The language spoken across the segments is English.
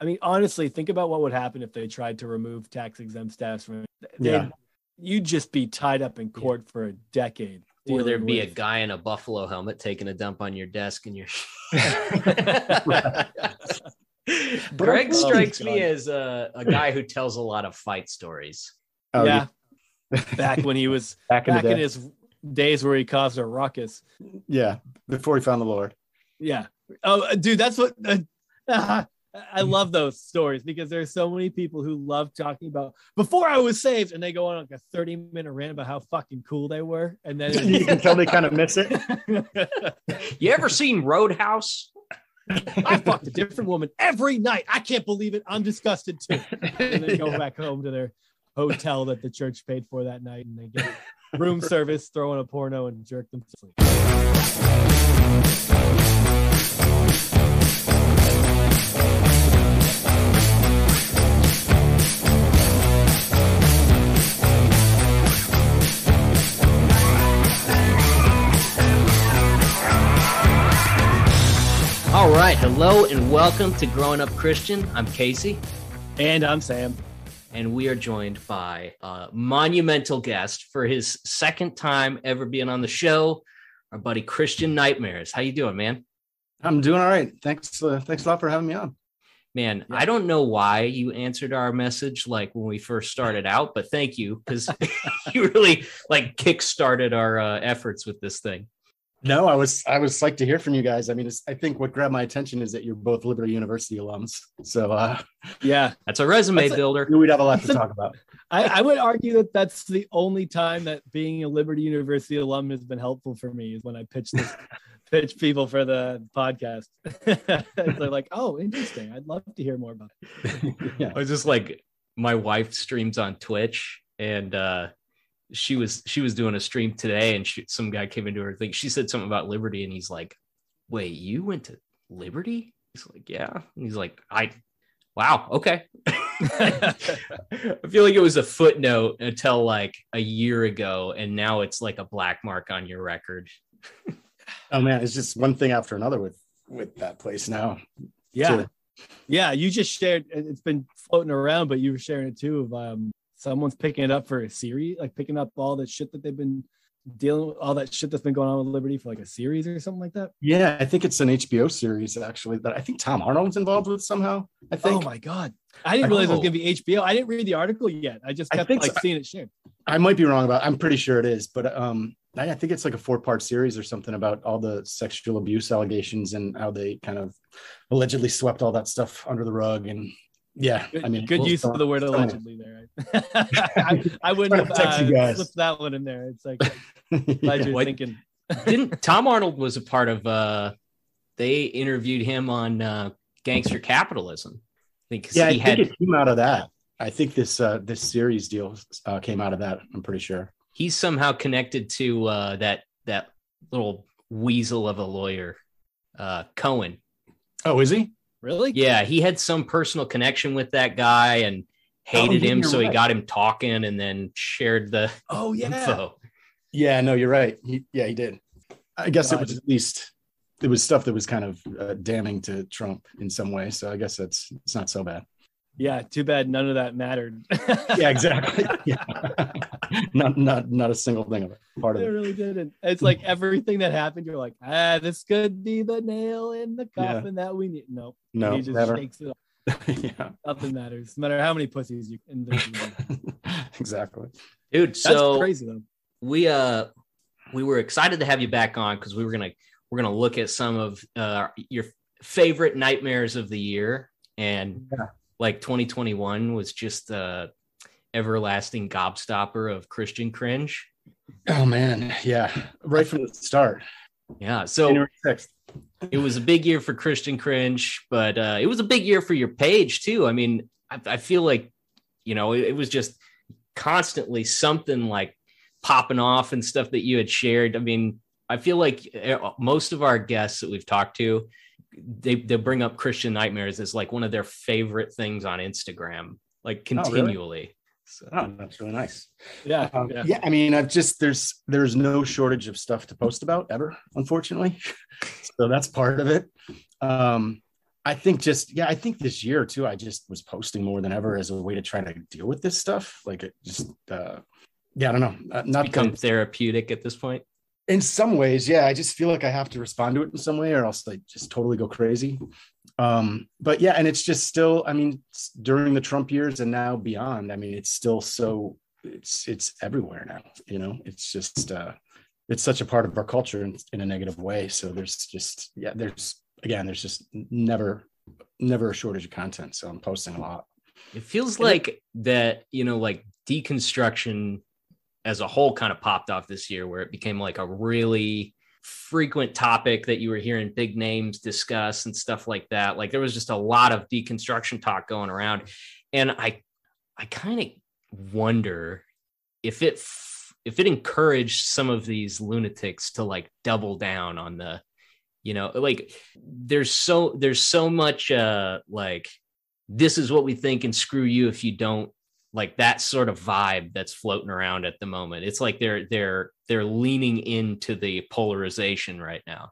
I mean, honestly, think about what would happen if they tried to remove tax exempt status from. they'd- Yeah. you'd just be tied up in court for a decade. Or there'd dealing be a guy in a buffalo helmet taking a dump on your desk and you're Greg Oh, strikes God. me as a, a guy who tells a lot of fight stories. Oh, yeah, back when he was back in back in his days where he caused a ruckus. yeah, before he found the Lord. Yeah. Oh, dude, that's what uh, I love those stories because there's so many people who love talking about before I was saved, and they go on like a 30 minute rant about how fucking cool they were, and then you can tell they kind of miss it. You ever seen Roadhouse? I fucked a different woman every night. I can't believe it. I'm disgusted too. And they go Yeah. back home to their hotel that the church paid for that night, and they get room service, throw in a porno, and jerk them to sleep. All right. Hello and welcome to Growing Up Christian. I'm Casey, And I'm Sam. and we are joined by a monumental guest for his second time ever being on the show, our buddy Christian Nightmares. How you doing, man? I'm doing all right. Thanks. Uh, thanks a lot for having me on. Man, Yeah. I don't know why you answered our message like when we first started out, but thank you because you really like kick-started our uh, efforts with this thing. No, I was I was psyched to hear from you guys. I mean, it's, I think what grabbed my attention is that you're both Liberty University alums, so uh, Yeah. That's a resume That's a- builder. we'd have a lot to talk about. I, I would argue that that's the only time that being a Liberty University alum has been helpful for me is when I pitch this, pitch people for the podcast. They're like, "Oh, interesting. I'd love to hear more about." It. yeah. I was just like, my wife streams on Twitch, and uh, she was she was doing a stream today, and she, some guy came into her thing. She said something about Liberty, and he's like, "Wait, you went to Liberty?" He's like, "Yeah," and he's like, "I." Wow. Okay. I feel like it was a footnote until like a year ago, and now it's like a black mark on your record. Oh man, it's just one thing after another with with that place now. Yeah, Too. yeah. You just shared. It's been floating around, but you were sharing it too. Of um, someone's picking it up for a series, like picking up all the shit that they've been dealing with, all that shit that's been going on with Liberty for like a series or something like that. Yeah, I think it's an HBO series actually that I think Tom Arnold's involved with somehow. I think Oh my god, I didn't realize it was Oh. gonna be HBO. I didn't read the article yet. I just I kept think like so. seeing it shared. I might be wrong about. I'm pretty sure it is, but um, I, I think it's like a four part series or something about all the sexual abuse allegations and how they kind of allegedly swept all that stuff under the rug. And yeah, Good, I mean, good we'll use start- of the word start- allegedly there. I, I wouldn't have uh, slipped that one in there. It's like Yeah. glad you're What- thinking. Didn't Tom Arnold was a part of? uh They interviewed him on uh Gangster Capitalism. I think 'cause Yeah, I he think had it came out of that. I think this uh, this series deal uh, came out of that. I'm pretty sure. he's somehow connected to uh that that little weasel of a lawyer, uh Cohen. Oh, is he? Really? Yeah, he had some personal connection with that guy and hated yeah, him, you're so he got him talking and then shared the Oh yeah. info. Yeah, no, you're right. He, yeah, he did. I guess it was at least it was stuff that was kind of uh, damning to Trump in some way. So I guess that's it's not so bad. Yeah. Too bad none of that mattered. Yeah, exactly. yeah. not not not a single thing of it. Part of It it. really didn't. It's like everything that happened, you're like, ah, this could be the nail in the Yeah. coffin that we need. No, No, he just never. shakes it off. yeah, Nothing matters. No matter how many pussies you in there. exactly. Dude, That's so crazy though. we uh we were excited to have you back on because we were gonna we're gonna look at some of uh your favorite nightmares of the year and Yeah. Like 2021 was just the everlasting gobstopper of christian cringe. Oh man, yeah. Right from the start. yeah. So it was a big year for christian cringe but uh it was a big year for your page too. I mean i, I feel like you know it, it was just constantly something like popping off and stuff that you had shared. I mean i feel like uh, most of our guests that we've talked to they they bring up christian nightmares as like one of their favorite things on instagram like really? continually so Oh, that's really nice. Yeah. Um, yeah. yeah. I mean, I've just there's there's no shortage of stuff to post about ever, unfortunately. so that's part of it. Um, I think just yeah, I think this year too. I just was posting more than ever as a way to try to deal with this stuff. Like it just, uh, yeah, I don't know. Uh, not Become that- therapeutic at this point. In some ways, yeah. I just feel like I have to respond to it in some way, or else like just totally go crazy. Um, but yeah, and it's just still. I mean, during the Trump years and now beyond. I mean, it's still so. It's it's everywhere now. You know, it's just. uh it's such a part of our culture in, in a negative way. So there's just yeah, there's again, there's just never never a shortage of content. So I'm posting a lot. It feels And it- like that, you know, like deconstruction as a whole kind of popped off this year where it became like a really frequent topic that you were hearing big names discuss and stuff like that. Like there was just a lot of deconstruction talk going around. And I I kind of wonder if it if it encouraged some of these lunatics to like double down on the you know like there's so there's so much uh like this is what we think and screw you if you don't like that sort of vibe that's floating around at the moment it's like they're they're they're leaning into the polarization right now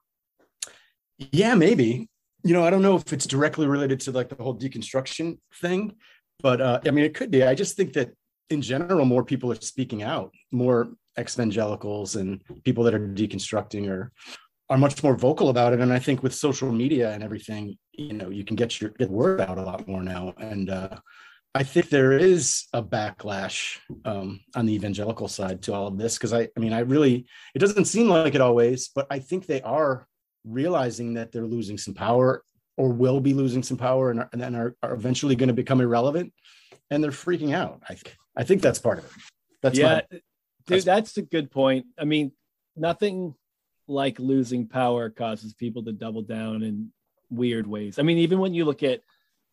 Yeah, maybe. You know, I don't know if it's directly related to like the whole deconstruction thing, but uh, I mean, it could be. I just think that in general, more people are speaking out, more evangelicals and people that are deconstructing are are much more vocal about it. And I think with social media and everything, you know, you can get your get word out a lot more now. And uh, I think there is a backlash um, on the evangelical side to all of this because I, I mean, I really, it doesn't seem like it always, but I think they are realizing that they're losing some power or will be losing some power and, are- and then are, are eventually going to become irrelevant and they're freaking out i think i think that's part of it that's yeah, my, dude, that's- that's a good point. I mean, nothing like losing power causes people to double down in weird ways. I mean, even when you look at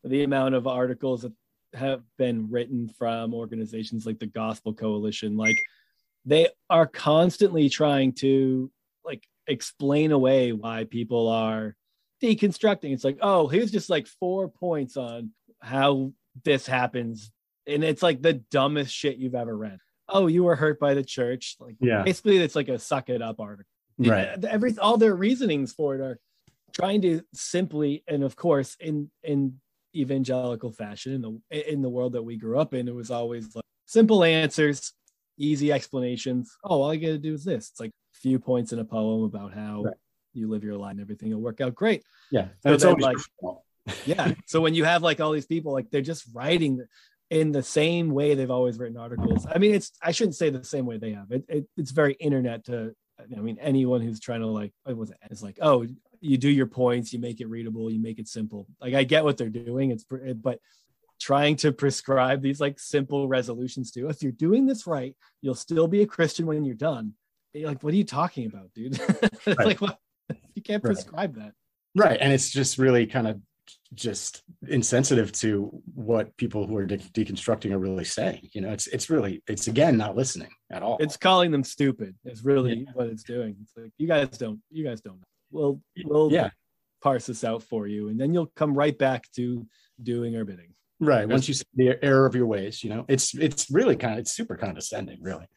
the amount of articles that have been written from organizations like the Gospel Coalition, like they are constantly trying to like explain away why people are deconstructing. It's like, oh, here's just like four points on how this happens. And it's like the dumbest shit you've ever read. Oh, you were hurt by the church. Like yeah basically it's like a suck it up article. right Every all their reasonings for it are trying to simply and of course in in evangelical fashion in the in the world that we grew up in, it was always like simple answers, easy explanations. Oh, all you gotta do is this. It's like a few points in a poem about how Right. you live your life and everything will work out great yeah So it's then, like- yeah so when you have like all these people like they're just writing in the same way they've always written articles i mean it's i shouldn't say the same way they have it, it it's very internet to i mean anyone who's trying to like what was it it's like oh you do your points you make it readable you make it simple. Like i get what they're doing. It's eh, but trying to prescribe these like simple resolutions to if you're doing this right you'll still be a christian when you're done. You're like what are you talking about dude? Right. like what? You can't Right. prescribe that. Right and it's just really kind of just insensitive to what people who are de- deconstructing are really saying you know? It's it's really it's again not listening at all. It's calling them stupid It's really what it's doing. It's like you guys don't you guys don't know we'll we'll yeah. Parse this out for you and then you'll come right back to doing our bidding. Right once you see the error of your ways you know it's it's really kind of it's super condescending really.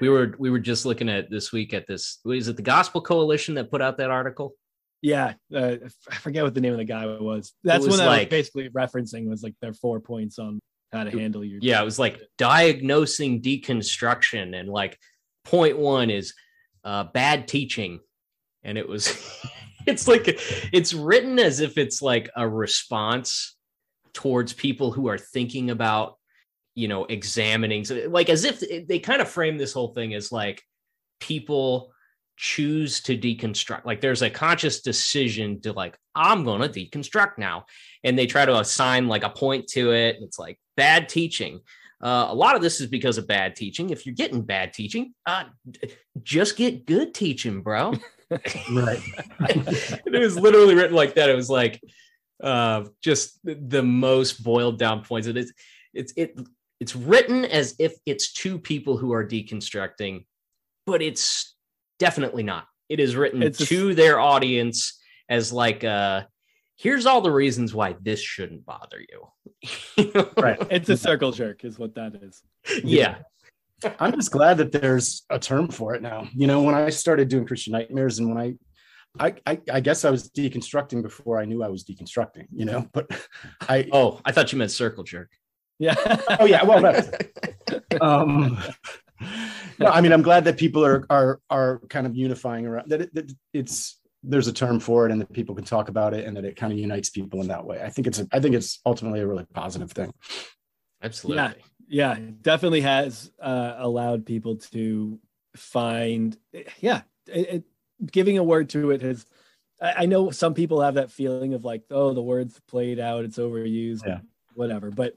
We were we were just looking at this week at this is it the gospel coalition that put out that article? Yeah uh, i forget what the name of the guy was. That's was what I like- was basically referencing was like their four points on how to handle your yeah it was like diagnosing deconstruction and like point one is uh, bad teaching and it was it's like it's written as if it's like a response towards people who are thinking about you know examining so like as if they kind of frame this whole thing as like people choose to deconstruct like there's a conscious decision to like i'm going to deconstruct now and they try to assign like a point to it it's like bad teaching. Uh, a lot of this is because of bad teaching. If you're getting bad teaching uh, just get good teaching bro right it was literally written like that. It was like uh, just the- the most boiled down points. It is it's it it's written as if it's two people who are deconstructing, but it's definitely not. It is written It's a- to their audience as like uh here's all the reasons why this shouldn't bother you. You know? right it's a circle jerk is what that is Yeah. I'm just glad that there's a term for it now. You know, when I started doing Christian Nightmares and when I I, I, I guess I was deconstructing before I knew I was deconstructing, you know. But I oh, I thought you meant circle jerk. Yeah. oh yeah, well that's um no, I mean I'm glad that people are are are kind of unifying around that, it, that it's there's a term for it and that people can talk about it and that it kind of unites people in that way. I think it's a, I think it's ultimately a really positive thing. Absolutely. Yeah, yeah, definitely has uh, allowed people to find. Yeah, it, it, giving a word to it has. I, I, know some people have that feeling of like, oh, the word's played out, it's overused, yeah. whatever. But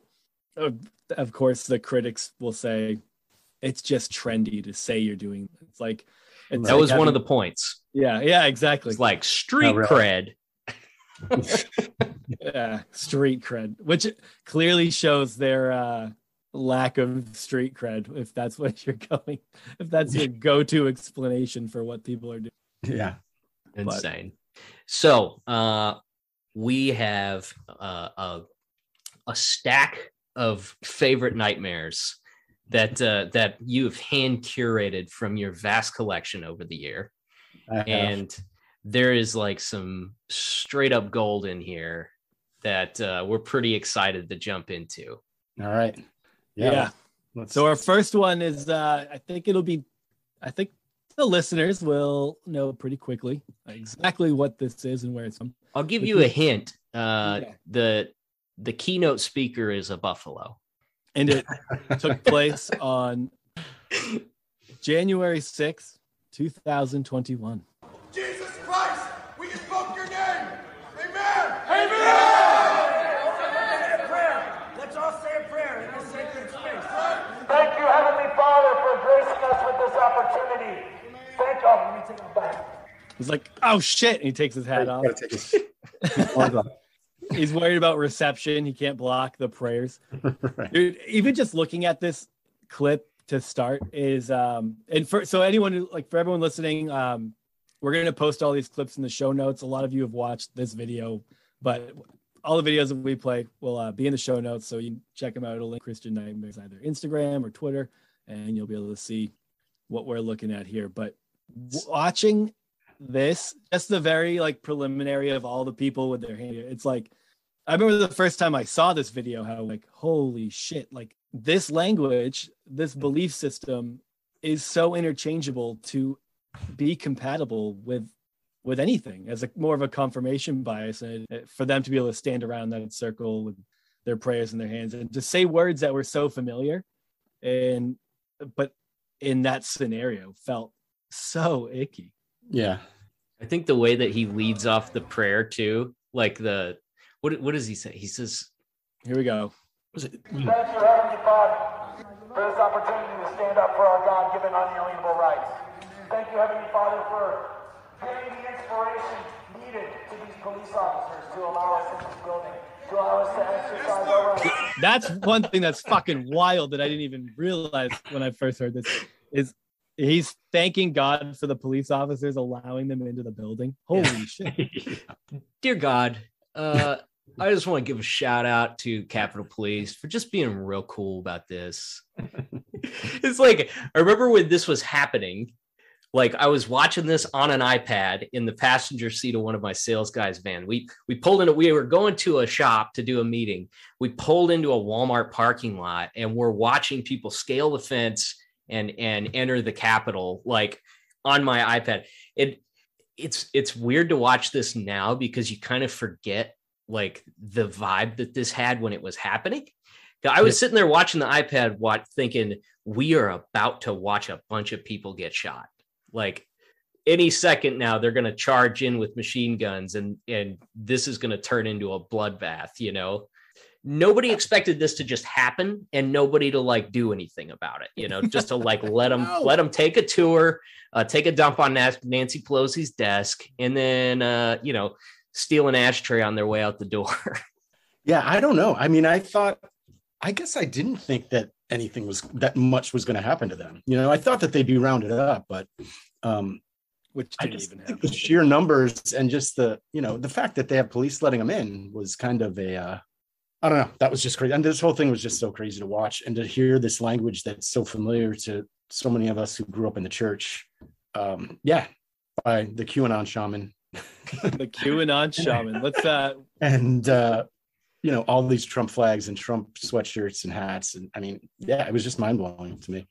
uh, of course, the critics will say it's just trendy to say you're doing. It's like it's that like was having, one of the points. Yeah, yeah, exactly. It's like street oh, really? cred. yeah, street cred, which clearly shows their uh, lack of street cred. If that's what you're going, if that's your go-to explanation for what people are doing. Yeah, insane. But, so uh, we have uh, a a stack of favorite nightmares that uh, that you've hand curated from your vast collection over the year, and there is like some straight up gold in here that uh, we're pretty excited to jump into. All right, yeah. yeah. So our first one is uh, I think it'll be, I think the listeners will know pretty quickly exactly what this is and where it's from. I'll give you a hint. Uh, yeah. The the keynote speaker is a buffalo and it took place on January 6th, 2021. Jesus Christ, we invoke your name. Amen. Amen. Let's all say a prayer in this sacred space. Thank you, Heavenly Father, for gracing us with this opportunity. Thank you. Oh, let me take it back. He's like, oh shit. And he takes his hat off. he's worried about reception. He can't block the prayers. right. Dude, even just looking at this clip to start is um and for so anyone who like for everyone listening, um we're gonna post all these clips in the show notes. A lot of you have watched this video, but all the videos that we play will uh, be in the show notes, so you can check them out. It'll link Christian Nightmares either Instagram or Twitter, and you'll be able to see what we're looking at here. But watching this, just the very like preliminary of all the people with their hand, it's like I remember the first time I saw this video, how like, holy shit, like this language, this hmm. belief system is so interchangeable to be compatible with with anything. As a more of a confirmation bias and for them to be able to stand around that circle with their prayers in their hands and to say words that were so familiar and but in that scenario felt so icky yeah i think the way that he leads off the prayer too like the what what does he say? He says, "Here we go." Was it? Thank you, Heavenly Father, for this opportunity to stand up for our God-given unalienable rights. Thank you, Heavenly Father, for giving the inspiration needed to these police officers to allow us in this building. To allow us to exercise our rights. That's one thing that's fucking wild that I didn't even realize when I first heard this. Is he's thanking God for the police officers allowing them into the building. Holy yeah. shit. Dear God, uh, I just want to give a shout out to Capitol Police for just being real cool about this. it's like I remember when this was happening, like I was watching this on an iPad in the passenger seat of one of my sales guys' van. We we pulled in. We were going to a shop to do a meeting. We pulled into a Walmart parking lot, and we're watching people scale the fence and and enter the Capitol like on my iPad. It it's it's weird to watch this now because you kind of forget like the vibe that this had when it was happening. I was sitting there watching the iPad watch thinking we are about to watch a bunch of people get shot. Like any second now they're going to charge in with machine guns and and this is going to turn into a bloodbath, you know nobody expected this to just happen and nobody to like do anything about it you know just to like let them no. let them take a tour uh, take a dump on nancy pelosi's desk and then uh, you know steal an ashtray on their way out the door. Yeah i don't know. I mean i thought i guess i didn't think that anything was that much was going to happen to them. You know i thought that they'd be rounded up but um which I just even think the sheer numbers and just the you know the fact that they have police letting them in was kind of a uh, I don't know. That was just crazy. And this whole thing was just so crazy to watch and to hear this language that's so familiar to so many of us who grew up in the church. Um, yeah, by the QAnon shaman the QAnon shaman. Let's uh and uh, you know all these Trump flags and Trump sweatshirts and hats, and I mean, yeah, it was just mind blowing to me.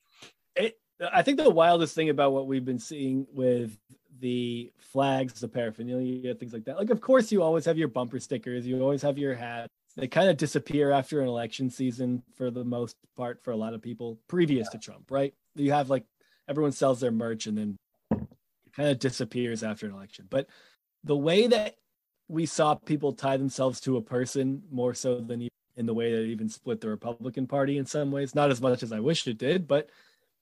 it I think the wildest thing about what we've been seeing with the flags, the paraphernalia, things like that. Like, of course, you always have your bumper stickers, you always have your hat. They kind of disappear after an election season for the most part for a lot of people previous to Trump, right? You have like everyone sells their merch and then it kind of disappears after an election. But the way that we saw people tie themselves to a person more so than in the way that it even split the Republican Party in some ways, not as much as I wish it did, but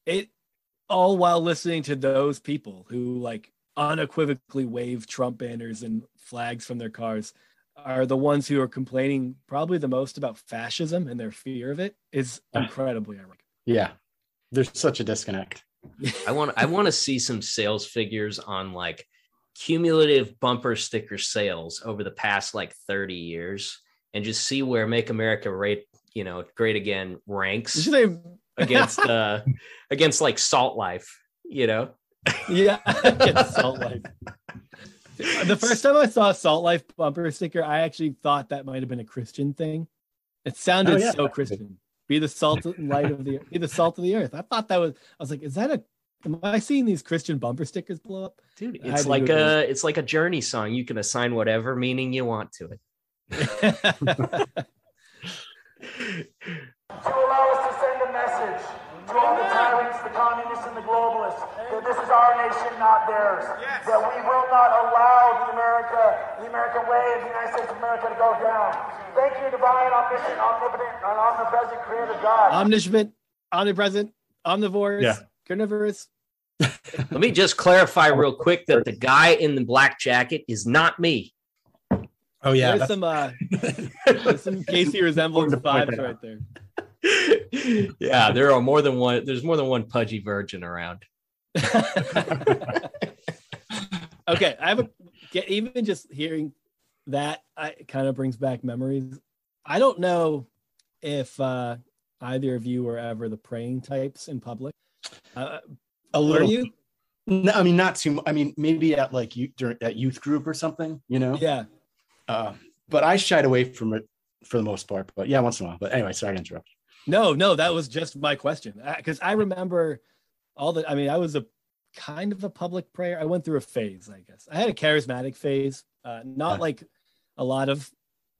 it all while listening to those people who like unequivocally wave Trump banners and flags from their cars are the ones who are complaining probably the most about fascism and their fear of it is incredibly ironic. Yeah, there's such a disconnect. I want I want to see some sales figures on like cumulative bumper sticker sales over the past like 30 years and just see where make America great, you know, great again ranks they- against uh against like Salt Life, you know. yeah, against Salt Life. The first time I saw a Salt Life bumper sticker, I actually thought that might have been a Christian thing. It sounded Oh, yeah. so Christian. Be the salt and light of the be the salt of the earth. I thought that was I was like, is that a am I seeing these Christian bumper stickers blow up? Dude, it's think like it was- a it's like a journey song. You can assign whatever meaning you want to it. to allow us to send a message to all the tyrants, the communists, and the globalists that this is our nation, not theirs. That we will not allow the America, the American way of the United States of America to go down. Thank you, divine, omniscient, omnipotent, and omnipresent Creator God. Omniscient, omnipresent, omnivores, Yeah. carnivorous. Let me just clarify real quick that the guy in the black jacket is not me. Oh yeah, There's that's- some uh there's some Casey resemblance vibes right there. yeah, there are more than one. There's more than one pudgy virgin around. okay, I have a get even just hearing that I kind of brings back memories. I don't know if uh either of you were ever the praying types in public. Uh, a were little. you? No, I mean, not too. mu- I mean, maybe at like you during at youth group or something, you know. Yeah. Uh, but I shied away from it for the most part. But yeah, once in a while. But anyway, sorry to interrupt. No, no, that was just my question. Because I remember all the, I mean, I was a kind of a public prayer. I went through a phase, I guess. I had a charismatic phase, uh, not like a lot of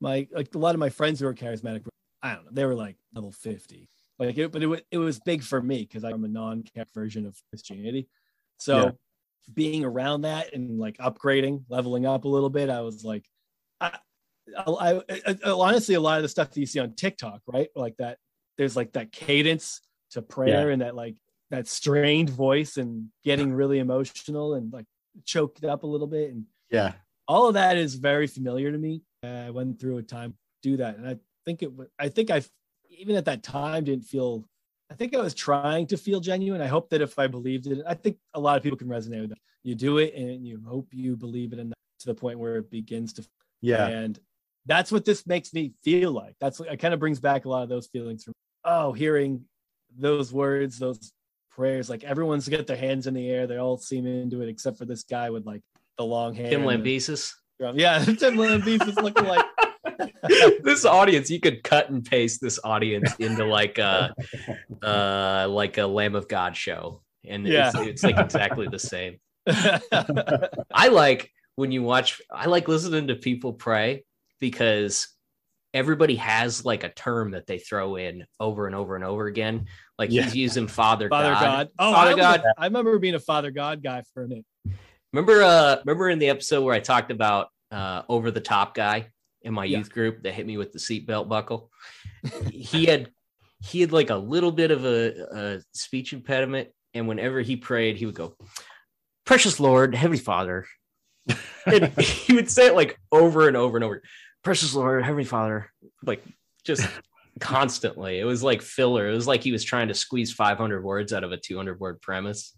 my, like a lot of my friends who were charismatic. I don't know, they were like level 50. Like, it, but it, wa- it was big for me because I'm a non camp version of Christianity. So Yeah. being around that and like upgrading, leveling up a little bit, I was like, I, I, I, I honestly, a lot of the stuff that you see on TikTok, right? Like that, there's like that cadence to prayer and that like that strained voice and getting really emotional and like choked up a little bit. And Yeah, all of that is very familiar to me. Uh, I went through a time to do that. And I think it, I think I, even at that time, didn't feel, I think I was trying to feel genuine. I hope that if I believed it, I think a lot of people can resonate with that. You do it and you hope you believe it enough to the point where it begins to yeah, and that's what this makes me feel like. That's it kind of brings back a lot of those feelings from oh, hearing those words, those prayers. Like everyone's got their hands in the air, they all seem into it, except for this guy with like the long hair. Tim and the Lambesis. Yeah, Tim Lambesis is looking like this audience, you could cut and paste this audience into like a uh like a Lamb of God show. And Yeah. it's, it's like exactly the same. I like when you watch, I like listening to people pray because everybody has like a term that they throw in over and over and over again. Like Yeah. he's using Father, Father God. God. Oh, Father I, God. a- I remember being a Father God guy for a minute. Remember, uh, remember in the episode where I talked about uh, over the top guy in my Yeah. youth group that hit me with the seatbelt buckle. he had he had like a little bit of a, a speech impediment, and whenever he prayed, he would go, "Precious Lord, Heavenly Father," and he would say it like over and over and over. Precious Lord, Heavenly Father, like just constantly. It was like filler. It was like he was trying to squeeze 500 words out of a 200 word premise.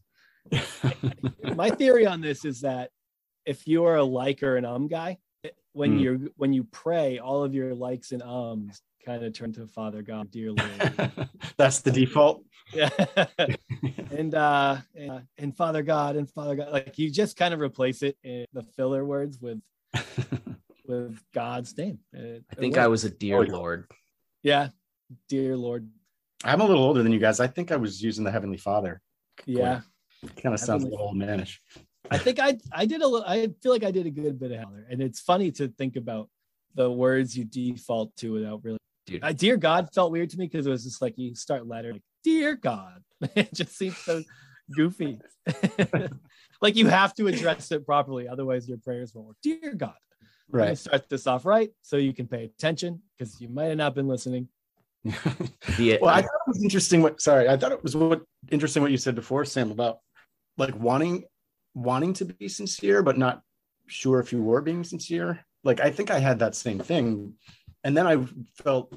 my theory on this is that if you're a like or an um guy, when Hmm. you're when you pray, all of your likes and ums kind of turn to Father God, dear Lord. That's the default. yeah. and uh and, uh, and Father God and Father God. Like you just kind of replace it in the filler words with with God's name. It- I think. I was a dear Oh. Lord. yeah, dear Lord. I'm a little older than you guys. I think I was using the Heavenly Father. Yeah. Kind of sounds a little old manish. I think I I did a little I feel like I did a good bit of Heller. And it's funny to think about the words you default to without really Dude. I, dear God felt weird to me because it was just like you start letter like dear God. it just seems so goofy. like you have to address it properly, otherwise your prayers won't work. Dear God. We're gonna Right. start this off right so you can pay attention because you might have not been listening. The, well, I thought it was interesting. What sorry, I thought it was what interesting what you said before, Sam, about like wanting wanting to be sincere, but not sure if you were being sincere. Like I think I had that same thing, and then I felt,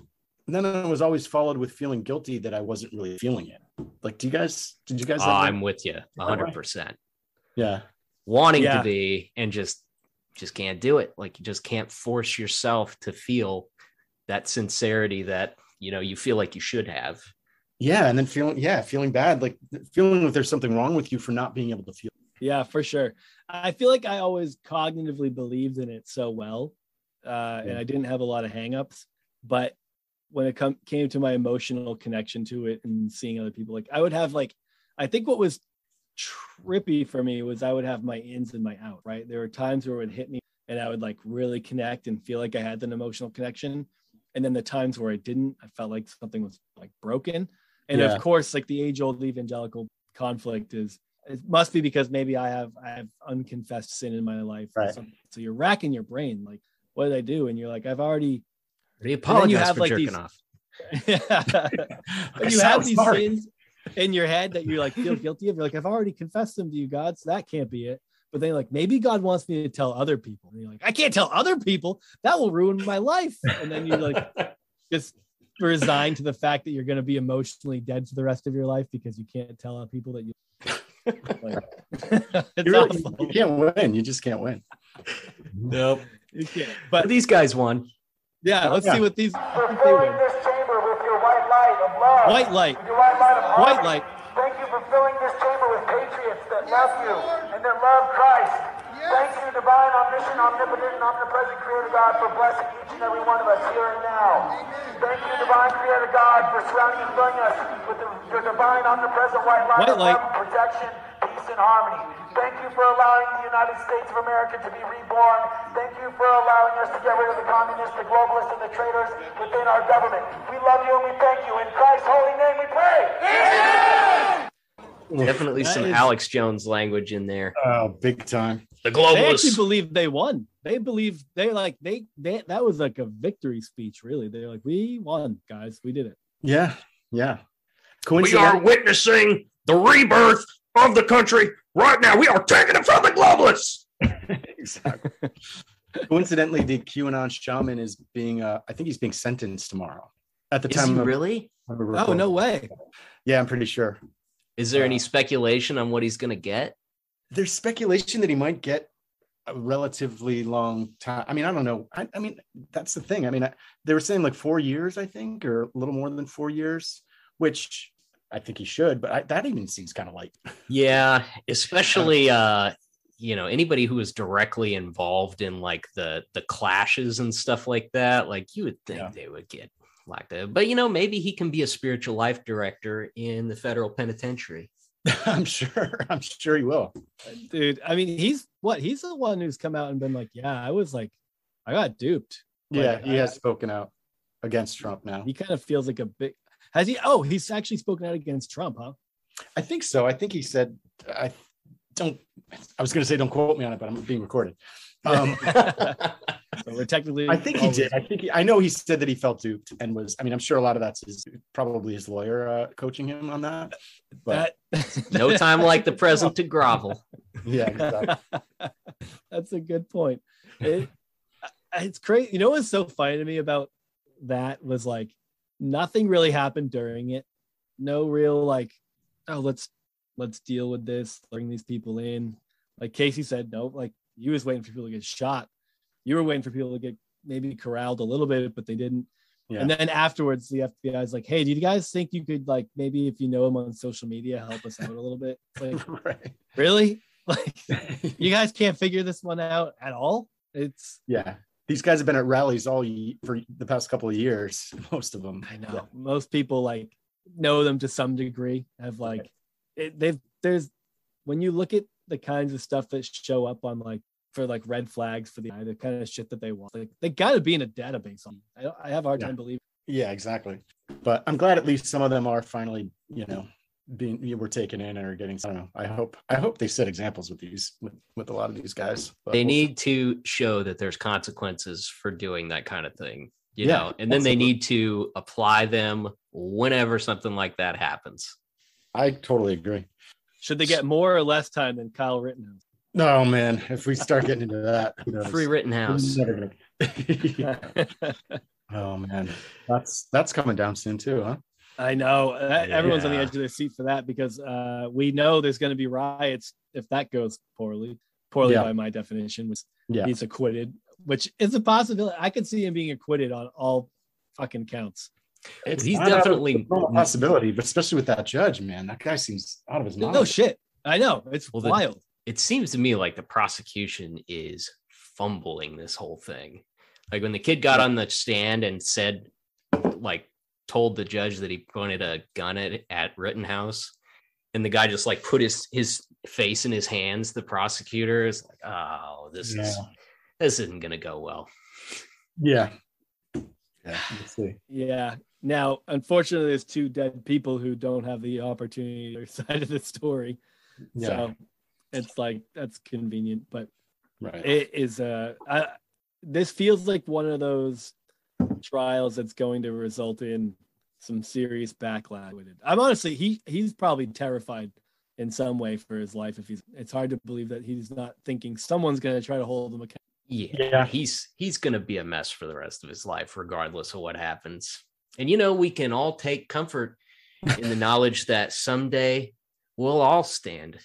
then I was always followed with feeling guilty that I wasn't really feeling it. Like, do you guys? Did you guys? Oh. I'm with you hundred percent. yeah, Wanting Yeah. to be and just just can't do it. Like you just can't force yourself to feel that sincerity that you know you feel like you should have. yeah, and then feeling, yeah, feeling bad, like feeling that there's something wrong with you for not being able to feel. Yeah, for sure. I feel like I always cognitively believed in it so well, uh, and I didn't have a lot of hangups. But when it come came to my emotional connection to it and seeing other people, like I would have like, I think what was trippy for me was I would have my ins and my out. Right, there were times where it would hit me, and I would like really connect and feel like I had an emotional connection, and then the times where I didn't, I felt like something was like broken. And Yeah. of course, like the age old evangelical conflict is it must be because maybe I have I have unconfessed sin in my life. Right. So, so you're racking your brain, like, what did I do? And you're like, I've already What do you apologize have, for like, jerking these- off? but you have these sins in your head that you like feel guilty of. You're like, I've already confessed them to you, God, so that can't be it. But then you're like, maybe God wants me to tell other people. And you're like, I can't tell other people. That will ruin my life. And then you like just resign to the fact that you're going to be emotionally dead for the rest of your life because you can't tell other people that you. Like, it's You, really, awful. you can't win. You just can't win. Nope. You can't. But But these guys won. yeah, oh, let's Yeah. see what these. White light. With your white light of White light. Thank you for filling this chamber with patriots that love you and that love Christ. Thank you, divine, omniscient, omnipotent, and omnipresent Creator God, for blessing each and every one of us here and now. Thank you, divine Creator God, for surrounding and filling us with the, your divine, omnipresent white light White of light. love, protection, peace, and harmony. Thank you for allowing the United States of America to be reborn. Thank you for allowing us to get rid of the communists, the globalists, and the traitors within our government. We love you and we thank you. In Christ's holy name we pray. Definitely some is- Alex Jones language in there. Oh, big time. The They actually globalists. believe they won. They believe they like they they that was like a victory speech. Really, they're like, we won, guys. We did it. Yeah, yeah. We are witnessing the rebirth of the country right now. We are taking it from the globalists. exactly. Coincidentally, the QAnon shaman is being, uh, I think he's being sentenced tomorrow. At the Is time he of, really? of Oh no way! Yeah, I'm pretty sure. Is there any Uh, speculation on what he's going to get? There's speculation that he might get a relatively long time. I mean, I don't know. I, I mean, that's the thing. I mean, I, they were saying like four years, I think, or a little more than four years, which I think he should. But I, that even seems kind of light. Yeah, especially uh you know anybody who is directly involved in like the the clashes and stuff like that like you would think Yeah. they would get like that but you know maybe he can be a spiritual life director in the federal penitentiary I'm sure. I'm sure he will. Dude, I mean, he's what? He's the one who's come out and been like, yeah, I was like, I got duped. Yeah, he I- has spoken out against Trump now. He kind of feels like a big. Has he? Oh, he's actually spoken out against Trump, huh? I think so. I think he said, I don't, I was going to say, don't quote me on it, but I'm being recorded. Um, So we're technically. I think he did. I think he, I know he said that he felt duped and was, I mean, I'm sure a lot of that's his, probably his lawyer uh, coaching him on that. But That, no time like the present to grovel yeah, exactly. That's a good point. It, it's crazy. You know what's so funny to me about that was like nothing really happened during it. No real like, oh, let's let's deal with this, bring these people in. Like Casey said, no, like he was waiting for people to get shot. You were waiting for people to get maybe corralled a little bit, but they didn't. Yeah. And then afterwards, the FBI is like, "Hey, do you guys think you could like maybe if you know him on social media, help us out a little bit?" It's like, right. really? Like, you guys can't figure this one out at all? It's yeah. These guys have been at rallies all for the past couple of years, most of them. I know most people like know them to some degree. Have like it, they've there's when you look at the kinds of stuff that show up on like for like red flags for the the kind of shit that they want. Like they got to be in a database. I, I have a hard Yeah. time believing. Yeah, exactly. But I'm glad at least some of them are finally, you know, being you were taken in and are getting. I don't know. I hope. I hope they set examples with these with, with a lot of these guys. But they we'll need to show that there's consequences for doing that kind of thing you Yeah, know and then they need to apply them whenever something like that happens. I totally agree. Should they get more or less time than Kyle Rittenhouse? No man, if we start getting into that, who knows? free rittenhouse We're gonna- oh man, that's that's coming down soon too, huh? I know Uh, everyone's on the edge of their seat for that because uh, we know there's going to be riots if that goes poorly. Poorly Yeah. by my definition, which Yeah. he's acquitted, which is a possibility. I could see him being acquitted on all fucking counts. It's He's not out of definitely- the realm of possibility, but especially with that judge, man, that guy seems out of his mind. No shit. I know it's Well, the- wild. it seems to me like the prosecution is fumbling this whole thing. Like when the kid got on the stand and said, like, told the judge that he pointed a gun at, at Rittenhouse, and the guy just like put his his face in his hands. The prosecutor is like, "Oh, this is this isn't gonna go well." Yeah. Yeah. Let's see. Yeah. Now, unfortunately, there's two dead people who don't have the opportunity or side of the story. Yeah. So it's like that's convenient, but right. it is uh I, this feels like one of those trials that's going to result in some serious backlash with it. I'm honestly he he's probably terrified in some way for his life if he's it's hard to believe that he's not thinking someone's going to try to hold him accountable. Yeah, Yeah. he's he's gonna be a mess for the rest of his life, regardless of what happens. And you know, we can all take comfort in the knowledge that someday we'll all stand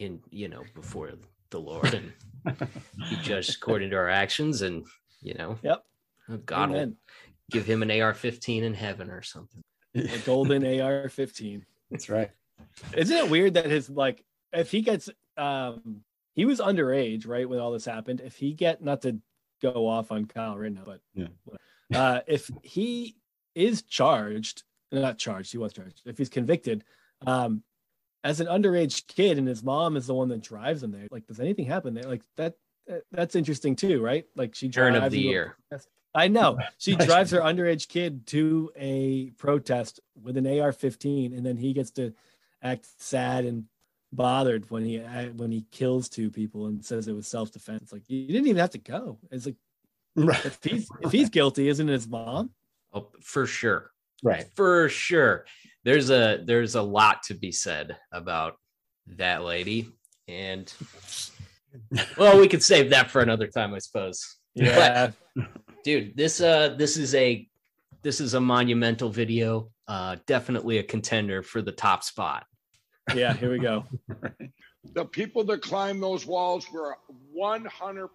in, you know, before the Lord and be judged according to our actions. And you know, Yep. God will give him an AR-15 in heaven or something. A golden AR-15. That's right. Isn't it weird that his like if he gets um he was underage right when all this happened if he get not to go off on Kyle Rittenhouse but Yeah. uh if he is charged not charged he was charged if he's convicted um as an underage kid and his mom is the one that drives him there like does anything happen there like that that- that's interesting too right like she Turn of the him to- year. I know. She drives her underage kid to a protest with an AR-15, and then he gets to act sad and bothered when he uh, when he kills two people and says it was self-defense. It's like you didn't even have to go. It's like Right. if he's if he's guilty, isn't it his mom? Oh, for sure. Right. for sure there's a there's a lot to be said about that lady and well we could save that for another time i suppose Yeah, dude this uh this is a this is a monumental video uh definitely a contender for the top spot yeah. Here we go. The people that climbed those walls were 100%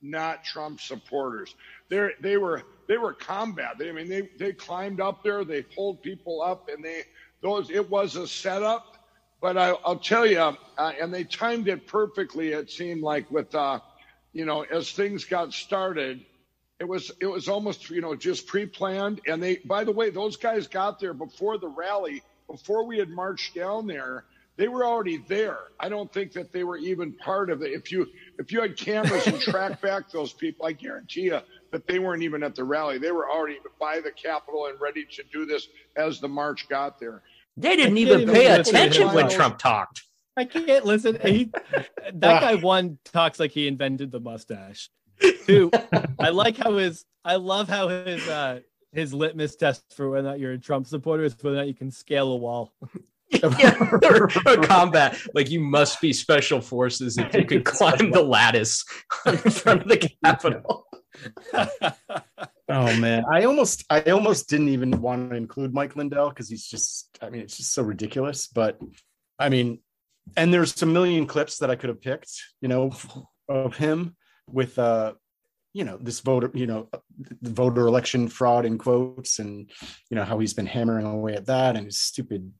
not Trump supporters. They they were they were combat. They, I mean they they climbed up there, they pulled people up, and they those it was a setup. But I, I'll tell you, uh, and they timed it perfectly. It seemed like with uh, you know as things got started, it was it was almost you know just pre-planned. And they by the way, those guys got there before the rally, before we had marched down there they were already there. I don't think that they were even part of it. If you if you had cameras and track back those people, I guarantee you that they weren't even at the rally. They were already by the Capitol and ready to do this as the march got there. they didn't I even pay even attention when trump talked I can't listen. He, that guy one talks like he invented the mustache. Two, I like how his I love how his uh his litmus test for whether or not you're a Trump supporter is whether or not you can scale a wall. yeah, or, or combat like you must be special forces if you could climb the lattice in front of the capitol Oh man, I almost, I almost didn't even want to include Mike Lindell because he's just, I mean, it's just so ridiculous. But I mean, and there's a million clips that I could have picked, you know, of him with, uh, you know this voter you know the voter election fraud in quotes and you know how he's been hammering away at that and his stupid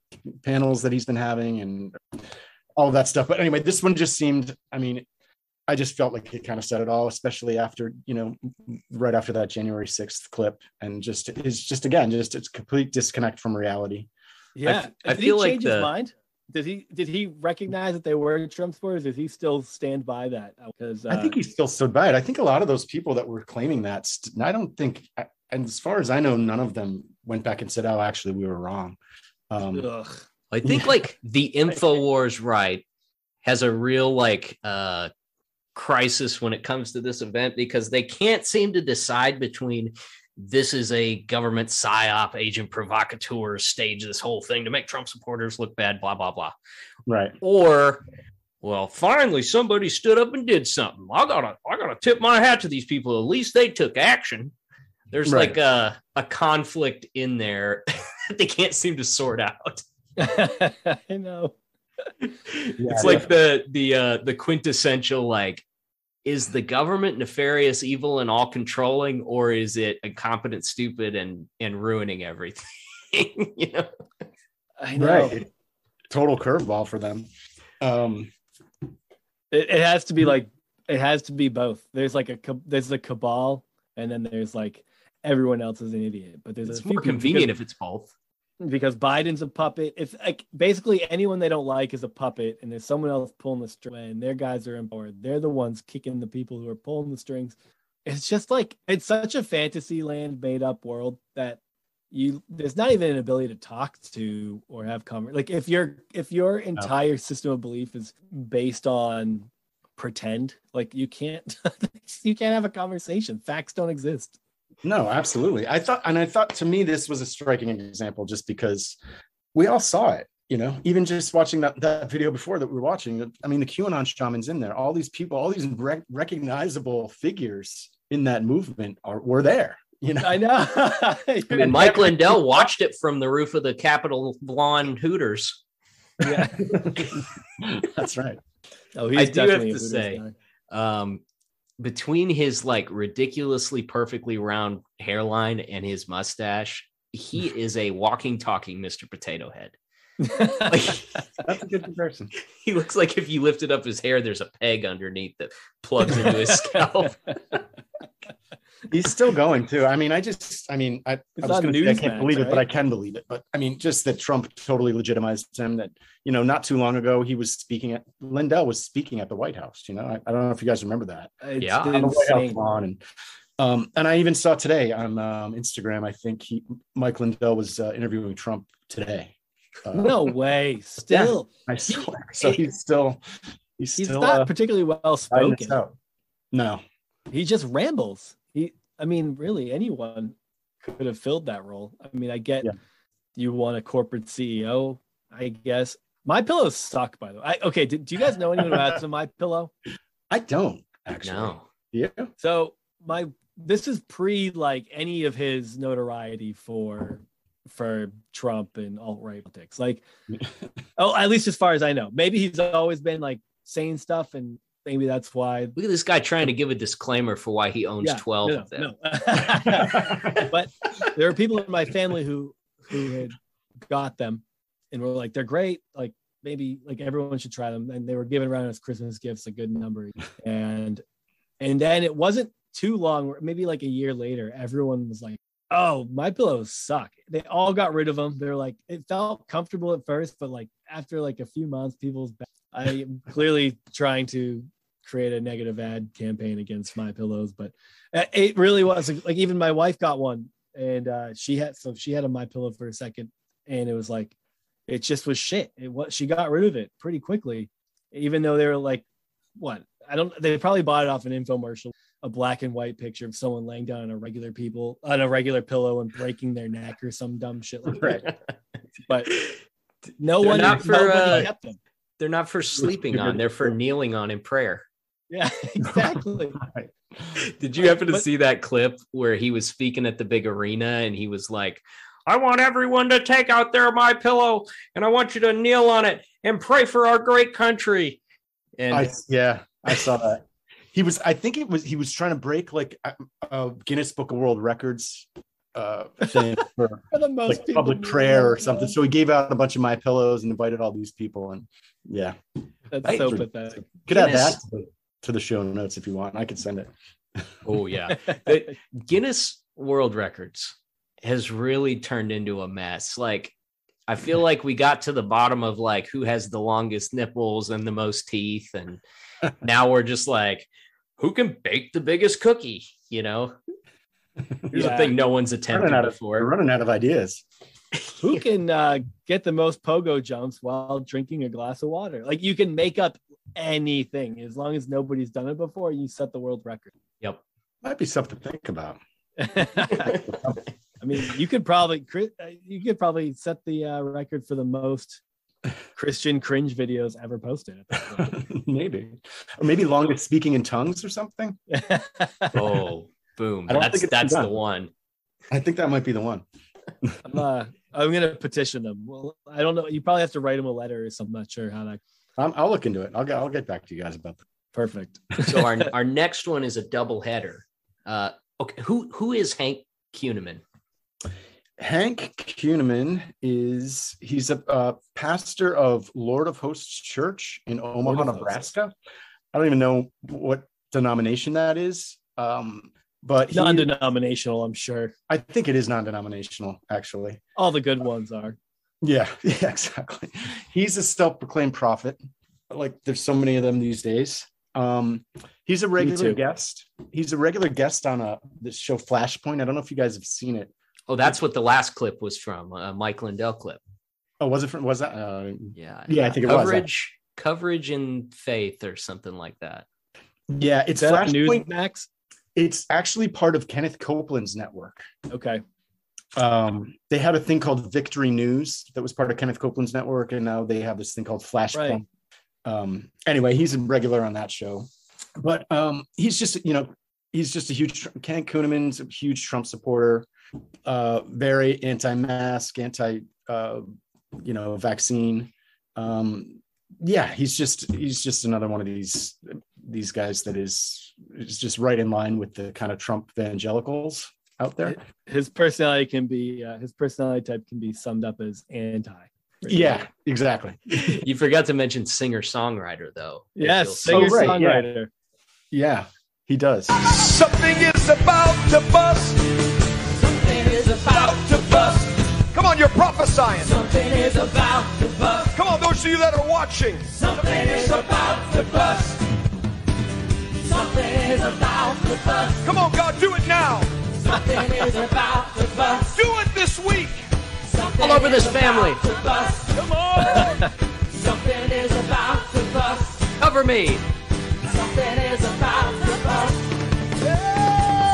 panels that he's been having and all of that stuff but anyway this one just seemed i mean i just felt like it kind of said it all especially after you know right after that january 6th clip and just it's just again just it's complete disconnect from reality Yeah, I did feel he like change the- his mind? Did he did he recognize that they were Trump supporters? Does he still stand by that? Because uh, I think he still stood by it. I think a lot of those people that were claiming that, st- I don't think, and as far as I know, none of them went back and said, "Oh, actually, we were wrong." Um, ugh. I think like the Infowars right has a real like uh crisis when it comes to this event because they can't seem to decide between this is a government psyop agent provocateur stage this whole thing to make Trump supporters look bad, blah blah blah. right. Or well, finally somebody stood up and did something. I gotta I gotta tip my hat to these people. At least they took action. There's Right. like a, a conflict in there that they can't seem to sort out. I know. it's like the the uh the quintessential like is the government nefarious evil and all controlling or is it incompetent stupid and and ruining everything you know I know. Right. Total curveball for them. Um, It, it has to be like it has to be both. There's like a there's a cabal, and then there's like everyone else is an idiot. But there's it's a more convenient because, if it's both because Biden's a puppet. It's like basically anyone they don't like is a puppet, and there's someone else pulling the string. And their guys are in power. They're the ones kicking the people who are pulling the strings. It's just like it's such a fantasy land made up world that you there's not even an ability to talk to or have conver like if your if your entire system of belief is based on pretend like you can't you can't have a conversation facts don't exist no, absolutely. I thought, and I thought to me, this was a striking example just because we all saw it. You know, even just watching that, that video before that we were watching, I mean, the QAnon shamans in there, all these people, all these rec- recognizable figures in that movement are were there. You know, i know i mean mike lindell watched it from the roof of the capitol lawn hooters yeah that's right. oh I do have definitely a to Hooters say, guy. um between his like ridiculously perfectly round hairline and his mustache he is a walking talking mr potato head like That's a good comparison. he looks like if you lifted up his hair there's a peg underneath that plugs into his scalp He's still going too. I mean, I just, I mean, I, I was going to say I can't believe it, but I can believe it. But I mean, just that Trump totally legitimized him. That you know, not too long ago he was speaking at Lindell was speaking at the White House. You know, I, I don't know if you guys remember that It's Yeah. on the White House lawn, and um, and I even saw today on um, Instagram. I think he Mike Lindell was uh, interviewing Trump today. Uh, no way still I swear. So he's still he's, he's still not uh, particularly well spoken. No, he just rambles. He, I mean, really, anyone could have filled that role. I mean, I get Yeah. you want a corporate CEO, I guess. My pillows suck, by the way. I, okay, do, do you guys know anyone who has a my pillow? I don't actually. no Yeah. So my this is pre like any of his notoriety for for Trump and alt right politics. Like, oh, at least as far as I know, maybe he's always been like saying stuff, and maybe that's why look at this guy trying to give a disclaimer for why he owns Yeah, 12 no, of them. no. but there are people in my family who who had got them and were like they're great. Like maybe like everyone should try them. And they were given around as christmas gifts a good number. And and then it wasn't too long maybe like a year later everyone was like oh my pillows suck. They all got rid of them. They're like it felt comfortable at first but like after like a few months people's i am clearly trying to create a negative ad campaign against my pillows but uh, it really was like even my wife got one and uh she had so she had a my pillow for a second and it was like it just was shit. It was she got rid of it pretty quickly even though they were like what? I don't they probably bought it off an infomercial a black and white picture of someone laying down on a regular people on a regular pillow and breaking their neck or some dumb shit like that. But no They're one not for, nobody uh, kept them they're not for sleeping on they're for kneeling on in prayer yeah exactly Did you happen to But- see that clip where he was speaking at the big arena and he was like, I want everyone to take out their my pillow and I want you to kneel on it and pray for our great country. And I yeah, I saw that. he was. I think it was. He was trying to break like a, a Guinness Book of World Records uh thing for For the most like public prayer or something. So he gave out a bunch of my pillows and invited all these people. And yeah, That's I- so pathetic. could add that to the, to the show notes if you want. I could send it. Oh yeah. The Guinness World Records has really turned into a mess. Like I feel like we got to the bottom of like who has the longest nipples and the most teeth and now we're just like who can bake the biggest cookie, you know? Here's Yeah. a thing no one's attempted Running out of, before. we're running out of ideas. Who can uh, get the most pogo jumps while drinking a glass of water? Like you can make up anything as long as nobody's done it before. You set the world record. Yep. Might be something to think about. I mean, you could probably uh, you could probably set the uh, record for the most Christian cringe videos ever posted. maybe, or maybe longest speaking in tongues or something. Oh, boom. That's that's done. the one. I think that might be the one. I'm, uh, I'm gonna petition them. Well, I don't know. You probably have to write them a letter or something. I'm not sure how that. Um, I'll look into it. I'll get. I'll get back to you guys about that. Perfect. So our our next one is a double header. Uh okay, who who is Hank Kunneman? Hank Kunneman is he's a, uh pastor of Lord of Hosts Church in Omaha. Nebraska. I don't even know what denomination that is, um, but he, Non-denominational, I'm sure. I think it is non-denominational. Actually, All the good ones are. yeah, yeah, exactly. He's a self-proclaimed prophet. Like there's so many of them these days. Um, he's a regular guest. He's a regular guest on a this show Flashpoint. I don't know if you guys have seen it. Oh, that's what the last clip was from, a Mike Lindell clip. Oh, was it from? Was that? Uh, Yeah. Yeah, I think it was. coverage, coverage in faith or something like that. yeah, it's that Flashpoint. Newsmax? It's actually part of Kenneth Copeland's network. Okay. Um, they had a thing called Victory News that was part of Kenneth Copeland's network, and now they have this thing called Flashpoint. Right. Um, anyway, he's a regular on that show, but um, he's just you know he's just a huge Ken Kunneman's a huge Trump supporter, uh, very anti-mask, anti uh, you know vaccine. Um, yeah, he's just he's just another one of these these guys that is is just right in line with the kind of Trump evangelicals out there. His personality can be uh, his personality type can be summed up as anti. Yeah, exactly. You forgot to mention singer songwriter though. Yes, singer see. Oh, right, yeah. songwriter. Yeah, he does. Something is about to bust. Something is about About to bust. Come on, you're prophesying. Something is about to bust. Come on, those of you that are watching. Something is about to bust. Something is about to bust. Come on, God, do it now. Something is about to bust. Do it this week. Something All over this is family. about to bust. Come on. Something is about to bust. Cover me. Something is about to bust.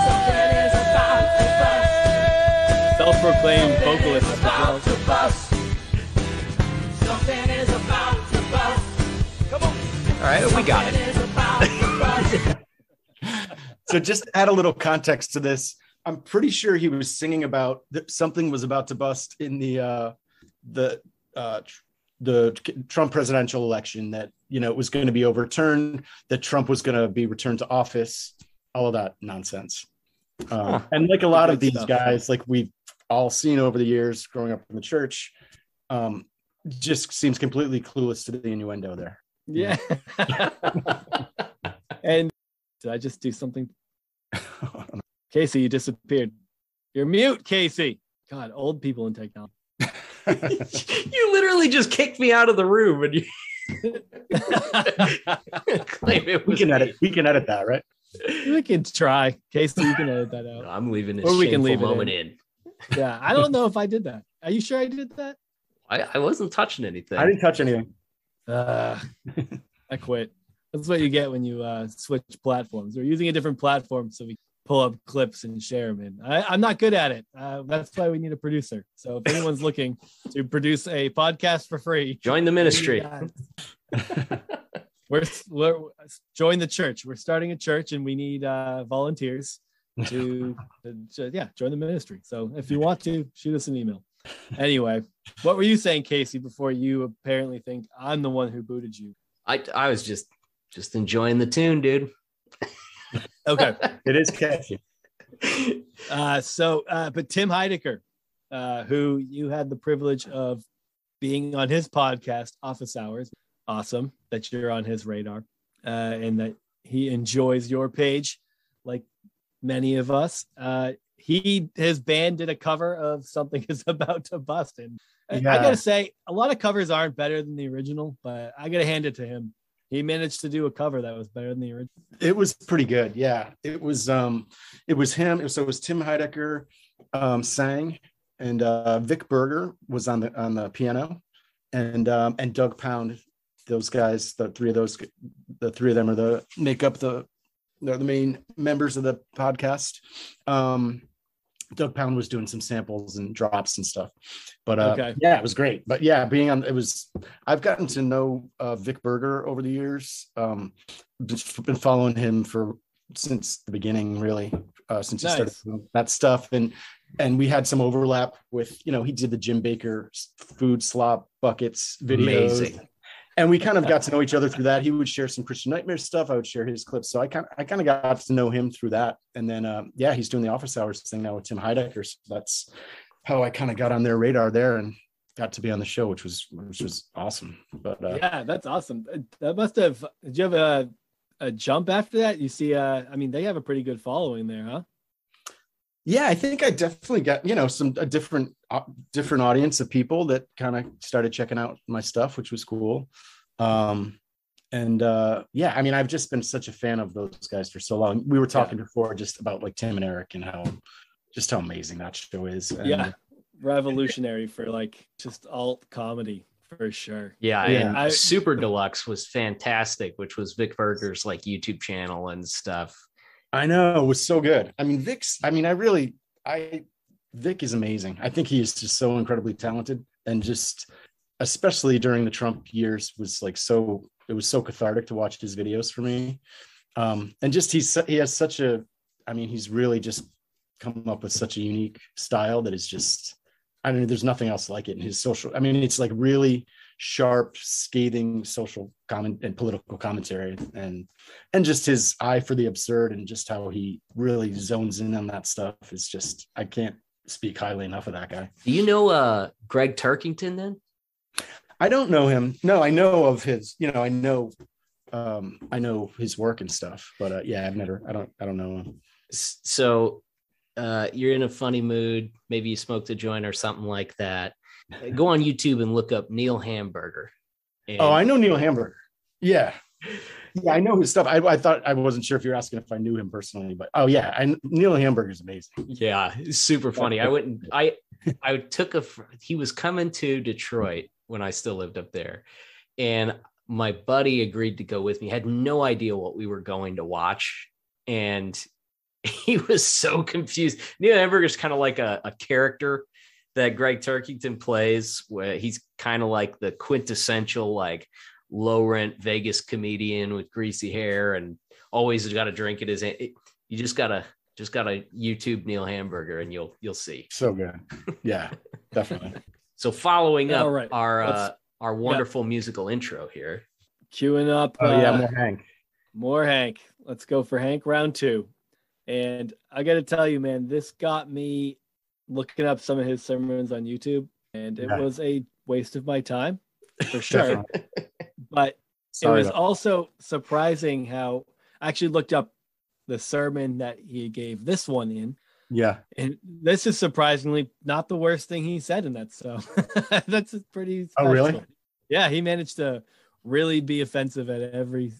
Something is about to bust. Self-proclaimed vocalist as well. About to bust. Something is about to bust. Come on. All right, we got Something it. is about to bust. So just to add a little context to this. I'm pretty sure he was singing about that something was about to bust in the uh, the uh, the Trump presidential election that you know it was going to be overturned, that Trump was going to be returned to office, all of that nonsense. Um, Huh. And like a lot of these stuff. guys, like we've all seen over the years growing up in the church, um, just seems completely clueless to the innuendo there. Yeah. and did I just do something? Casey, you disappeared. You're mute, Casey. God, old people in technology. you literally just kicked me out of the room and you claim it we can me. edit. We can edit that, right? we can try. Casey, you can edit that No, out. I'm leaving this Or we can shameful leave it moment in. in. Yeah, I don't know if I did that. Are you sure I did that? I, I wasn't touching anything. I didn't touch anything. Uh, I quit. That's what you get when you uh, switch platforms. We're using a different platform so we pull up clips and share them. And I, I'm not good at it. Uh, that's why we need a producer. So if anyone's looking to produce a podcast for free, Join the ministry. we're, we're join the church. We're starting a church and we need uh, volunteers to, to yeah join the ministry. So if you want to, shoot us an email. Anyway, what were you saying, Casey? Before you apparently think I'm the one who booted you. I I was just just enjoying the tune, dude. Okay. It is catchy. Uh, so, uh, but Tim Heidecker, uh, who you had the privilege of being on his podcast, Office Hours, awesome that you're on his radar uh, and that he enjoys your page like many of us. Uh, he his band did a cover of something is about to bust and I- I gotta say a lot of covers aren't better than the original but i gotta hand it to him he managed to do a cover that was better than the original It was pretty good. Yeah. It was um it was him. It was, so it was Tim Heidecker um sang and uh Vic Berger was on the on the piano and um and Doug Pound. Those guys, the three of those the three of them are the make up the they're the main members of the podcast. Um Doug Pound was doing some samples and drops and stuff. But uh, Okay. yeah, it was great. But yeah, being on it was I've gotten to know uh, Vic Berger over the years. Um, been following him for since the beginning, really, uh, since he started that stuff, and and we had some overlap with you know he did the Jim Bakker food slop buckets videos. Amazing. And we kind of got to know each other through that. He would share some Christian Nightmare stuff. I would share his clips. So I kind of, I kind of got to know him through that. And then, um, yeah, he's doing the office hours thing now with Tim Heidecker. So that's how I kind of got on their radar there and got to be on the show, which was, which was awesome. But uh, yeah that's awesome that must have did you have a, a jump after that you see uh i mean they have a pretty good following there huh yeah i think i definitely got you know some a different uh, different audience of people that kind of started checking out my stuff which was cool. Um and uh yeah i mean i've just been such a fan of those guys for so long. We were talking before just about like tim and eric and how just how amazing that show is and, yeah. Revolutionary for like just alt comedy for sure. Yeah, Yeah. and I- Super Deluxe was fantastic, which was Vic Berger's like YouTube channel and stuff. I know it was so good. I mean vic's i mean i really i vic is amazing. I think he is just so incredibly talented and just especially during the trump years was like so it was so cathartic to watch his videos for me. Um and just he's he has such a i mean he's really just come up with such a unique style that is just i mean there's nothing else like it in his social i mean it's like really sharp scathing social comment and political commentary and and just his eye for the absurd and just how he really zones in on that stuff is just i can't speak highly enough of that guy Do you know uh Gregg Turkington then? I don't know him. No, I know of his. You know, I know, um, I know his work and stuff. But uh, yeah, I've never. I don't. I don't know him. So uh you're in a funny mood, maybe you smoked a joint or something like that. Go on YouTube and look up Neil Hamburger. And Oh, I know Neil Hamburger. Yeah, yeah, I know his stuff. I, I thought I wasn't sure if you're asking if I knew him personally, but oh yeah, I, Neil Hamburger is amazing. Yeah, super funny. I went and I I took a he was coming to Detroit when I still lived up there. And my buddy agreed to go with me. Had no idea what we were going to watch. And he was so confused. Neil Hamburger's kind of like a, a character that Gregg Turkington plays, where he's kind of like the quintessential, like low rent Vegas comedian with greasy hair and always got a drink at his hand. It- you just gotta just gotta YouTube Neil Hamburger and you'll you'll see. So good. Yeah, definitely. So following up All right, our uh, our wonderful musical intro here. queuing up Oh yeah, uh, more Hank. More Hank. Let's go for Hank round two. And I got to tell you, man, this got me looking up some of his sermons on YouTube, and it Yeah. was a waste of my time for sure. But Sorry it was about- also surprising how I actually looked up the sermon that he gave this one in. yeah, And this is surprisingly not the worst thing he said in that. So that's pretty. Oh, really? Yeah, he managed to really be offensive at every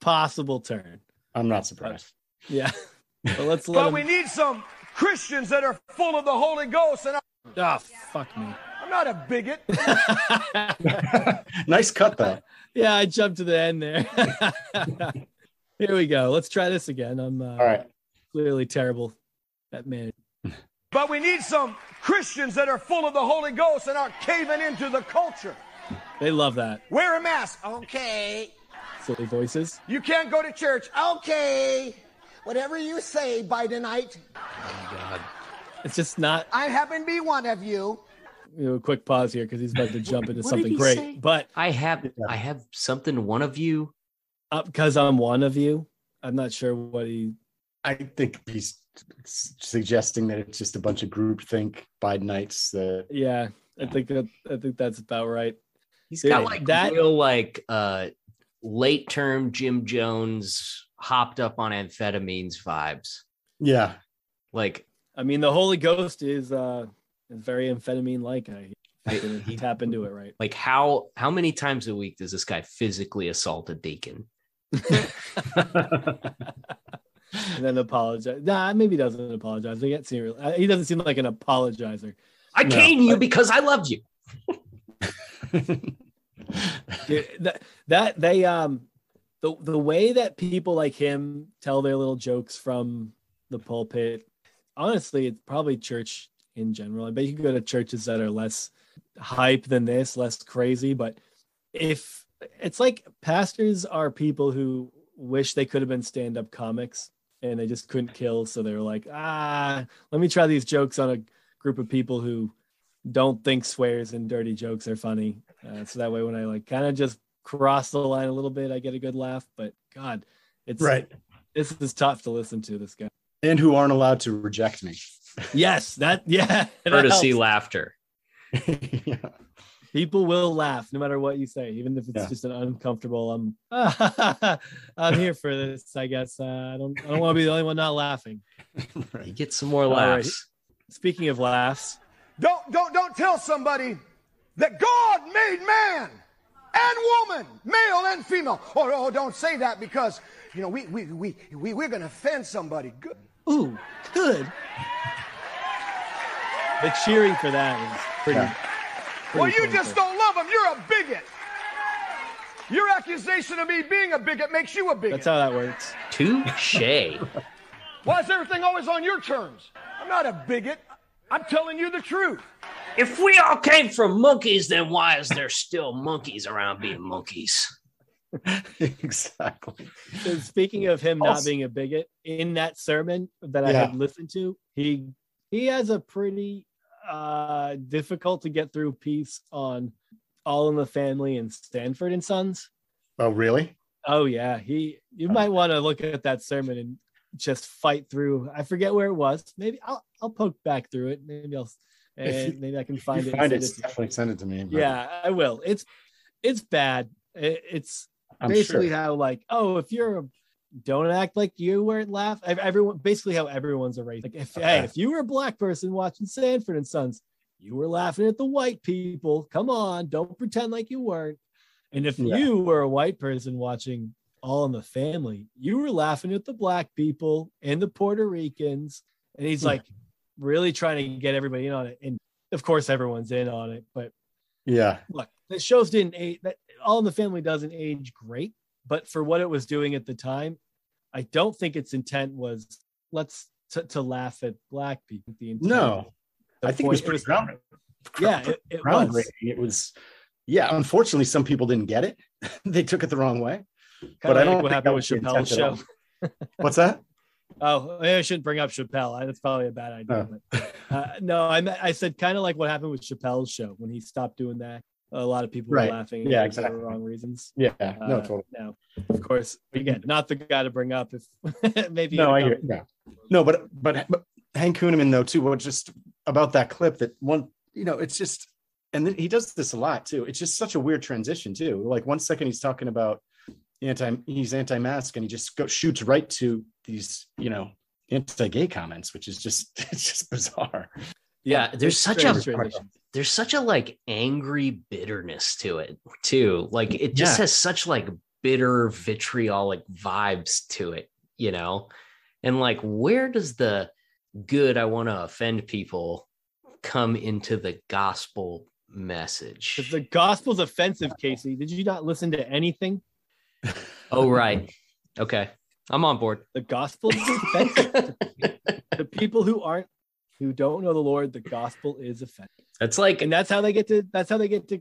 possible turn. I'm not surprised. Yeah. But let's let But him. we need some Christians that are full of the Holy Ghost. And I'm- Oh, fuck me. I'm not a bigot. nice cut though. yeah, I jumped to the end there. Here we go. Let's try this again. I'm uh, All right. clearly terrible at man. But we need some Christians that are full of the Holy Ghost and aren't caving into the culture. They love that. Wear a mask. Okay. Silly voices. You can't go to church. Okay. Whatever you say, Bidenite. Oh, my God. It's just not. I happen to be one of you. You know, a quick pause here because he's about to jump into something great. say? But I have I have something one of you. because I'm one of you, I'm not sure what he. I think he's suggesting that it's just a bunch of groupthink Bidenites that Yeah, I think that I think that's about right. He's Dude, got like that- real like uh late term Jim Jones hopped up on amphetamines vibes. yeah Like I mean, the Holy Ghost is uh is very amphetamine like. I I- he- tap into it right. like how how many times a week does this guy physically assault a deacon? and then apologize. Nah, maybe he doesn't apologize. He, gets seem, he doesn't seem like an apologizer. I No, came you but- because I loved you. Dude, that, that they um the the way that people like him tell their little jokes from the pulpit honestly it's probably church in general. I bet you can go to churches that are less hype than this less crazy but if it's like pastors are people who wish they could have been stand-up comics and they just couldn't kill so they were like ah let me try these jokes on a group of people who don't think swears and dirty jokes are funny. Uh, so that way when i like kind of just cross the line a little bit i get a good laugh but god it's right this is tough to listen to this guy and who aren't allowed to reject me yes that yeah that Courtesy helps. laughter. yeah. people will laugh no matter what you say even if it's Yeah. just an uncomfortable um i'm here for this i guess uh, i don't i don't want to be the only one not laughing You right. get some more All right. laughs. speaking of laughs Don't, don't, don't tell somebody that God made man and woman, male and female. Oh, oh don't say that because, you know, we, we, we, we, we're going to offend somebody. Good. ooh good the cheering for that is pretty, Yeah. pretty Well, you painful. just don't love him. You're a bigot. Your accusation of me being a bigot makes you a bigot. that's how that works Touche. Why is everything always on your terms? I'm not a bigot. I'm telling you the truth. If we all came from monkeys, then why is there still monkeys around being monkeys? exactly So speaking of him not being a bigot, in that sermon that I Yeah. had listened to, he he has a pretty uh difficult to get through piece on All in the Family and Sanford and Sons. oh really Oh yeah, he you might want to look at that sermon and just fight through. I forget where it was. Maybe I'll I'll poke back through it. Maybe I'll If and maybe I can find it. find it it definitely send it to me but Yeah, I will. It's it's bad. It- it's I'm basically sure. how like oh if you're a don't act like you weren't laugh everyone basically how everyone's a race like if hey if you were a black person watching sanford and sons you were laughing at the white people come on don't pretend like you weren't and if Yeah. you were a white person watching all in the family you were laughing at the black people and the puerto ricans and he's like really trying to get everybody in on it. And of course everyone's in on it but yeah. look, the shows didn't age that All in the Family doesn't age great, but for what it was doing at the time, I don't think its intent was let's to, to laugh at black people. The intent, no. the i think it was pretty ground yeah, it, it was. it was yeah unfortunately some people didn't get it. They took it the wrong way. Kinda but I don't what happened with was Chappelle's show. what's that Oh, maybe I shouldn't bring up Chappelle. That's probably a bad idea. but, uh, no, I I said kind of like what happened with Chappelle's show when he stopped doing that. A lot of people Right. were laughing. Yeah, exactly. for the wrong reasons. yeah no Uh, totally No, of course. Again, not the guy to bring up. If maybe no, I hear. Yeah, no, but but but Hank Kunneman though too. What just about that clip that one? You know, it's just, and then he does this a lot too. It's just such a weird transition too. Like one second he's talking about anti, he's anti-mask, and he just go, shoots right to these, you know, anti-gay comments, which is just it's just bizarre. Yeah, there's It's such a there's such a like angry bitterness to it too. Like it just Yeah. has such like bitter vitriolic vibes to it, you know? And like where does the good I want to offend people come into the gospel message? Because the gospel's offensive, Casey. Did you not listen to anything? Oh right. Okay. I'm on board. The gospel is offensive. to people who aren't who don't know the Lord, the gospel is offensive. It's like And that's how they get to that's how they get to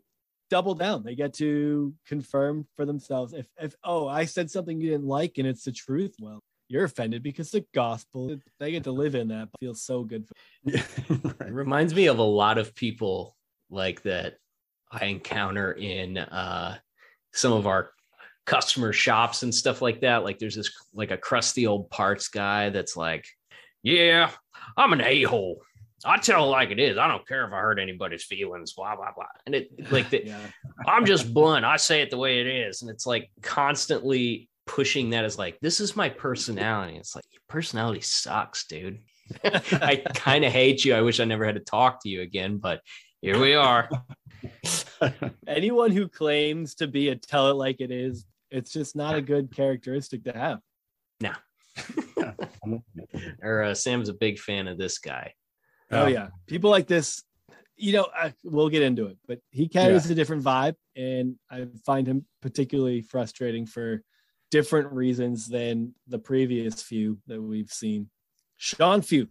double down. They get to confirm for themselves. If if oh, I said something you didn't like and it's the truth, well, you're offended because the gospel they get to live in that feels so good. It right. reminds me of a lot of people like that I encounter in uh, some of our customer shops and stuff like that. Like there's this like a crusty old parts guy that's like, yeah, I'm an a hole. I tell it like it is. I don't care if I hurt anybody's feelings, blah, blah, blah. And it like the, Yeah. I'm just blunt. I say it the way it is. And it's like constantly pushing that as like, this is my personality. It's like, your personality sucks, dude. I kind of hate you. I wish I never had to talk to you again, but here we are. Anyone who claims to be a tell it like it is, it's just not a good characteristic to have. No. Or uh, Sam's a big fan of this guy. Oh yeah, people like this. You know, I, we'll get into it, but he carries a different vibe, and I find him particularly frustrating for different reasons than the previous few that we've seen. Sean Feucht.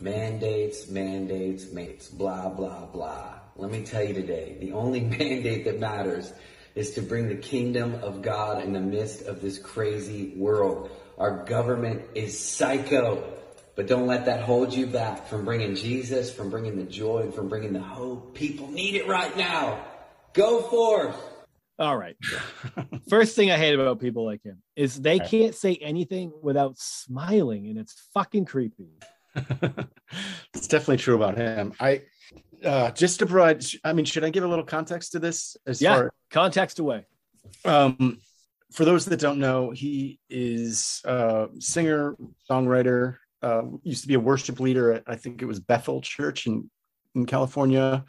Mandates, mandates, mates, blah, blah, blah. Let me tell you today, the only mandate that matters is to bring the kingdom of God in the midst of this crazy world. Our government is psycho, but don't let that hold you back from bringing Jesus, from bringing the joy, from bringing the hope. People need it right now. Go forth. All right. First thing I hate about people like him is they Okay. can't say anything without smiling, and it's fucking creepy. it's definitely true about him. I uh, just to provide. I mean, should I give a little context to this? As Yeah. far Context away. um, for those that don't know, he is a singer, songwriter. Uh, used to be a worship leader at I think it was Bethel Church in in California.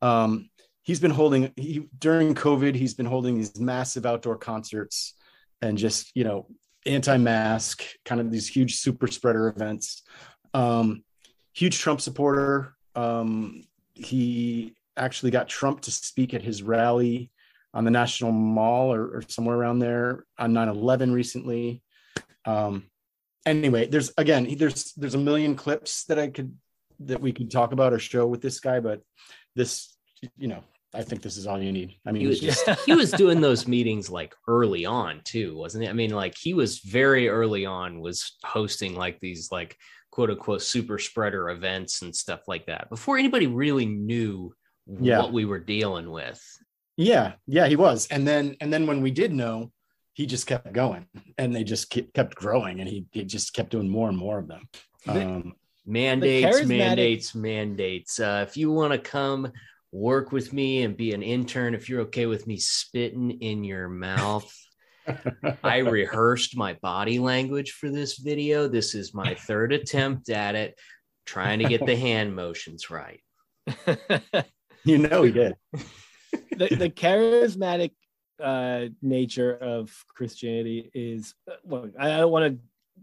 Um, he's been holding he during COVID. He's been holding these massive outdoor concerts and just you know anti-mask, kind of these huge super spreader events. Um, huge Trump supporter. Um, he actually got Trump to speak at his rally on the National Mall or, or somewhere around there on 9/11 recently. Um, anyway, there's again, there's there's a million clips that I could that we could talk about or show with this guy, but this, you know, I think this is all you need. I mean, He was just he was doing those meetings like early on too, wasn't it? I mean, like he was very early on was hosting like these like quote unquote super spreader events and stuff like that before anybody really knew Yeah. what we were dealing with. Yeah, yeah, he was. And then and then when we did know, he just kept going, and they just kept growing, and he he just kept doing more and more of them. Um, mandates charismatic- mandates mandates uh, if you want to come work with me and be an intern if you're okay with me spitting in your mouth i rehearsed my body language for this video this is my third attempt at it trying to get the hand motions right you know, he did. the, the charismatic uh, nature of Christianity is well, I I don't want to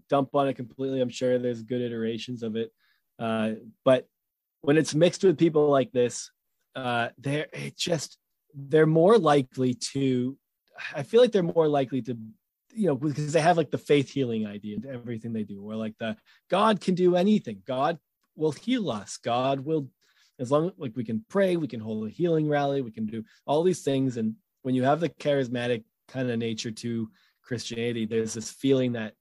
dump on it completely. I'm sure there's good iterations of it, uh, but when it's mixed with people like this, uh, they're it just they're more likely to. I feel like they're more likely to, you know, because they have like the faith healing idea to everything they do, or like the God can do anything. God will heal us. God will as long like we can pray, we can hold a healing rally, we can do all these things. And when you have the charismatic kind of nature to Christianity, there's this feeling that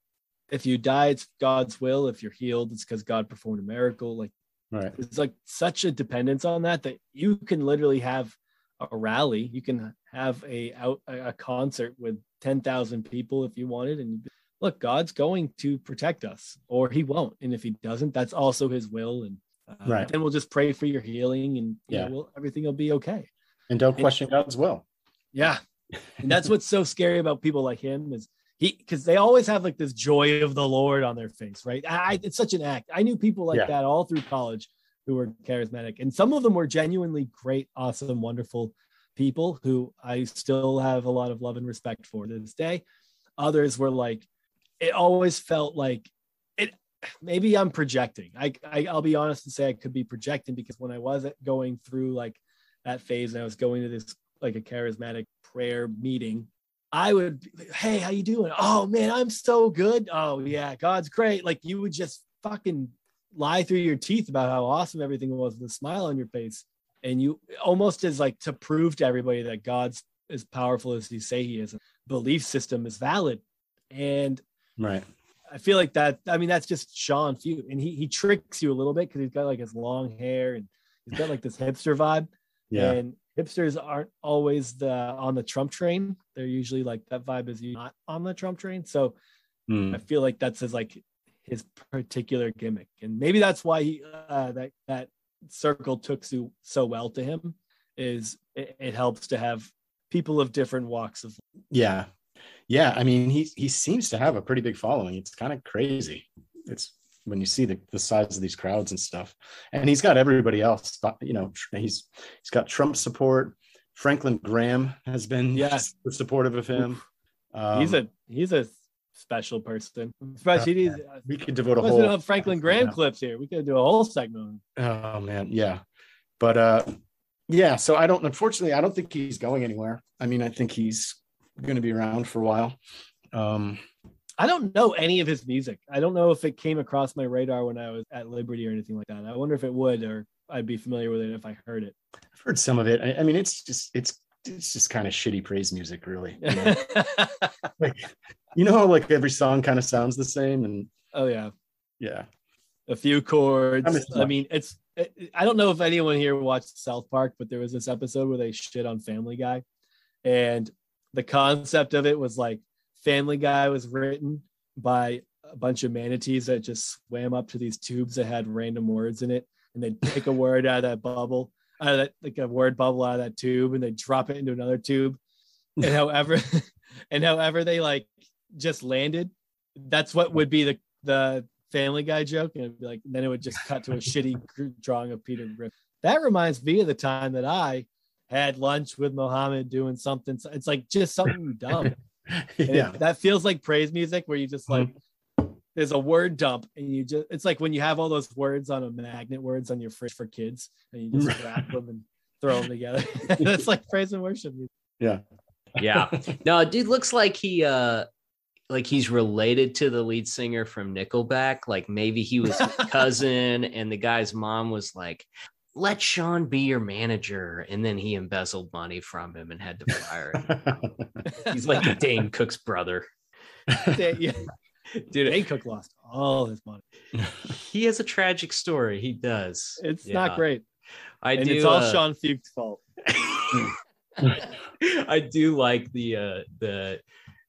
if you die, it's God's will. If you're healed, it's because God performed a miracle. Like Right. it's like such a dependence on that that you can literally have a rally, you can have a out a concert with ten thousand people if you wanted, and look, God's going to protect us, or He won't. And if He doesn't, that's also His will. And uh, Right. then we'll just pray for your healing, and yeah, Yeah. well, everything will be okay. And don't question God's will. Yeah. And that's what's so scary about people like him is he because they always have like this joy of the Lord on their face, right? I, it's such an act. I knew people like Yeah. that all through college who were charismatic, and some of them were genuinely great, awesome, wonderful people who I still have a lot of love and respect for to this day. Others were like, it always felt like it. Maybe I'm projecting. I, I I'll be honest and say I could be projecting because when I was going through like that phase and I was going to this like a charismatic prayer meeting, I would, hey, how you doing? Oh man, I'm so good. Oh yeah, God's great. Like you would just fucking lie through your teeth about how awesome everything was with a smile on your face, and you almost as like to prove to everybody that God's as powerful as you say He is. Belief system is valid, and Right. I feel like that. I mean, that's just Sean Feucht, and he he tricks you a little bit because he's got like his long hair and he's got like this hipster vibe Yeah. and hipsters aren't always the on the Trump train. They're usually like that vibe is not on the Trump train. So Hmm. I feel like that's his like his particular gimmick, and maybe that's why he uh, that that circle took so so well to him. Is it, it helps to have people of different walks of Yeah. Yeah. I mean, he he seems to have a pretty big following. It's kind of crazy. It's when you see the, the size of these crowds and stuff. And he's got everybody else, you know, he's he's got Trump support. Franklin Graham has been yes supportive of him. Um, he's a he's a special person. Especially uh, we could devote a whole have Franklin Graham Yeah. clips here. We could do a whole segment. Oh man, yeah. But uh yeah, so I don't unfortunately I don't think he's going anywhere. I mean, I think he's gonna be around for a while. Um I don't know any of his music. I don't know if it came across my radar when I was at Liberty or anything like that. I wonder if it would, or I'd be familiar with it if I heard it. I've heard some of it. I, I mean, it's just it's it's just kind of shitty praise music, really. You know? like, you know how like every song kind of sounds the same, and oh yeah, yeah, a few chords. I I mean, it's. It, I don't know if anyone here watched South Park, but there was this episode where they shit on Family Guy, and the concept of it was like Family Guy was written by a bunch of manatees that just swam up to these tubes that had random words in it, and they'd pick a word out of that bubble, out of that like a word bubble out of that tube, and they drop it into another tube, and however, and however they like just landed, that's what would be the the Family Guy joke, and it'd be like then it would just cut to a shitty drawing of Peter Griffin. That reminds me of the time that I had lunch with Mohammed doing something. It's like just something dumb. And it- yeah, that feels like praise music where you just like there's a word dump and you just it's like when you have all those words on a magnet words on your fridge for kids and you just wrap them and throw them together. That's like praise and worship music. yeah. Yeah. No, dude looks like he uh like he's related to the lead singer from Nickelback. Like maybe he was cousin and the guy's mom was like, let Sean be your manager. And then he embezzled money from him and had to fire him. He's like Dane Cook's brother. Yeah. Dude, Dane Cook lost all his money. he has a tragic story. He does. It's Yeah. not great. I and do it's all uh, Sean Feucht's fault. I do like the uh the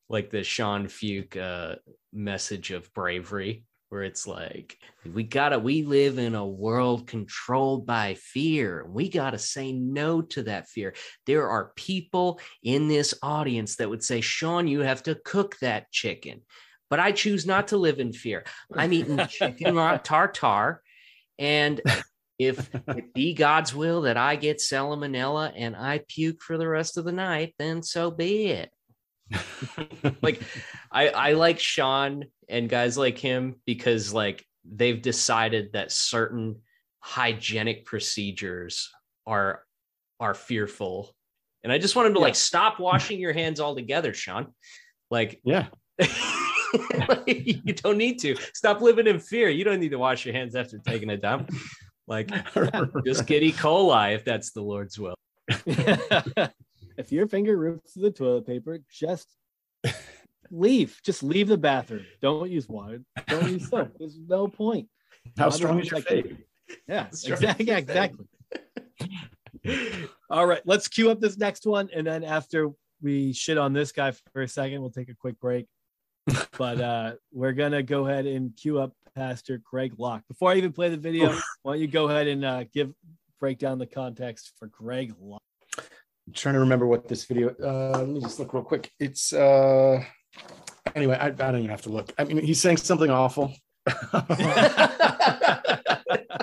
like the Sean Feucht uh message of bravery where it's like we gotta we live in a world controlled by fear. We gotta say no to that fear. There are people in this audience that would say sean you have to cook that chicken. But i choose not to live in fear. I'm eating chicken tartar and if it be God's will that I get salmonella and I puke for the rest of the night, then so be it. Like I I like Sean and guys like him because like they've decided that certain hygienic procedures are are fearful. And I just want him to like stop washing your hands altogether, Sean. Like yeah. you don't need to stop living in fear. You don't need to wash your hands after taking a dump. Like just get E. coli if that's the Lord's will. if your finger rips to the toilet paper, just leave. Just leave the bathroom. Don't use water. Don't use soap. There's no point. How Water strong is your like- faith? Yeah, exactly. Yeah, exactly. All right, let's cue up this next one, and then after we shit on this guy for a second, we'll take a quick break. but uh we're gonna go ahead and cue up Pastor Greg Locke. Before I even play the video, why don't you go ahead and uh, give break down the context for Greg Locke? I'm trying to remember what this video. Uh, let me just look real quick. It's uh, anyway. I, I don't even have to look. I mean, he's saying something awful.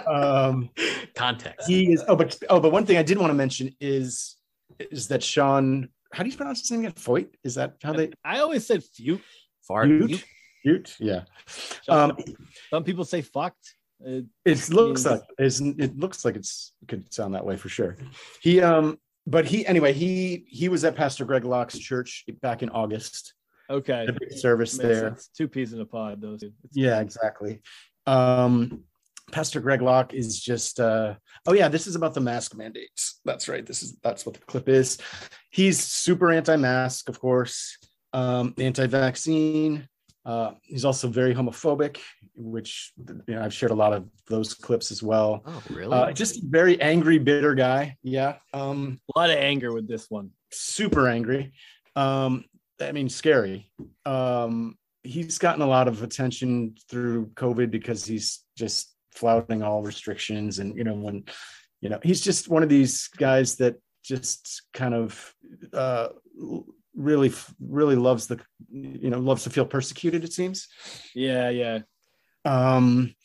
um, Context. he is. Oh, but oh, but one thing I did want to mention is is that Sean. How do you pronounce his name again? Foyt. Is that how they? I always said few. Fart. Ute? Ute? Yeah. Um, Some people say fucked. It, it looks means- like it looks like it's it could sound that way for sure. He um, but he anyway he he was at Pastor Greg Locke's church back in August. okay. A big service there. sense. Two peas in a pod, those. Yeah, fine. exactly. Um, Pastor Greg Locke is just uh oh yeah, this is about the mask mandates. That's right. This is that's what the clip is. He's super anti-mask, of course, um, anti-vaccine. Uh, he's also very homophobic, which you know I've shared a lot of those clips as well. Oh, really? Uh, just very angry, bitter guy. Yeah, um, A lot of anger with this one. super angry. Um, I mean, scary. Um, he's gotten a lot of attention through COVID because he's just flouting all restrictions, and you know when you know he's just one of these guys that just kind of uh, really, really loves the you know loves to feel persecuted. It seems. Yeah, yeah. Um,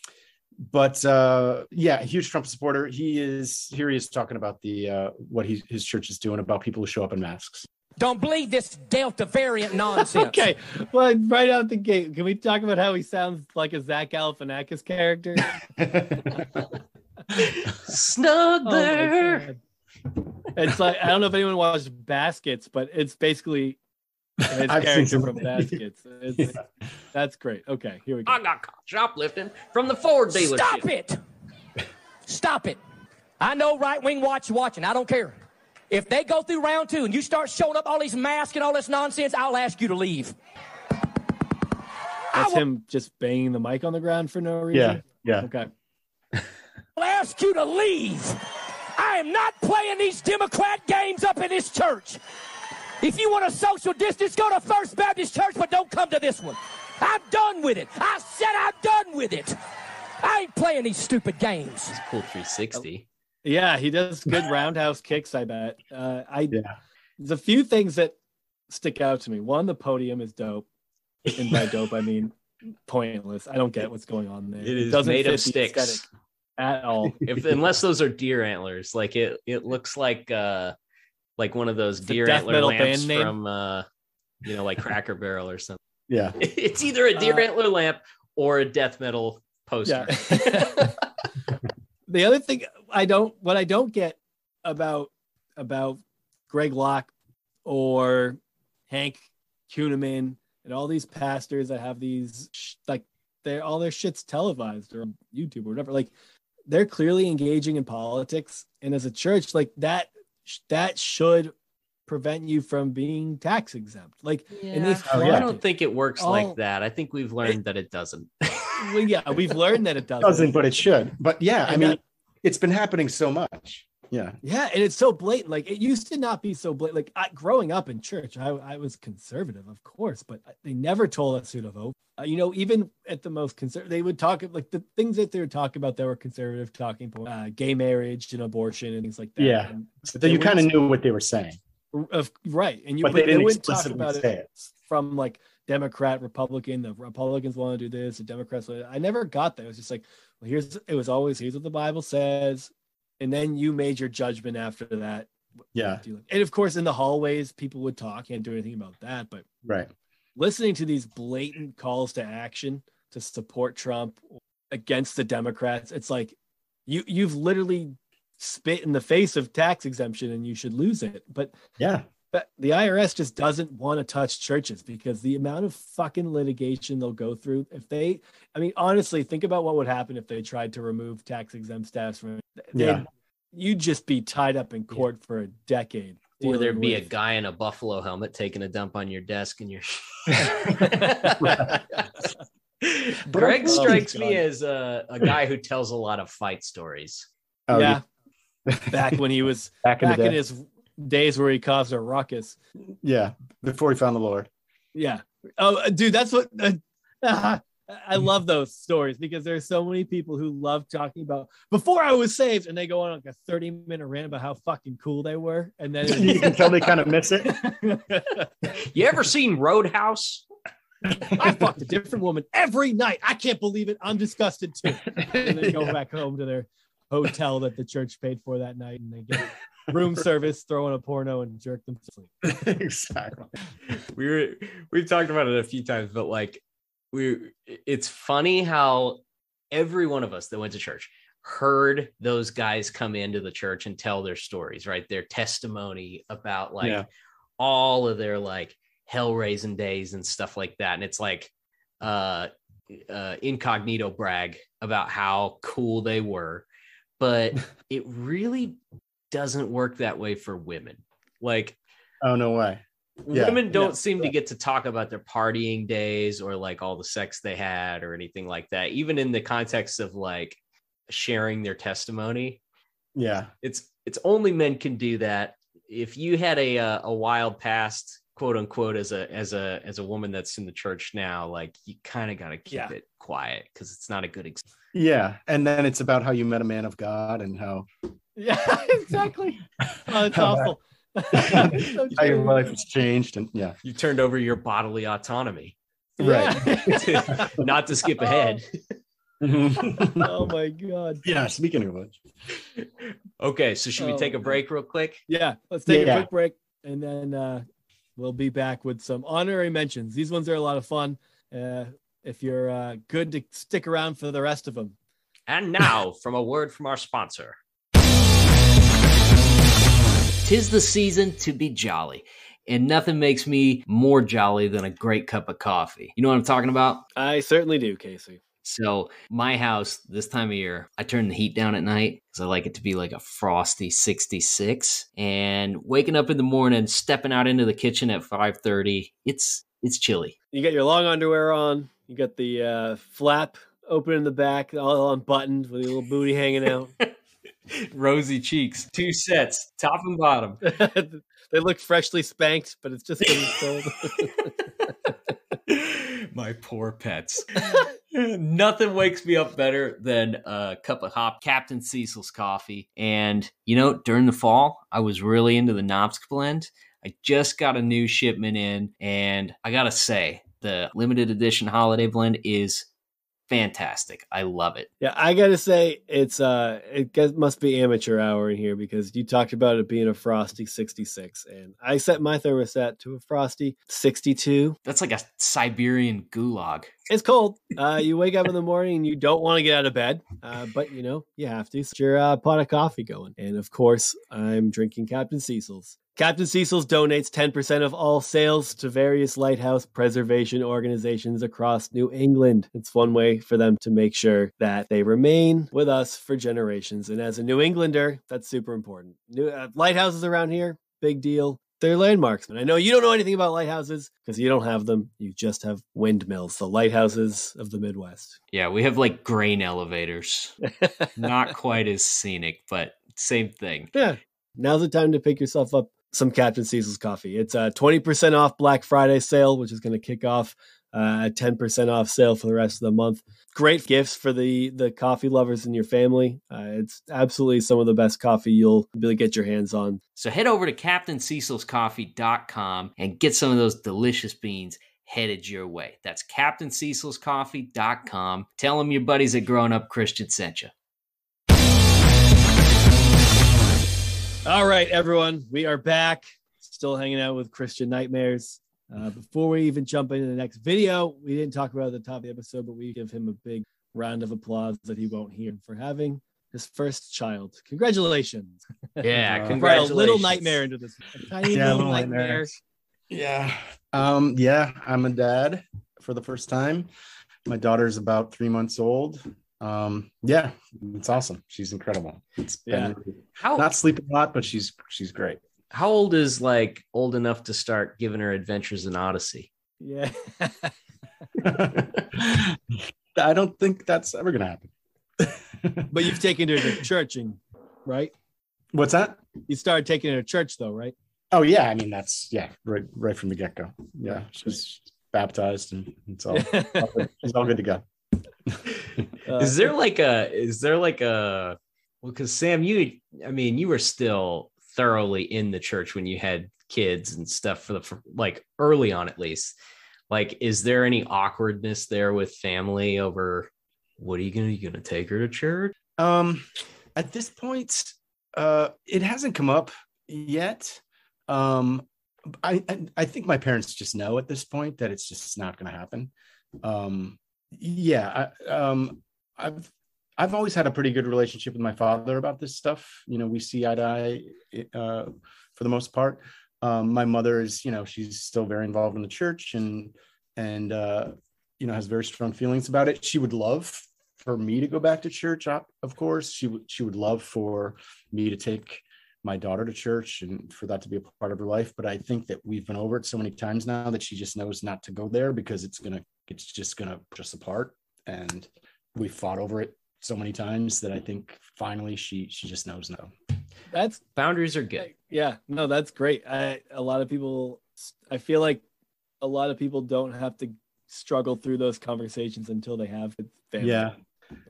but uh, yeah, huge Trump supporter. He is here. He is talking about the uh, what he, his church is doing about people who show up in masks. Don't believe this Delta variant nonsense. Okay, well, right out the gate, can we talk about how he sounds like a Zach Galifianakis character? Oh Snuggler. God. It's like I don't know if anyone watched Baskets, but it's basically his I've seen character some- from Baskets. It's, That's great. Okay, here we go. I got caught shoplifting from the Ford dealership. Stop it! Stop it! I know right wing watch watching. I don't care. If they go through round two and you start showing up all these masks and all this nonsense, I'll ask you to leave. That's him just banging the mic on the ground for no reason. Yeah, yeah. Okay. I'll ask you to leave. I am not playing these Democrat games up in this church. If you want a social distance, go to First Baptist Church, but don't come to this one. I'm done with it. I said I'm done with it. I ain't playing these stupid games. Cool 360. Yeah, he does good roundhouse kicks. I bet. Uh, I Yeah. there's a few things that stick out to me. One, the podium is dope, and by dope I mean pointless. I don't get what's going on there. It is doesn't made of fit the sticks. aesthetic at all. If unless those are deer antlers, like it, it looks like uh, like one of those a deer death antler lamps from uh, you know, like Cracker Barrel or something. Yeah. It's either a deer Uh, antler lamp or a death metal poster. Yeah. the other thing I don't, what I don't get about about Greg Locke or Hank Kunneman and all these pastors that have these sh- like they're all their shit's televised or on YouTube or whatever. Like they're clearly engaging in politics, and as a church, like that that should prevent you from being tax exempt. Like, and they Yeah. Oh, I don't think it works Oh. like that. I think we've learned that it doesn't. well, yeah, we've learned that it doesn't. doesn't, but it should. But yeah, I mean, it's been happening so much. Yeah. Yeah, and it's so blatant. Like it used to not be so blatant. Like I, growing up in church, I, I was conservative, of course, but they never told us who to vote. Uh, you know, even at the most conservative, they would talk like the things that they were talking about that were conservative talking points, uh, gay marriage and abortion and things like that. Yeah. And So you kind of knew what they were saying, of right, and you but they didn't wouldn't talk explicitly about say it it. from like Democrat, Republican. The Republicans want to do this, the Democrats. want- I never got that. It was just like, well, here's it was always here's what the Bible says, and then you made your judgment after that. Yeah. do you like- And of course, in the hallways, people would talk. Can't do anything about that. But Right. listening to these blatant calls to action to support Trump against the Democrats, it's like you you've literally spit in the face of tax exemption, and you should lose it. But Yeah. But the IRS just doesn't want to touch churches because the amount of fucking litigation they'll go through. If they, I mean, honestly, think about what would happen if they tried to remove tax exempt status from. Yeah. you'd just be tied up in court for a decade. Or there'd dealing be a guy in a buffalo helmet taking a dump on your desk and you're Greg strikes me as a, a guy who tells a lot of fight stories. Oh, yeah, back when he was Back in back in his days where he caused a ruckus. Yeah. Before he found the Lord. Yeah. Oh, dude, that's what uh, I love those stories because there's so many people who love talking about before I was saved, and they go on like a 30 minute rant about how fucking cool they were, and then you can tell they kind of miss it. You ever seen Roadhouse? I fucked a different woman every night. I can't believe it. I'm disgusted too. And then go back home to their hotel that the church paid for that night, and they get room service, throw in a porno, and jerk them to sleep. exactly. we were we've talked about it a few times but like we it's funny how every one of us that went to church heard those guys come into the church and tell their stories right their testimony about like Yeah. all of their like hell raising days and stuff like that and it's like uh uh incognito brag about how cool they were but it really doesn't work that way for women like Oh no way. Yeah. women don't Yeah. seem to get to talk about their partying days or like all the sex they had or anything like that even in the context of like sharing their testimony Yeah. it's it's only men can do that if you had a uh, a wild past quote unquote as a as a as a woman that's in the church now like you kind of got to keep Yeah. it quiet because it's not a good ex- Yeah. And then it's about how you met a man of God and how Yeah, exactly. Oh, it's How awful. So how your life has changed. And yeah. you turned over your bodily autonomy Right. Yeah. not to skip ahead oh my god. yeah. Speaking of which. okay so should we Oh, take a break real quick Yeah, let's take Yeah. a quick break and then uh, we'll be back with some honorary mentions. These ones are a lot of fun. Uh, if you're uh, good to stick around for the rest of them. And now, from a word from our sponsor. Tis the season to be jolly, and nothing makes me more jolly than a great cup of coffee. You know what I'm talking about? I certainly do, Casey. So, my house this time of year, I turn the heat down at night because I like it to be like a frosty 66. And waking up in the morning, stepping out into the kitchen at 5:30, it's it's chilly. You got your long underwear on. You got the uh, flap open in the back, all unbuttoned with your little booty hanging out. Rosy cheeks, two sets, top and bottom. they look freshly spanked, but it's just getting cold. My poor pets. Nothing wakes me up better than a cup of hop Captain Cecil's coffee. And, you know, during the fall, I was really into the Nopsk blend. I just got a new shipment in, and I gotta say, the limited edition holiday blend is fantastic. I love it. Yeah, I gotta say it's uh it must be amateur hour in here because you talked about it being a frosty 66 and I set my thermostat to a frosty 62. That's like a Siberian gulag. It's cold. Uh you wake up in the morning and you don't want to get out of bed. Uh but you know, you have to. Get your uh, pot of coffee going. And of course, I'm drinking Captain Cecil's. Captain Cecil's donates 10% of all sales to various lighthouse preservation organizations across New England. It's one way for them to make sure that they remain with us for generations. And as a New Englander, that's super important. New, uh, lighthouses around here, big deal. They're landmarks. And I know you don't know anything about lighthouses because you don't have them. You just have windmills, the lighthouses of the Midwest. Yeah, we have like grain elevators. Not quite as scenic, but same thing. Yeah. Now's the time to pick yourself up some Captain Cecil's coffee. It's a 20% off Black Friday sale, which is going to kick off uh, a 10% off sale for the rest of the month. Great gifts for the the coffee lovers in your family. Uh, it's absolutely some of the best coffee you'll to get your hands on. So head over to CaptainCecilsCoffee.com and get some of those delicious beans headed your way. That's CaptainCecilsCoffee.com. Tell them your buddies at Growing Up Christian sent you. All right, everyone, we are back. Still hanging out with Christian Nightmares. Uh, before we even jump into the next video, we didn't talk about it at the top of the episode, but we give him a big round of applause that he won't hear for having his first child. Congratulations! Yeah, Uh, a congratulations. little nightmare into this. A tiny Yeah, little little nightmare. nightmare. Yeah. Um, yeah, I'm a dad for the first time. My daughter's about three months old. Um, yeah, it's awesome. She's incredible. It's been How not sleeping a lot, but she's she's great. how old is like old enough to start giving her adventures in Odyssey? Yeah. I don't think that's ever gonna happen. but you've taken her to church and right? What's that? You started taking her to church though, right? Oh yeah, I mean that's yeah, right right from the get go. Yeah, she's baptized and it's all, all good. it's all good to go. Is there like a is there like a well because sam you i mean you were still thoroughly in the church when you had kids and stuff for the for, like early on at least like is there any awkwardness there with family over what are you gonna you gonna take her to church Um, at this point, uh, it hasn't come up yet. Um, I, I I think my parents just know at this point that it's just not going to happen. Um, yeah, I, um, I've I've always had a pretty good relationship with my father about this stuff. You know, we see eye to eye uh, for the most part. Um, my mother is, you know, she's still very involved in the church and and uh, you know has very strong feelings about it. She would love for me to go back to church. Of course, she would she would love for me to take my daughter to church and for that to be a part of her life. But I think that we've been over it so many times now that she just knows not to go there because it's gonna it's just gonna push us apart. And we fought over it so many times that I think finally she she just knows no. That's Boundaries are good. yeah, no, that's great. I a lot of people I feel like a lot of people don't have to struggle through those conversations until they have with family. Yeah.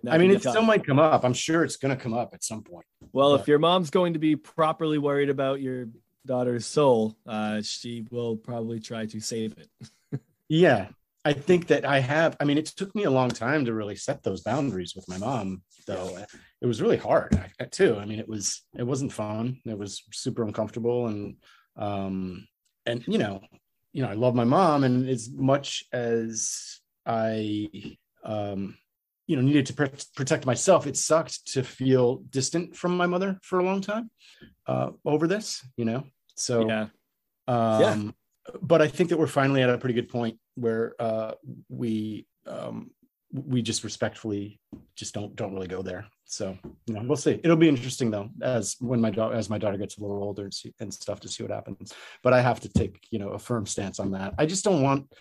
I mean, it still might come up. I'm sure it's gonna come up at some point. Well, but- if your mom's going to be properly worried about your daughter's soul, uh, she will probably try to save it. Yeah. I think that I have. I mean, it took me a long time to really set those boundaries with my mom, though. It was really hard too. I mean, it was it wasn't fun. It was super uncomfortable, and um, and you know, you know, I love my mom, and as much as I um, you know, needed to pr- protect myself, it sucked to feel distant from my mother for a long time uh, over this. You know, so yeah. um, But I think that we're finally at a pretty good point where uh, we um, we just respectfully just don't don't really go there. So you know, we'll see. It'll be interesting though, as when my daughter as my daughter gets a little older and, see, and stuff to see what happens. But I have to take you know a firm stance on that. I just don't want.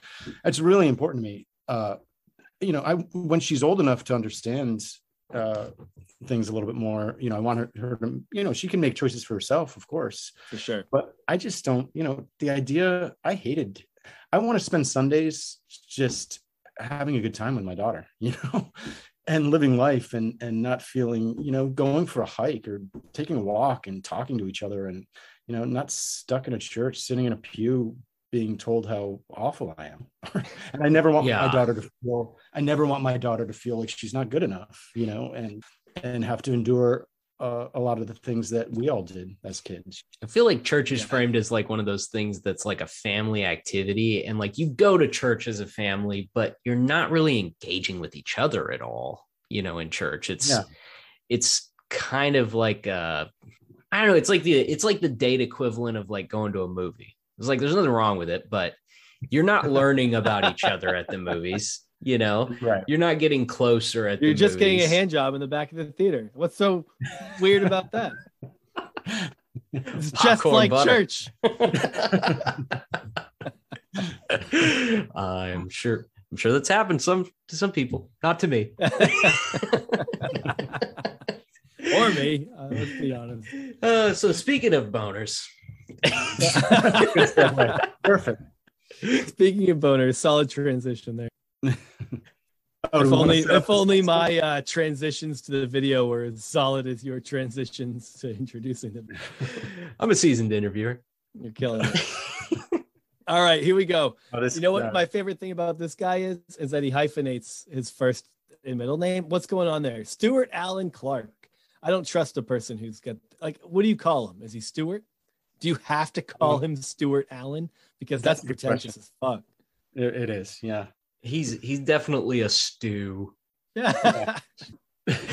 It's really important to me. Uh, you know, I when she's old enough to understand uh things a little bit more you know i want her, her to you know she can make choices for herself of course. For sure. But i just don't you know the idea i hated i want to spend sundays just having a good time with my daughter you know and living life and and not feeling you know going for a hike or taking a walk and talking to each other and you know not stuck in a church sitting in a pew being told how awful I am. and I never want Yeah. my daughter to feel I never want my daughter to feel like she's not good enough, you know, and and have to endure uh, a lot of the things that we all did as kids. I feel like church is Yeah. framed as like one of those things that's like a family activity. And like you go to church as a family, but you're not really engaging with each other at all, you know, in church. It's Yeah. it's kind of like uh I don't know, it's like the it's like the date equivalent of like going to a movie. It's like there's nothing wrong with it, but you're not learning about each other at the movies, you know. Right. You're not getting closer at You're just getting a hand job in the back of the theater. What's so weird about that? It's just Popcorn like butter. church. I'm sure I'm sure that's happened some to some people, not to me. or me. Uh, let's be honest. Uh, so speaking of boners, Perfect. Speaking of boners, solid transition there. Oh, if only if only my uh, transitions to the video were as solid as your transitions to introducing them. I'm a seasoned interviewer. You're killing it. All right, here we go. Oh, this- You know what uh, my favorite thing about this guy is? Is that he hyphenates his first and middle name. What's going on there? Stewart Allen Clark. I don't trust a person who's got like what do you call him? Is he Stewart? Do you have to call him Stewart Allen? Because that's, That's pretentious as fuck. it- it is, yeah. He's he's definitely a stew. Yeah.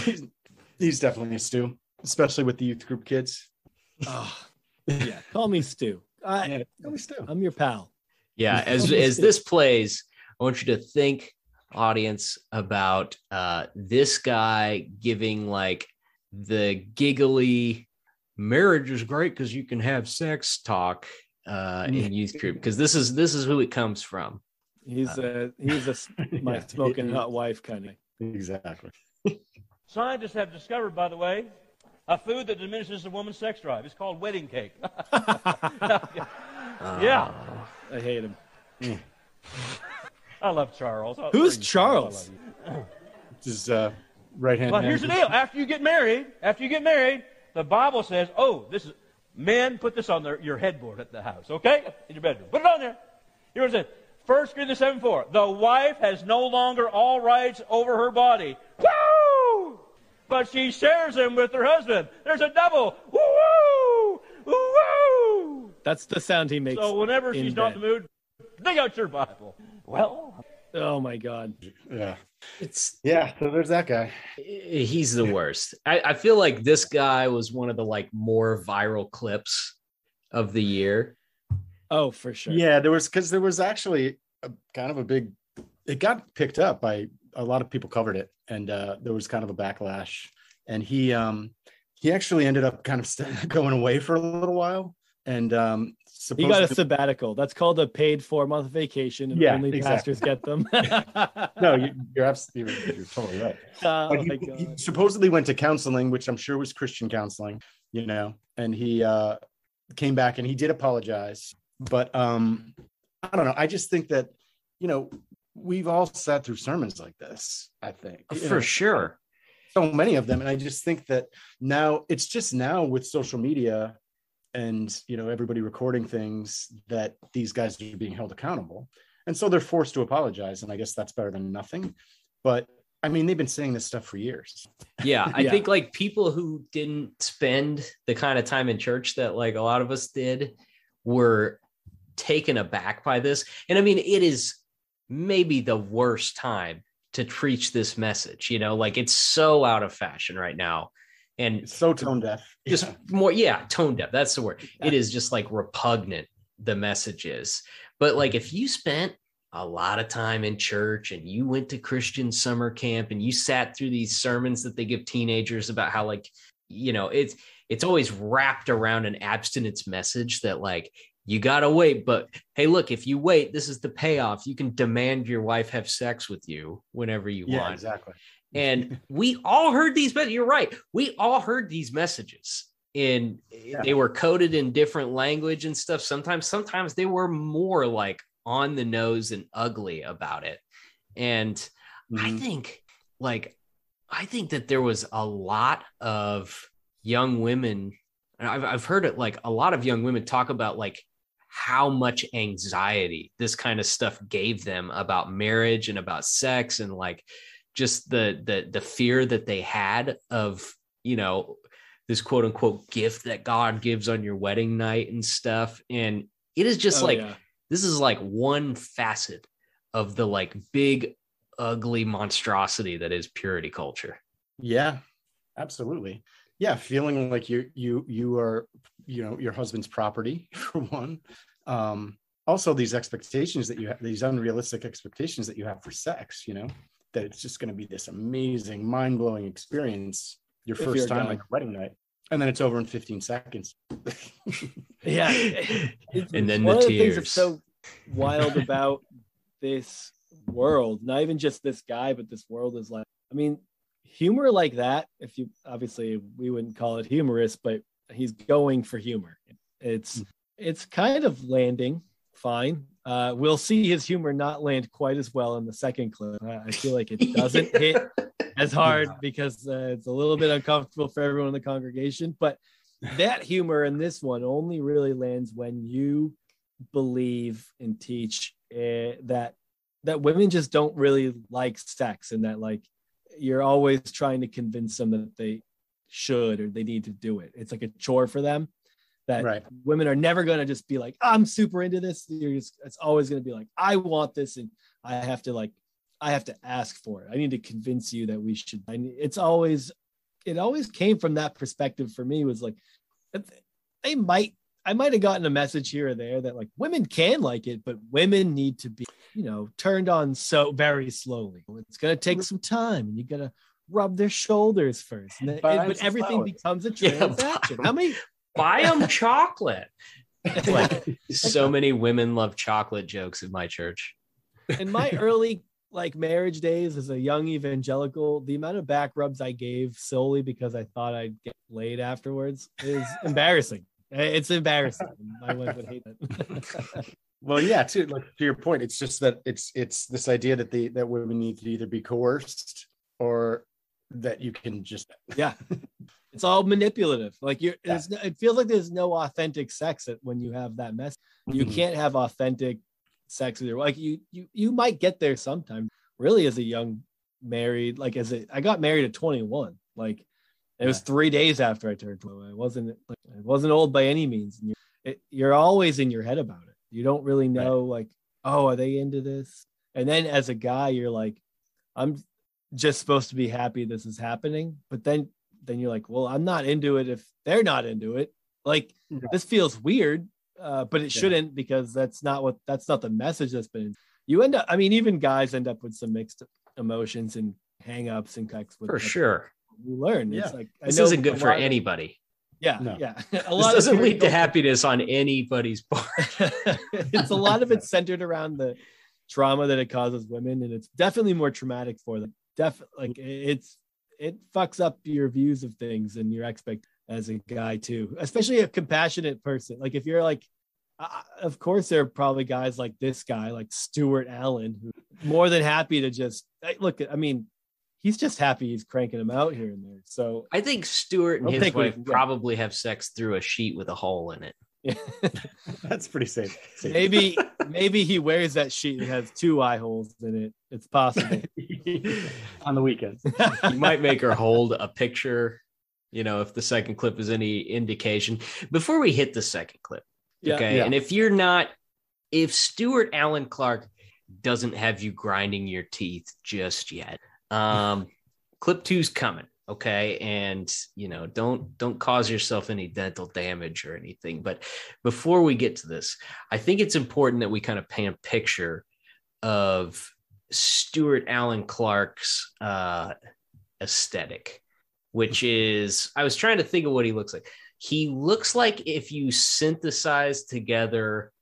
he's, he's definitely a stew, especially with the youth group kids. Oh, yeah. Call me Stu. I, Yeah, really stew. I'm your pal. Yeah, as as this plays, I want you to think, audience, about uh, this guy giving like the giggly marriage is great because you can have sex talk uh, in youth group because this is this is who it comes from. He's a he's a my Yeah. smoking hot wife kind of. Exactly. Scientists have discovered, by the way, a food that diminishes a woman's sex drive. It's called wedding cake. yeah. I hate him. I love Charles. I- Who's I Charles? love. This is uh, right hand. Well, here's the deal. After you get married, after you get married, the Bible says, oh, this is, men, put this on their, your headboard at the house, okay? In your bedroom. Put it on there. Here's what it says. 1 Corinthians 7 4. The wife has no longer all rights over her body. Woo! But she shares them with her husband. There's a double. Woo! Woo! That's the sound he makes. So whenever she's not in the mood, dig out your Bible. Well, Oh my god. Yeah. It's Yeah. So there's that guy. he's the worst. I, I feel like this guy was one of the like more viral clips of the year. Oh, for sure. Yeah, there was because there was actually a, kind of a big. It got picked up by a lot of people covered it, and uh, there was kind of a backlash. And he um he actually ended up kind of going away for a little while, and um, You got a to- sabbatical. That's called a paid four month vacation, and Yeah, only exactly. pastors get them. no, you, you're absolutely you're, you're totally right. Oh But my he, God. he supposedly went to counseling, which I'm sure was Christian counseling, you know, and he uh, came back and he did apologize. But um, I don't know. I just think that, you know, we've all sat through sermons like this, I think. you For know, sure. So many of them. And I just think that now it's just now with social media and, you know, everybody recording things that these guys are being held accountable. And so they're forced to apologize. And I guess that's better than nothing. But I mean, they've been saying this stuff for years. Yeah, I Yeah. think like people who didn't spend the kind of time in church that like a lot of us did were taken aback by this. And I mean, it is maybe the worst time to preach this message, you know, like it's so out of fashion right now. And so tone deaf. just more yeah tone deaf that's the word. It is just like repugnant the message is. But like if you spent a lot of time in church and you went to christian summer camp and you sat through these sermons that they give teenagers about how like you know it's it's always wrapped around an abstinence message that like you gotta wait but hey look if you wait this is the payoff. You can demand your wife have sex with you whenever you yeah, want. exactly. And we all heard these but you're right. We all heard these messages and they were coded in different language and stuff. Sometimes sometimes they were more like on the nose and ugly about it. And i Mhm. think like i think that there was a lot of young women and I've, I've heard it like a lot of young women talk about like how much anxiety this kind of stuff gave them about marriage and about sex and like just the the the fear that they had of you know this quote unquote gift that God gives on your wedding night and stuff and it is just Oh, like yeah. this is like one facet of the like big ugly monstrosity that is purity culture Yeah, absolutely. Yeah, feeling like you you you are you know your husband's property for one. Um, also, these expectations that you have, these unrealistic expectations that you have for sex. You know that it's just going to be this amazing, mind blowing experience your If first time guy. on wedding night, and then it's over in 15 seconds. yeah It's- And then one the of the things tears. that's so wild about this world not even just this guy but this world is like i mean humor like that if you obviously we wouldn't call it humorous but he's going for humor it's hmm. it's kind of landing fine. Uh we'll see his humor not land quite as well in the second clip. I, I feel like it doesn't hit as hard because uh, it's a little bit uncomfortable for everyone in the congregation but that humor in this one only really lands when you believe and teach uh, that that women just don't really like sex and that like you're always trying to convince them that they should or they need to do it. It's like a chore for them that Right. women are never going to just be like i'm super into this You're just, it's always going to be like i want this and i have to like i have to ask for it i need to convince you that we should I, need- it's always it always came from that perspective for me was like they might I might have gotten a message here or there that like women can like it, but women need to be, you know, turned on so very slowly. It's gonna take some time, and you gotta rub their shoulders first. And then- Buy but everything flowers. becomes a Yeah, transaction. How many? Buy them chocolate like so many women love chocolate jokes in my church in my early like marriage days as a young evangelical, the amount of back rubs I gave solely because I thought I'd get laid afterwards is embarrassing. It's embarrassing. My wife would hate it. well, yeah, too. Like to your point, it's just that it's it's this idea that the that women need to either be coerced or that you can just yeah, it's all manipulative. Like you're, it's, no- it feels like there's no authentic sex when you have that mess. You Mhm. can't have authentic sex with your like you you you might get there sometime. Really, as a young married, like as a I got married at 21. Like it was three days after I turned 21. I wasn't like I wasn't old by any means. And you, it, you're always in your head about it. You don't really know like, oh, are they into this? And then as a guy, you're like, I'm just supposed to be happy this is happening. But then then you're like, well, I'm not into it if they're not into it. Like Yeah. this feels weird, uh, but it Yeah. shouldn't because that's not what that's not the message that's been. You end up, I mean, even guys end up with some mixed emotions and hangups and connects with for sure we learn. Yeah. It's like I This isn't good for of- anybody. Yeah, No. yeah. A This lot of doesn't lead to happiness on anybody's part. it's a lot of it centered around the trauma that it causes women, and it's definitely more traumatic for them. Definitely, like it's it fucks up your views of things and your expect as a guy too, especially a compassionate person. Like if you're like, uh, of course, there are probably guys like this guy, like Stewart Allen, who more than happy to just look. I mean, he's just happy he's cranking them out here and there. So I think Stewart and his take what he wife probably have sex through a sheet with a hole in it. That's pretty safe. safe. maybe maybe he wears that sheet that has two eye holes in it. It's possible. on the weekends. You might make her hold a picture, you know, if the second clip is any indication. Before we hit the second clip, Yeah. okay. Yeah. And if you're not, if Stewart Allen Clark doesn't have you grinding your teeth just yet, um, clip two's coming. Okay. And you know, don't don't cause yourself any dental damage or anything. But before we get to this, I think it's important that we kind of paint a picture of Stewart Allen Clark's uh aesthetic, which is I was trying to think of what he looks like. He looks like if you synthesize together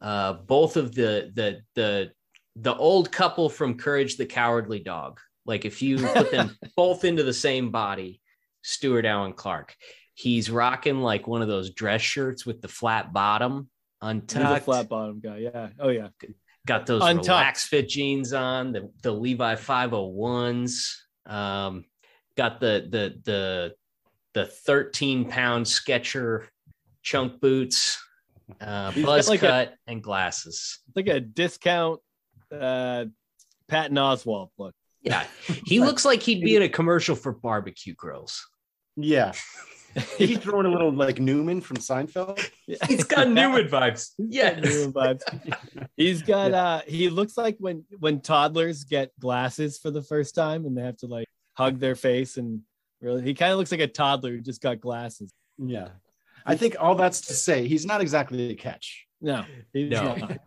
uh, both of the the the the old couple from Courage the Cowardly Dog. Like if you put them both into the same body, Stewart Allen Clark. He's rocking like one of those dress shirts with the flat bottom He's a untucked. flat bottom guy. Yeah. Oh yeah. Got those Untucked. relax fit jeans on, the, the Levi 501s. Um, got the the the the 13 pound Sketcher chunk boots, uh, buzz like a- cut, and glasses. It's like a discount uh Patton Oswalt look. Yeah, he looks like he'd be in a commercial for barbecue grills. Yeah. He's throwing a little like Newman from Seinfeld. He's got Newman vibes. Yes. Newman vibes. He's got uh he looks like when when toddlers get glasses for the first time and they have to like hug their face and really he kind of looks like a toddler who just got glasses. Yeah. I think all that's to say he's not exactly a catch. No, he's No. not.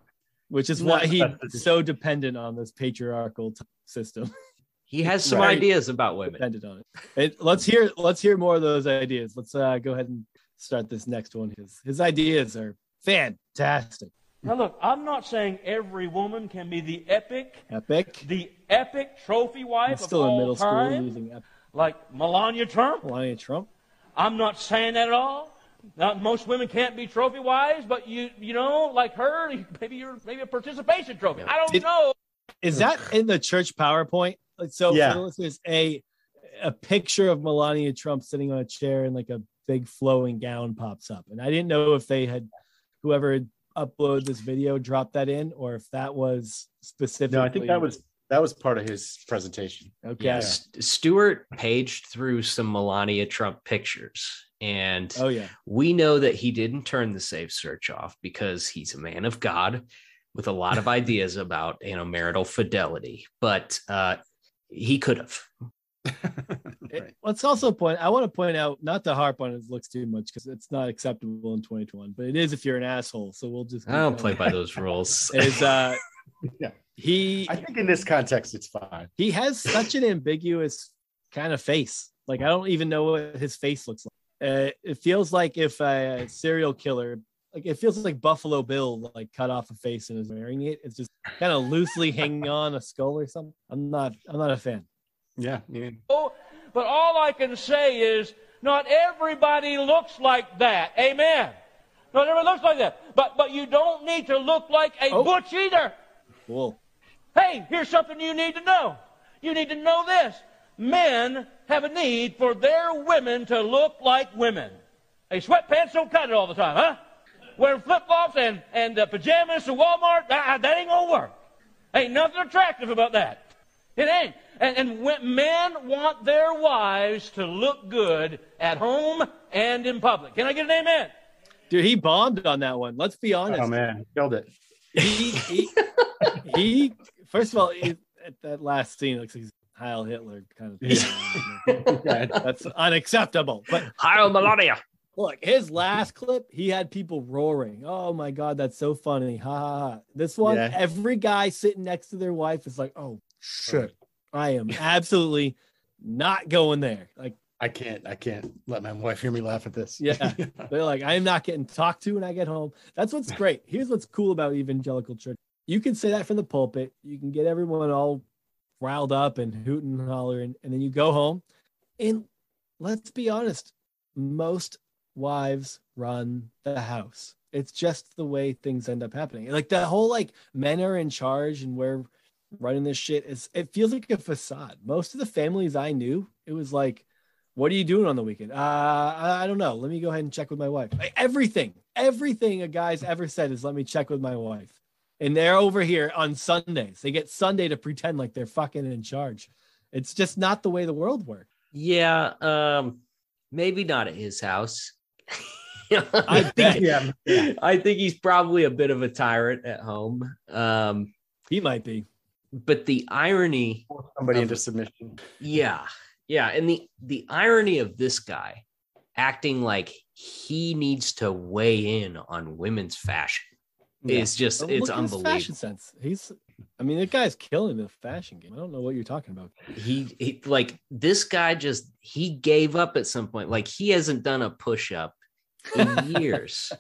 Which is why he's so dependent on this patriarchal t- system. He has some Right. ideas about women. dependent on it. And let's hear let's hear more of those ideas. Let's uh, go ahead and start this next one. His his ideas are fantastic. Now, look, I'm not saying every woman can be the epic, Epic. the epic trophy I'm wife of still in all middle school time, using Epic. like Melania Trump. Melania Trump. I'm not saying that at all. Not most women can't be trophy wives, but you you know, like her, maybe you're maybe a participation trophy. I don't Did- know. Is that in the church PowerPoint? Like so Yeah. for the listeners, a a picture of Melania Trump sitting on a chair and like a big flowing gown pops up. And I didn't know if they had whoever had uploaded this video dropped that in or if that was specifically No, I think that was that was part of his presentation. okay. Yeah, St- Stewart paged through some Melania Trump pictures, and Oh yeah. we know that he didn't turn the safe search off because he's a man of God with a lot of ideas about you know marital fidelity, but uh, he could have. It- let's also point i want to point out not to harp on his looks too much because it's not acceptable in 2021 but it is if you're an asshole so we'll just I don't play by those rules. is uh Yeah. he I think in this context it's fine. he has such an ambiguous kind of face like i don't even know what his face looks like uh, it feels like if a serial killer like it feels like buffalo bill like cut off a face and is wearing it it's just kind of loosely hanging on a skull or something i'm not i'm not a fan Yeah. yeah. Oh, but all I can say is, not everybody looks like that. Amen. Not everybody looks like that. But but you don't need to look like a Oh. butch either. cool Hey, here's something you need to know. You need to know this. Men have a need for their women to look like women. Hey, sweatpants don't cut it all the time, huh? Wearing flip-flops and, and uh, pajamas to Walmart, that, that ain't gonna work. Ain't nothing attractive about that. It ain't. And, and when men want their wives to look good at home and in public. Can I get an amen? dude he bombed on that one let's be honest Oh man, killed it. he, he, he first of all he, at that last scene looks like he's Heil Hitler kind of thing. Yeah. That's unacceptable. But Heil Melania. Look, his last clip, he had people roaring. Oh my god, that's so funny! Ha ha ha! This one, Yeah. every guy sitting next to their wife is like, "Oh shit, I am absolutely not going there. Like, I can't. I can't let my wife hear me laugh at this. yeah, they're like, I am not getting talked to when I get home. That's what's great. Here's what's cool about evangelical church. You can say that from the pulpit. You can get everyone all riled up and hooting and hollering, and then you go home. And let's be honest, most wives run the house. It's just the way things end up happening. Like the whole like men are in charge and we're running this shit is it feels like a facade. Most of the families I knew, it was like, what are you doing on the weekend? Uh, I, don't know. Let me go ahead and check with my wife. Like, everything, everything a guy's ever said is let me check with my wife. And they're over here on Sundays. They get Sunday to pretend like they're fucking in charge. It's just not the way the world works. Yeah, um, maybe not at his house. I bet. yeah. I think he's probably a bit of a tyrant at home. Um, He might be. but the irony, Somebody Of- into submission. yeah, yeah, and the the irony of this guy acting like he needs to weigh in on women's fashion is just But it's look at his unbelievable. Fashion sense. He's, I mean, that guy's killing the fashion game. I don't know what you're talking about. he, he like this guy just he gave up at some point like he hasn't done a push-up in years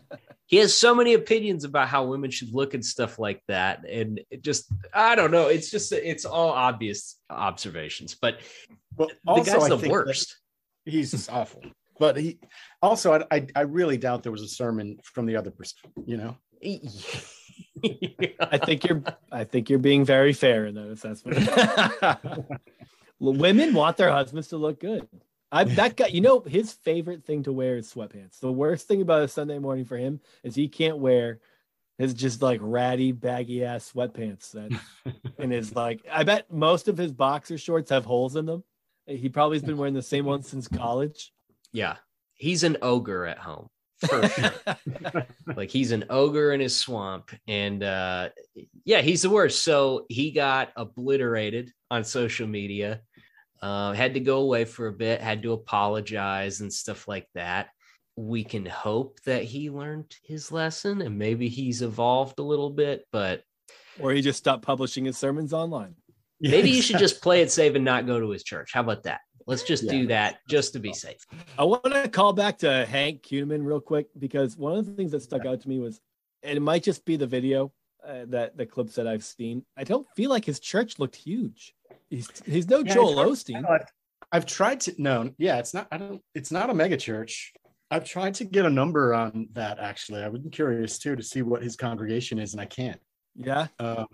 he has so many opinions about how women should look and stuff like that and it just i don't know it's just it's all obvious observations but Well, the also, guy's I the worst He's awful. But he also, I, I, I really doubt there was a sermon from the other perspective. You know, I think you're, I think you're being very fair in that assessment. Women want their husbands to look good. I that guy, you know, his favorite thing to wear is sweatpants. The worst thing about a Sunday morning for him is he can't wear his just like ratty, baggy ass sweatpants. That and his like, I bet most of his boxer shorts have holes in them. He probably has been wearing the same ones since college. yeah he's an ogre at home for sure. Like he's an ogre in his swamp and uh yeah he's the worst. So he got obliterated on social media uh, had to go away for a bit had to apologize and stuff like that. We can hope that he learned his lesson and maybe he's evolved a little bit but or he just stopped publishing his sermons online. maybe you should just play it safe and not go to his church. How about that let's just do that just to be safe I want to call back to Hank Kunneman real quick because one of the things that stuck out to me was, and it might just be the video uh, that the clips that I've seen. I don't feel like his church looked huge. He's he's no Yeah, Joel Osteen. I've tried to no, yeah, it's not. I don't. It's not a mega church. I've tried to get a number on that. Actually, I would be curious too to see what his congregation is, and I can't. Yeah, Um,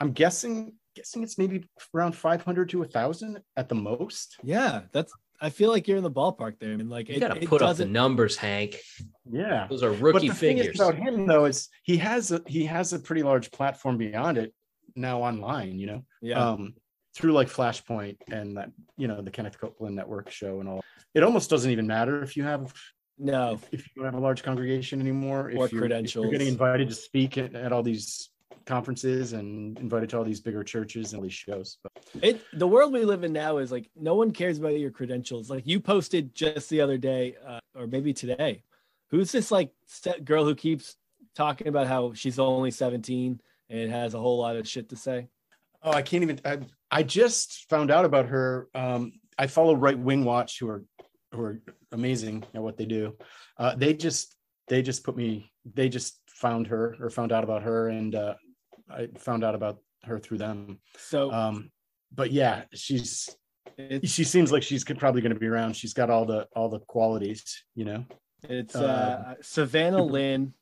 I'm guessing guessing it's maybe around 500 to a thousand at the most. yeah. That's. I feel like you're in the ballpark there. I mean, like you it, gotta it put up the numbers hank Yeah. those are rookie But rookie the thing is about him though is he has a he has a pretty large platform beyond it now online. You know, yeah, um, through like Flashpoint and that you know the Kenneth Copeland Network show and all. It almost doesn't even matter if you have no. if, if you don't have a large congregation anymore. Or if you're, if credentials. you're getting invited to speak at, at all these conferences and invited to all these bigger churches and all these shows. But It the world we live in now is like no one cares about your credentials. Like you posted just the other day, uh, or maybe today. Who's this like girl who keeps talking about how she's only 17 and has a whole lot of shit to say? oh, I can't even. I, I just found out about her. Um, I follow Right Wing Watch, who are who are amazing at what they do. Uh, they just they just put me. They just found her or found out about her, and uh, I found out about her through them. So Um, but yeah, she's it's she seems like she's probably going to be around. She's got all the all the qualities, you know. it's uh, uh, Savannah Lynn,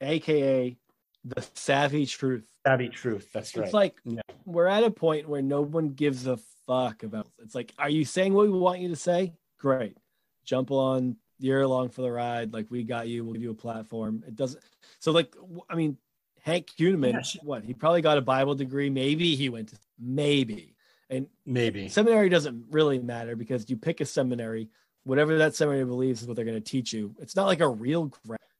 aka the Savvy Truth. Savvy truth. That's right. It's like Yeah. we're at a point where no one gives a fuck about. It's like, are you saying what we want you to say? Great, jump on. You're along for the ride. Like we got you. We'll give you a platform. It doesn't. So like, I mean, Hank Kunneman. Yeah, she- what? He probably got a Bible degree. Maybe he went to maybe. And Maybe. seminary doesn't really matter because you pick a seminary. Whatever that seminary believes is what they're going to teach you. It's not like a real,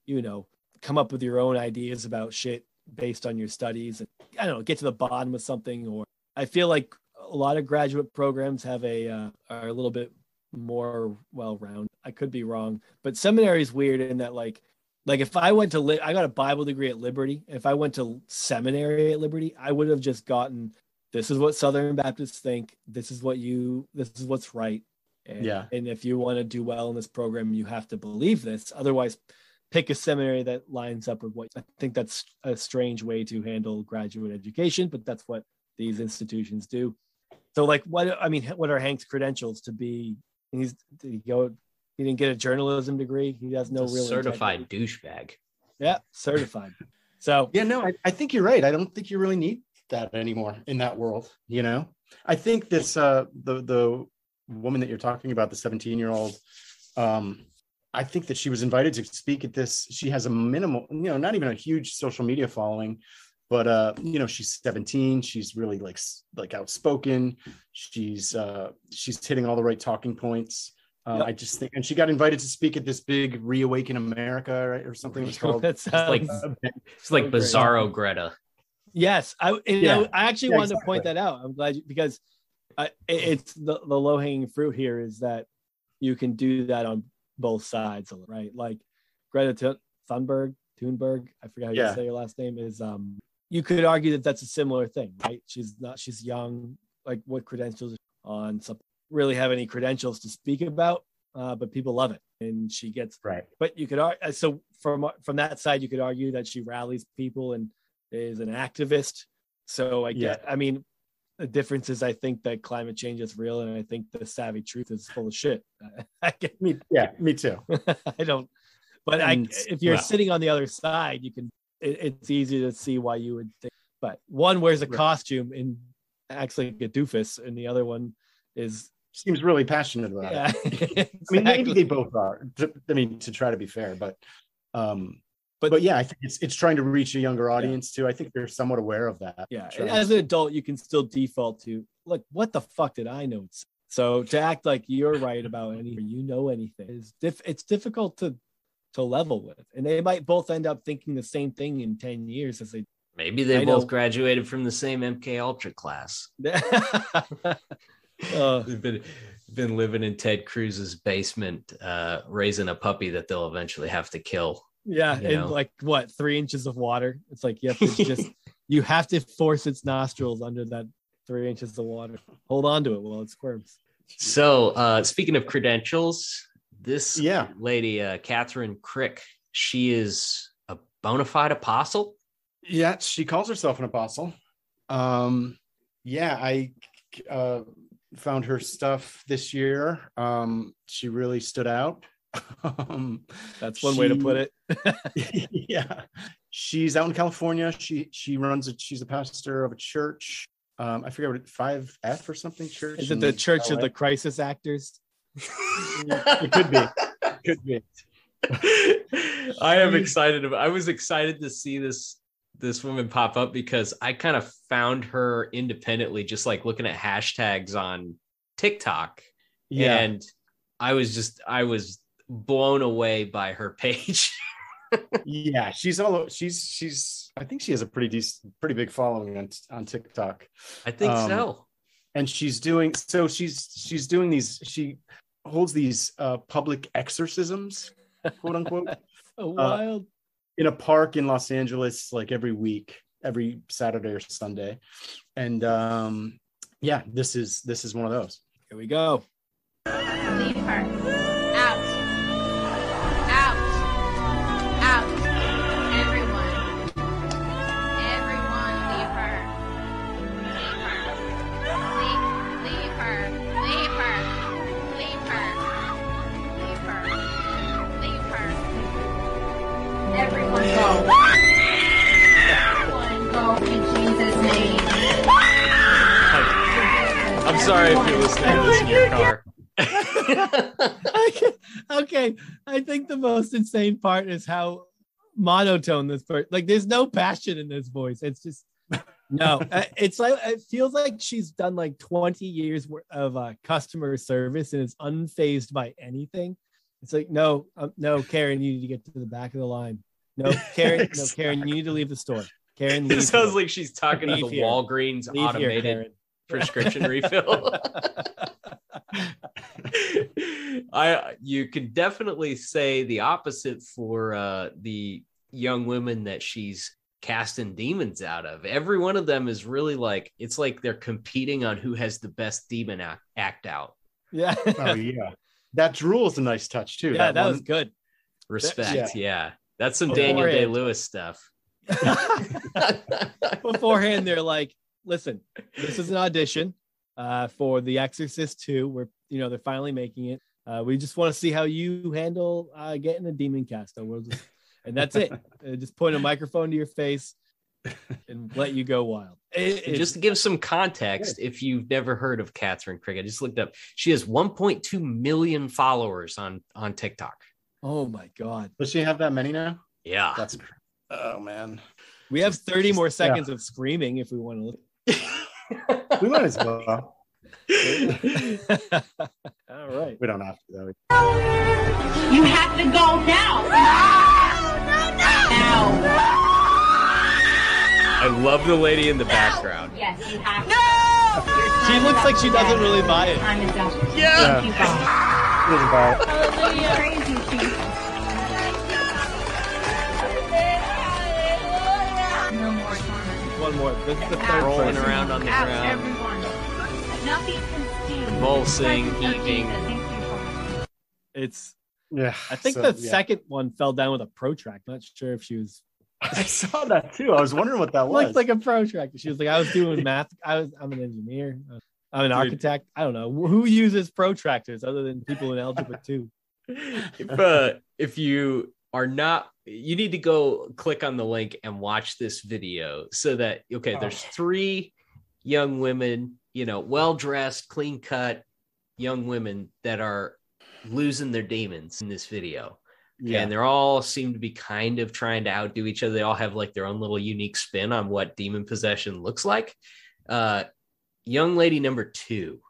you know, come up with your own ideas about shit based on your studies and I don't know, get to the bottom of something. Or I feel like a lot of graduate programs have a uh, are a little bit more well rounded. I could be wrong, but seminary is weird in that like like if I went to li- I got a Bible degree at Liberty. If I went to seminary at Liberty, I would have just gotten this is what Southern Baptists think. This is what you. This is what's right. And, Yeah. And if you want to do well in this program, you have to believe this. Otherwise, pick a seminary that lines up with what I think that's a strange way to handle graduate education, but that's what these institutions do. So, like, what I mean, what are Hank's credentials to be? He's did he go. He didn't get a journalism degree. He has no real certified douchebag. Yeah, certified. So Yeah, no, I, I think you're right. I don't think you really need that anymore in that world. You know, I think this uh the the woman that you're talking about, the 17 year old, um, I think that she was invited to speak at this. She has a minimal, you know, not even a huge social media following, but uh, you know, she's 17. She's really like like outspoken. She's uh she's hitting all the right talking points. Uh, Yep. I just think, and she got invited to speak at this big Reawaken America right, or something. It was called. that It's like it's like. Bizarro Greta. Yes, I and Yeah. I, I actually Yeah, wanted to point that out. I'm glad you, because I, it's the, the low hanging fruit here is that you can do that on both sides, right? Like Greta Thunberg, Thunberg, I forget how you Yeah. say your last name is. Um, you could argue that that's a similar thing, right? She's not, she's young. Like, what credentials on something? Really have any credentials to speak about? Uh, but people love it, and she gets Right. but you could argue so from from that side you could argue that she rallies people and is an activist so i get i mean the difference is i think that climate change is real and i think the savvy truth is full of shit i get Me, yeah, me too. i don't but And- i if you're well- sitting on the other side you can it, it's easy to see why you would think but one wears a Right. costume and acts like a doofus and the other one is Seems really passionate about yeah it. I mean, maybe they both are. to- I mean, to try to be fair, but, um, But- but but yeah, I think it's it's trying to reach a younger audience too. I think they're somewhat aware of that. Yeah, Trying- as an adult, you can still default to look. What the fuck did I know? So to act like you're right about anything, you know anything is diff- It's difficult to to level with, and they might both end up thinking the same thing in ten years as they. Maybe they I both know. graduated from the same MK Ultra class. uh, They've been been living in Ted Cruz's basement, uh, raising a puppy that they'll eventually have to kill. yeah, You in know. like what three inches of water? It's like you have to just you have to force its nostrils under that three inches of water. Hold on to it while it squirms. So, uh, speaking of credentials, this Yeah. lady, uh, Kathryn Krick, she is a bona fide apostle. Yeah, she calls herself an apostle. Um, yeah, I uh, found her stuff this year. Um, she really stood out. um, That's one way to put it. yeah, she's out in California. She she runs a she's a pastor of a church. Um, I forget what five F or something church. Is it the Church of the Crisis Actors? It could be. Could be. I am excited. About, I was excited to see this this woman pop up because I kind of found her independently, just like looking at hashtags on TikTok, Yeah. and I was just I was blown away by her page. yeah she's all she's she's i think she has a pretty decent pretty big following on on tiktok I think Um, so. and she's doing so she's she's doing these she holds these uh public exorcisms quote unquote So wild. In a park in los angeles like every week every saturday or sunday. And um yeah this is this is one of those. Here we go. Most insane part is how monotone this part. Like, there's no passion in this voice. It's just no. Uh, It's like it feels like she's done like 20 years worth of uh, customer service and is unfazed by anything. It's like no, um, no, Karen, you need to get to the back of the line. No, Karen, no, Karen, you need to leave the store. Karen, leave It sounds here. like she's talking to the here. Walgreens Leave automated Karen. prescription refill. I you can definitely say the opposite for uh, the young women that she's casting demons out of. Every one of them is really like it's like they're competing on who has the best demon act, act out. Yeah. Oh yeah, that drool is a nice touch too. yeah, that, one- was good. Respect, Yeah. yeah. That's some Oh, Daniel yeah. Day Lewis stuff. Beforehand, they're like, listen, this is an audition uh, for The Exorcist 2. We're, you know, they're finally making it. Uh, we just want to see how you handle uh, getting a demon cast. So we'll just, and that's it. Uh, just point a microphone to your face and let you go wild. It- And just to give some context, if you've never heard of Kathryn Krick, I just looked up. She has 1.2 million followers on on TikTok. oh my God. Does she have that many now? Yeah, That's oh man. We have 30 more Yeah. seconds of screaming if we want to look. We might as well. All right. We don't have to though. You have to go now. No, no, no. Now. I love the lady in the background. Yes, you have to. No! She looks like she doesn't really buy it. Time is up. Yeah. Thank you, God. This is the third Rolling around on the Out, ground, everyone. Nothing can steal. convulsing, The heaving. Jesus. Thank you, Father. It's, Yeah. I think so, the yeah. second one fell down with a protractor. Not sure if she was I saw that too. I was wondering what that was. looked like a protractor. She was like, I was doing math. I was, I'm an engineer. I'm an Dude. architect. I don't know who uses protractors other than people in algebra two. if, uh, if you are not you need to go click on the link and watch this video so that okay there's three young women you know well dressed clean cut young women that are losing their demons in this video. Yeah. and they're all seem to be kind of trying to outdo each other. They all have like their own little unique spin on what demon possession looks like. Uh young lady number two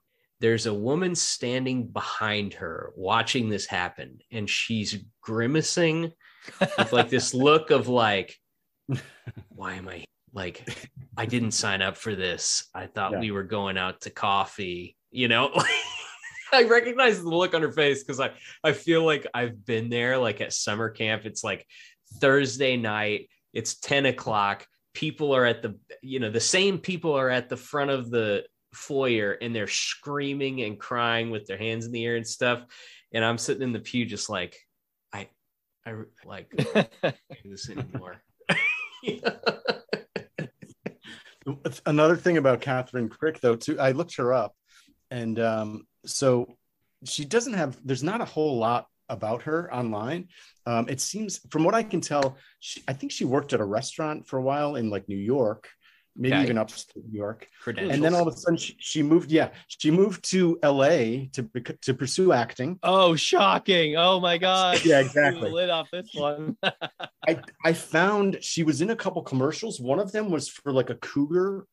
there's a woman standing behind her watching this happen and she's grimacing with like this look of like why am i like i didn't sign up for this. I thought Yeah. we were going out to coffee you know? I recognize the look on her face because i i feel like i've been there like at summer camp. It's like thursday night. It's 10 o'clock. People are at the you know the same people are at the front of the foyer and they're screaming and crying with their hands in the air and stuff. And i'm sitting in the pew just like i like this anymore Another thing about Kathryn Krick, though, too, I looked her up, and um, so she doesn't have. There's not a whole lot about her online. Um, it seems, from what I can tell, she, I think she worked at a restaurant for a while in like New York, maybe Okay. even upstate New York. credentials And then all of a sudden, she, she moved. Yeah, she moved to L.A. to to pursue acting. Oh, shocking! Oh my god! Yeah, exactly. Lit off this one. I I found she was in a couple commercials. One of them was for like a cougar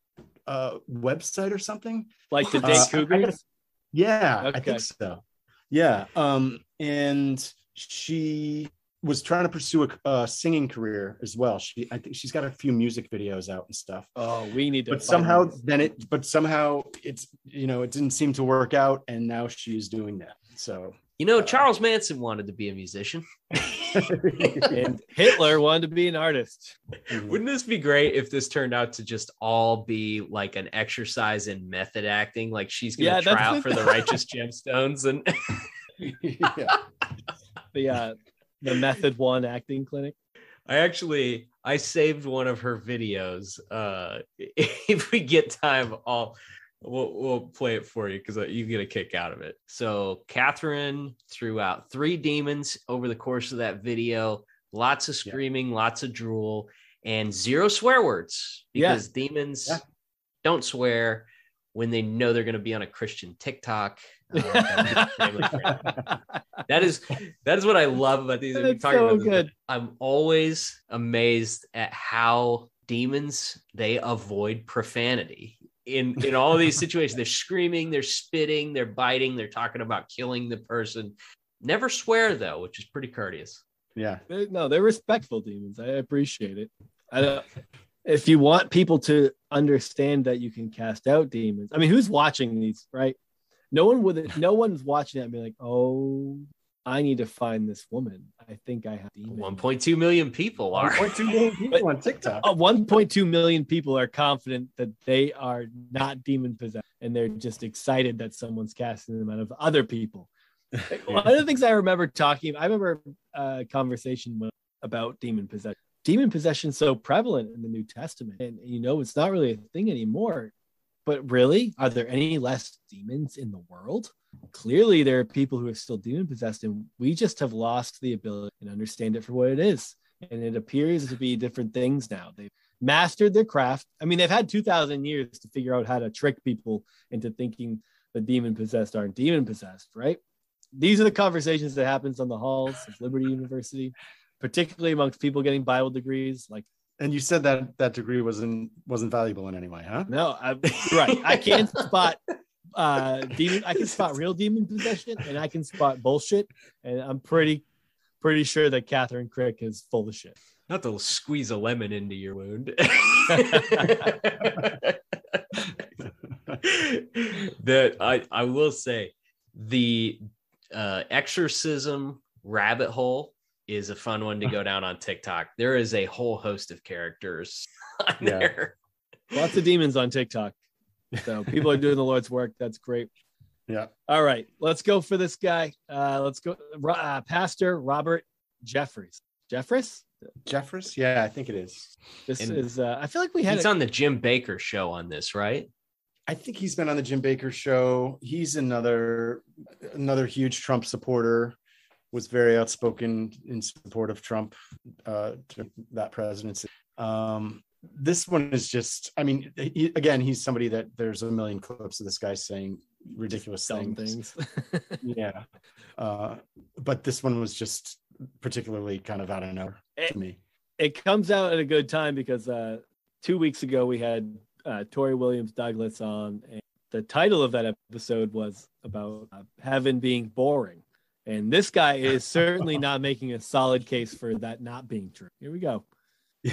uh website or something. like to Uh, date I cougars. Yeah, I think so. Yeah. Um, and she was trying to pursue a, a singing career as well. She, I think she's got a few music videos out and stuff. Oh, we need to. But somehow, this. then it, but somehow it's, you know, it didn't seem to work out, and now she's doing that. So, you know charles manson wanted to be a musician and Hitler wanted to be an artist. Wouldn't this be great if this turned out to just all be like an exercise in method acting? Like she's gonna Yeah, try out for the righteous gemstones and yeah. The uh, the Method One acting clinic. I actually I saved one of her videos. Uh if we get time, I'll we'll, we'll play it for you because you get a kick out of it. So Kathryn threw out three demons over the course of that video, lots of screaming, lots of drool, and zero swear words Yeah. because demons Yeah. don't swear when they know they're going to be on a Christian TikTok. Uh, that is that is what I love about these. That's talked so about this, good. I'm always amazed at how demons they avoid profanity in in all of these situations. They're screaming, they're spitting, they're biting, they're talking about killing the person. Never swear though, which is pretty courteous. yeah. They're- no, they're respectful demons. I appreciate it. I don't, if you want people to understand that you can cast out demons, I mean, who's watching these, right? No one would. No one's watching that and be like, "Oh, I need to find this woman. I think I have demons. 1.2 million people are. 1.2 million people on TikTok. Uh, 1.2 million people are confident that they are not demon possessed and they're just excited that someone's casting them out of other people. One of the things I remember talking, I remember a conversation about demon possession. Demon possession so prevalent in the New Testament, and you know it's not really a thing anymore. But really, are there any less demons in the world? Clearly, there are people who are still demon possessed, and we just have lost the ability to understand it for what it is. And it appears to be different things now. They've mastered their craft. I mean, they've had 2,000 years to figure out how to trick people into thinking the demon possessed aren't demon possessed, right? These are the conversations that happens on the halls of Liberty University, particularly amongst people getting Bible degrees. Like, And you said that that degree wasn't wasn't valuable in any way, huh? no, I, right? I can't spot uh demon. I can spot real demon possession, and I can spot bullshit. And I'm pretty, pretty sure that Kathryn Krick is full of shit. Not to squeeze a lemon into your wound. that I, I will say the uh, exorcism rabbit hole is a fun one to go down on TikTok. There is a whole host of characters on Yeah. there. Lots of demons on TikTok. So people are doing the Lord's work. That's great. Yeah. All right, let's go for this guy. Uh, let's go, uh, Pastor Robert Jeffries. Jeffries. Jeffress? Yeah, I think it is. This And is. Uh, I feel like we had. He's a- on the Jim Bakker show on this, right? I think he's been on the Jim Bakker show. He's another another huge Trump supporter. Was very outspoken in support of Trump uh, to that presidency. Um, this one is just. I mean, he, again, he's somebody that there's a million clips of this guy saying ridiculous dumb things. things. Yeah, uh, but this one was just particularly kind of out of nowhere to me. it comes out at a good time because uh, two weeks ago we had uh, Tori Williams Douglas on, and the title of that episode was about uh, heaven being boring. And this guy is certainly not making a solid case for that not being true. Here we go.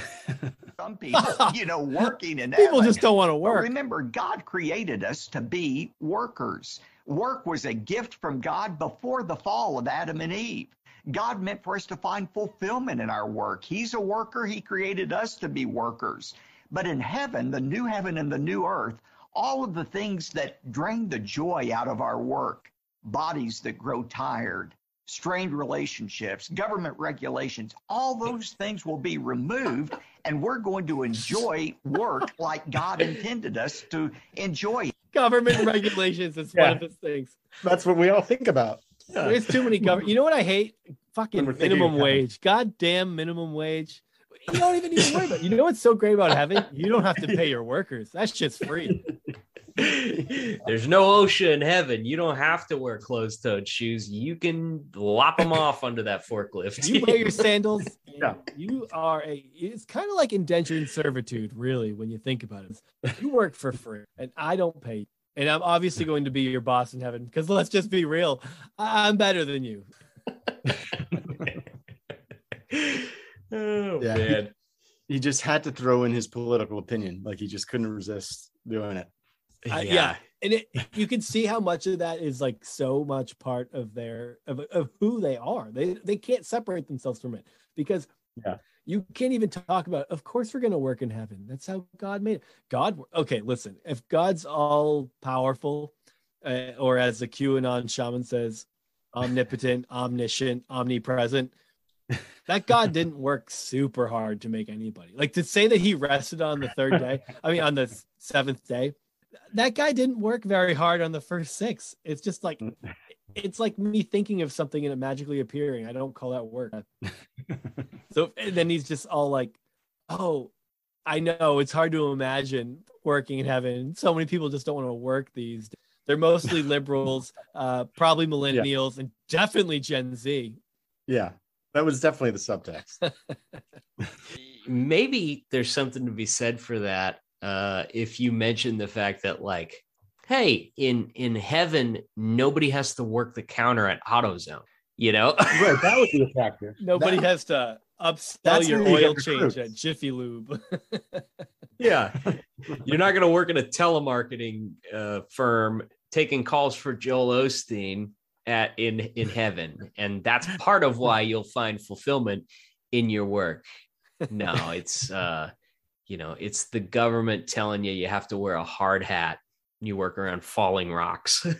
Some people, you know, working in People just don't want to But work. Remember, God created us to be workers. Work was a gift from God before the fall of Adam and Eve. God meant for us to find fulfillment in our work. He's a worker. He created us to be workers. But in heaven, the new heaven and the new earth, all of the things that drain the joy out of our work, bodies that grow tired, strained relationships, government regulations, all those things will be removed and we're going to enjoy work like God intended us to enjoy. Government regulations is one of those things. That's what we all think about. There's too many government. You know what I hate? Fucking When we're thinking minimum of heaven. wage. Goddamn minimum wage. You don't even need to worry about. it. You know what's so great about heaven? You don't have to pay your workers. That's just free. There's no OSHA in heaven. You don't have to wear closed-toed shoes. You can lop them off under that forklift. You wear your sandals. Yeah. You are a. It's kind of like indentured servitude, really, when you think about it. You work for free, and I don't pay. And I'm obviously going to be your boss in heaven because let's just be real. I- I'm better than you. oh Yeah. man. He just had to throw in his political opinion. Like he just couldn't resist doing it. Uh, yeah. and it, you can see how much of that is like so much part of their of, of who they are. They they can't separate themselves from it because Yeah. you can't even talk about. Of course, we're going to work in heaven. That's how God made it. God. Okay, listen. If God's all powerful, uh, or as the QAnon shaman says, omnipotent, omniscient, omnipresent. That God didn't work super hard to make anybody. Like to say that he rested on the third day, I mean, on the seventh day, that guy didn't work very hard on the first six. It's just like, it's like me thinking of something and it magically appearing. I don't call that work. so and then he's just all like, oh, I know it's hard to imagine working in heaven. So many people just don't want to work these. days. They're mostly liberals, uh, probably millennials, and definitely Gen Z. Yeah. That was definitely the subtext. maybe there's something to be said for that uh if you mention the fact that like hey in in heaven nobody has to work the counter at AutoZone you know right. That would be attractive. Nobody That- has to upsell That's your oil change at Jiffy Lube. yeah you're not going to work in a telemarketing uh firm taking calls for Joel Osteen at in in heaven, and that's part of why you'll find fulfillment in your work. No, it's uh, you know, it's the government telling you you have to wear a hard hat. and You work around falling rocks.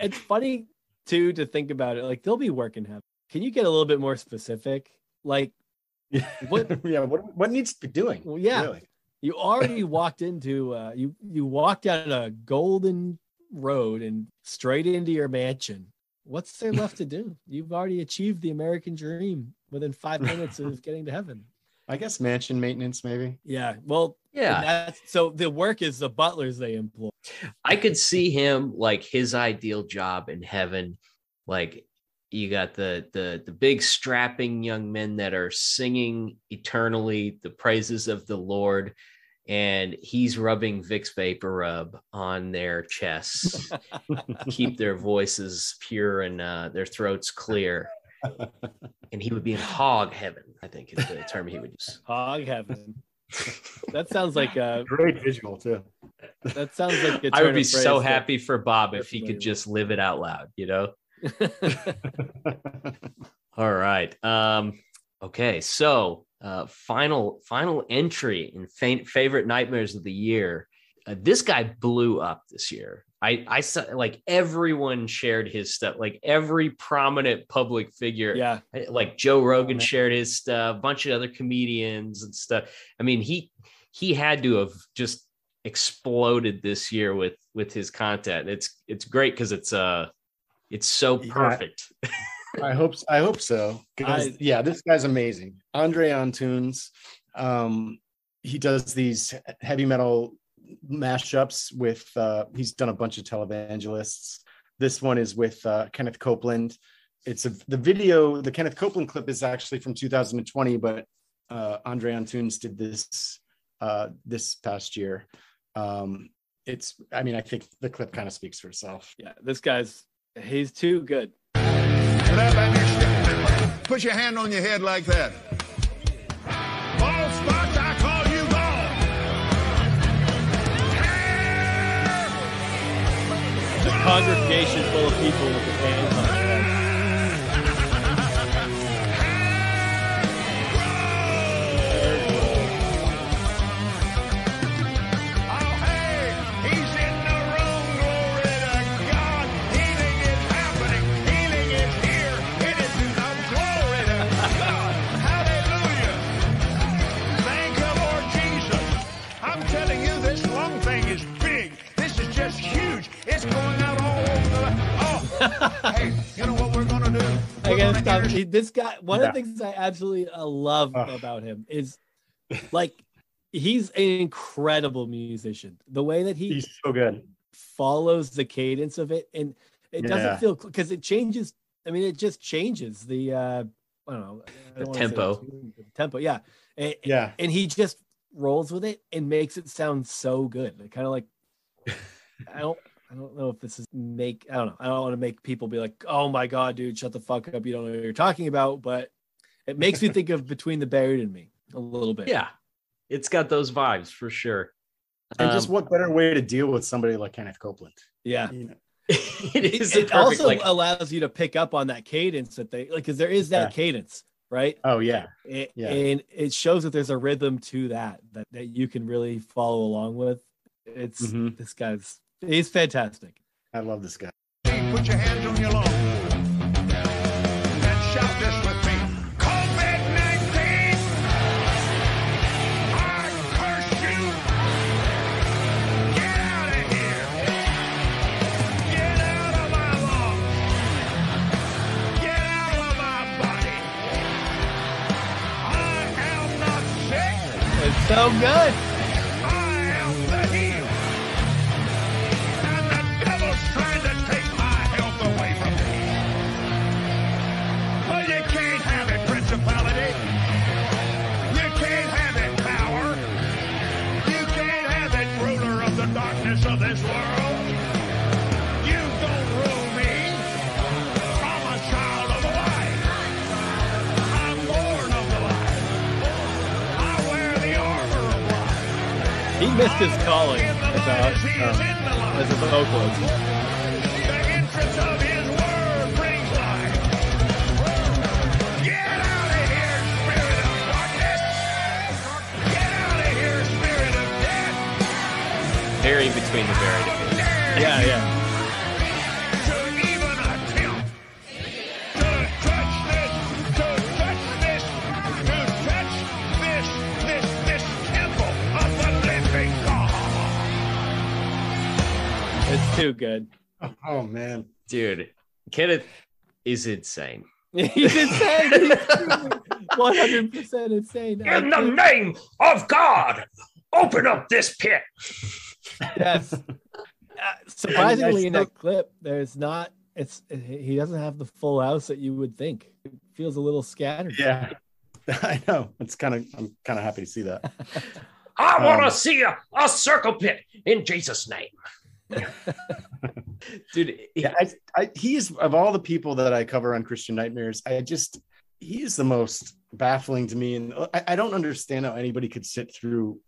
It's funny too to think about it. Like they'll be working heaven. Can you get a little bit more specific? Like what? yeah, what what needs to be doing? Well, yeah, really? you already walked into uh, you you walked down a golden road and straight into your mansion. What's there left to do? You've already achieved the American dream within five minutes of getting to heaven. I guess mansion maintenance, maybe. Yeah. Well, Yeah. That's, so the work is the butlers they employ. I could see him like his ideal job in heaven. Like you got the the the big strapping young men that are singing eternally the praises of the Lord, and he's rubbing Vicks VapoRub on their chests, keep their voices pure and uh, their throats clear. And he would be in hog heaven, I think is the term he would use. Hog heaven. That sounds like a Great visual too. that sounds like a I would be so happy for Bob if he could just live it out loud, you know? All right. Um, okay. So, uh, final final entry in fa- favorite nightmares of the year. Uh, this guy blew up this year. I I saw like everyone shared his stuff. Like every prominent public figure. Yeah. Like Joe Rogan shared his stuff. A bunch of other comedians and stuff. I mean, he he had to have just exploded this year with with his content. It's it's great because it's uh it's so Yeah. I hope I hope so. I- yeah, this guy's amazing. Andre Antunes. Um, he does these heavy metal mashups with uh he's done a bunch of televangelists. This one is with uh Kenneth Copeland. It's a the video, the Kenneth Copeland clip is actually from 2020, but uh Andre Antunes did this uh this past year. Um it's I mean, I think the clip kind of speaks for itself. Yeah, this guy's he's too good. Put your hand on your head like that. Ball spots, I call you ball. A congregation full of people with the hands hey, you know what we're gonna do? I We're gotta stop. He- This guy, one Yeah. of the things I absolutely uh, love about him is like he's an incredible musician. The way that he He's so good. follows the cadence of it, and it Yeah. doesn't feel because it changes. I mean, it just changes the. uh I don't know I The don't wanna tempo. too- the tempo, yeah, and, Yeah. and he just rolls with it and makes it sound so good. Kind of like I don't. I don't know if this is make. I don't know. I don't want to make people be like, "Oh my god, dude, shut the fuck up! You don't know what you're talking about." But it makes me think of Between the Buried and Me a little bit. Yeah, it's got those vibes for sure. And just Um, what better way to deal with somebody like Kenneth Copeland? yeah. You know, it It, is it perfect, also like- allows you to pick up on that cadence that they like, because there is that Yeah. cadence, right? oh yeah. It- Yeah. And it shows that there's a rhythm to that that that you can really follow along with. It's Mhm. this guy's he's fantastic. I love this guy. Put your hands on your lung and shout this with me. COVID-19, I curse you. Get out of here. Get out of my lungs. Get out of my body. I am not sick. It's so good. Missed his calling as a, um, as a vocalist. The entrance of his word brings life. Get out of here, spirit of darkness. Get out of here, spirit of death. Very between the buried. Yeah, yeah. Too good. Oh man, dude, Kenneth is insane. He's insane. One hundred percent insane. In the name of God, open up this pit. Yes. Uh, surprisingly, in that clip, there's not. It's he doesn't have the full house that you would think. It feels a little scattered. Yeah, I know. It's kind of. I'm kind of happy to see that. I want to Um, see a, a circle pit in Jesus' name. Dude, yeah, I, I, he is of all the people that I cover on Christian Nightmares. I just he is the most baffling to me, and I, I don't understand how anybody could sit through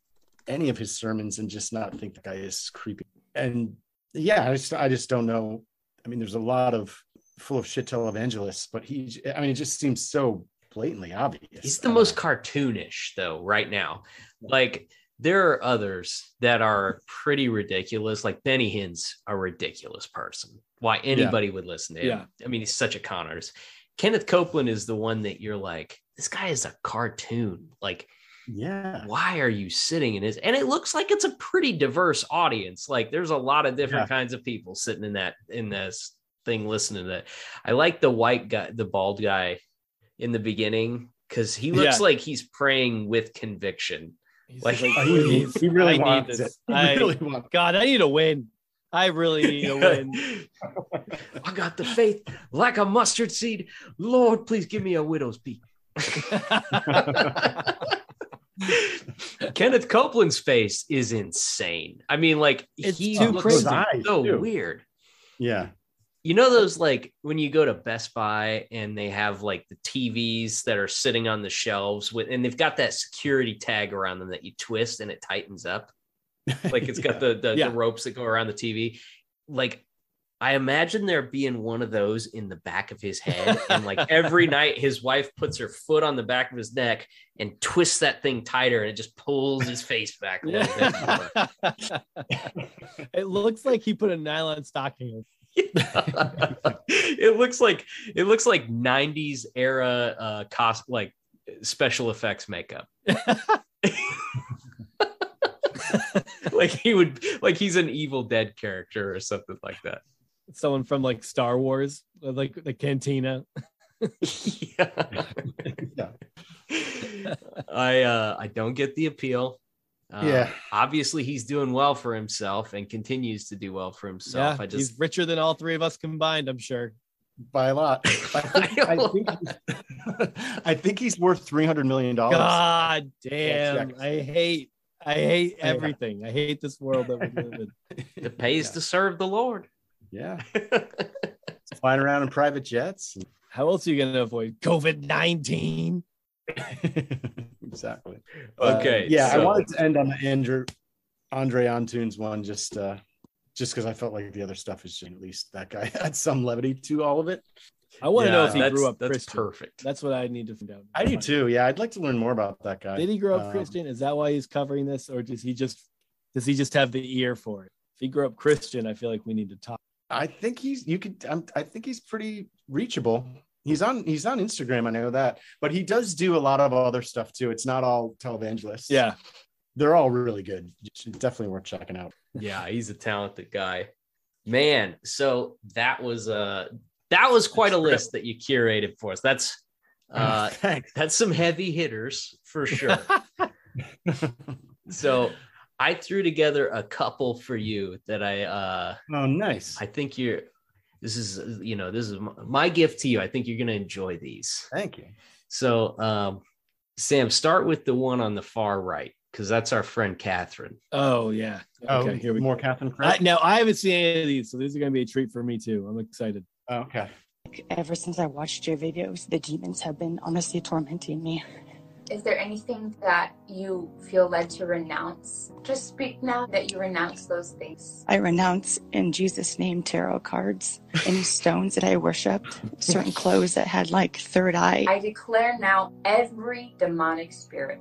any of his sermons and just not think the guy is creepy. And yeah, I just I just don't know. I mean, there's a lot of full of shit televangelists, but he. I mean, it just seems so blatantly obvious. He's the most cartoonish though right now. Like there are others that are pretty ridiculous. Like Benny Hinn's a ridiculous person. Why anybody would listen to him? Yeah. I mean, he's such a con artist. Kenneth Copeland is the one that you're like, this guy is a cartoon. Like, yeah, why are you sitting in his? And it looks like it's a pretty diverse audience. Like, there's a lot of different Yeah. kinds of people sitting in that in this thing listening to that. I like the white guy, the bald guy in the beginning because he looks Yeah. like he's praying with conviction. He's Like, like, he- he really I need wants this. it. I- really wants God, I need a win. I really need a win. I got the faith like a mustard seed. Lord, please give me a widow's peak. Kenneth Copeland's face is insane. I mean, like It's he too looks crazy. so Eyes, too. weird. Yeah, You know those like when you go to Best Buy and they have like the TVs that are sitting on the shelves with and they've got that security tag around them that you twist and it tightens up. Like it's got the the, Yeah. the ropes that go around the TV. Like I imagine there being one of those in the back of his head, and like every night his wife puts her foot on the back of his neck and twists that thing tighter, and it just pulls his face back a little bit it looks like he put a nylon stocking. it looks like it looks like 90s era uh cost like special effects makeup like he would like he's an evil dead character or something like that Someone from like Star Wars, like the cantina. yeah. yeah. i uh i don't get the appeal uh, Yeah. obviously he's doing well for himself and continues to do well for himself yeah, i just he's richer than all three of us combined. I'm sure. by a lot. I think, I think, I think he's worth three hundred million dollars. God damn! I hate, I hate Yeah. everything. I hate this world that we live in. it pays to serve the lord Yeah, flying around in private jets. How else are you gonna avoid COVID nineteen? exactly. okay Yeah, I wanted to end on the Andrew Andre Antunes one just uh just because I felt like the other stuff is just, at least that guy had some levity to all of it. I want to know if he grew up that's Christian. perfect That's what I need to find out. I do too. Yeah, I'd like to learn more about that guy. Did he grow up Um, Christian? Is that why he's covering this, or does he just does he just have the ear for it? If he grew up Christian, I feel like we need to talk. I think he's you could um, I think he's pretty reachable. He's on he's on Instagram, I know that, but he does do a lot of other stuff too. It's not all televangelists. Yeah, they're all really good. Definitely worth checking out. Yeah, he's a talented guy. Man, so that was uh that was quite a list that you curated for us. That's uh Thanks. that's some heavy hitters for sure. so I threw together a couple for you that I uh Oh, nice. I think you're this is you know this is my, my gift to you. I think you're going to enjoy these. Thank you. So um Sam, start with the one on the far right because that's our friend Kathryn. Oh yeah. Oh, Okay, here we more go. Catherine I, Craig. now I haven't seen any of these, so these are gonna be a treat for me too. I'm excited. Oh, okay. Ever since I watched your videos, the demons have been honestly tormenting me. Is there anything that you feel led to renounce? Just speak now that you renounce those things. I renounce in Jesus' name tarot cards, any stones that I worshipped, certain clothes that had like third eye. I declare now every demonic spirit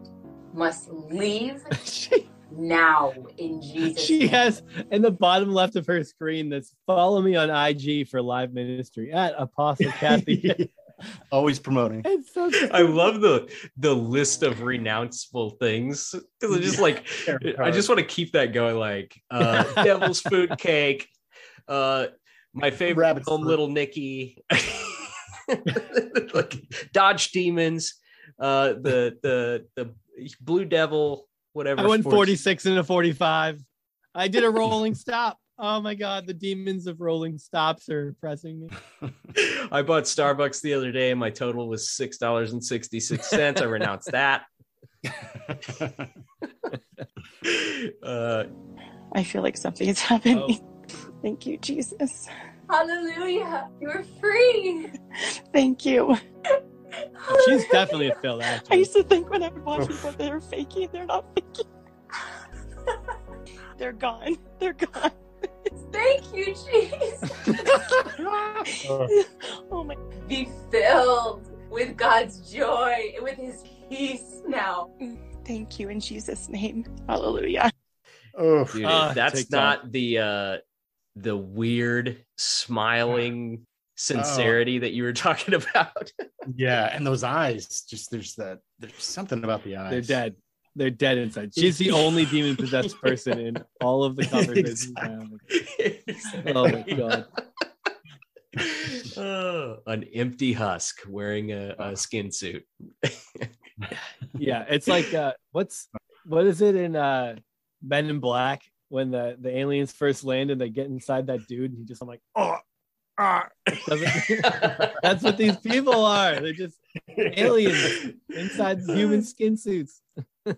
must leave now in Jesus' She name. has in the bottom left of her screen that's follow me on IG for live ministry at Apostle Kathy. Always promoting. It's so I love the the list of renounceable things because I just like I just want to keep that going. Like uh, Devil's Food Cake, uh, my favorite Rabbit's film, Little Nicky, like Dodge Demons, uh, the the the Blue Devil, whatever. I went 46 and a 45. I did a rolling stop. Oh my god, the demons of rolling stops are pressing me. I bought Starbucks the other day and my total was six dollars and sixty six cents. I renounced that. uh, I feel like something is happening. Oh. Thank you, Jesus. Hallelujah. You're free. Thank you. She's definitely a Phil I used to think when I would watch people they're faking, they're not faking. they're gone. They're gone. Thank you, Jesus. oh my. Be filled with God's joy, with His peace now. Thank you in Jesus' name. Hallelujah. Oh, dude, Ah, that's TikTok. not the uh the weird smiling sincerity that you were talking about. Yeah, and those eyes, just there's that there's something about the eyes. They're dead. They're dead inside. She's the only demon possessed person in all of the conversations. Exactly. Oh my god. oh, an empty husk wearing a, a skin suit. Yeah, it's like uh what's what is it in uh Men in Black when the the aliens first land and they get inside that dude and he just I'm like, oh ah. That's what these people are. They're just aliens inside human skin suits.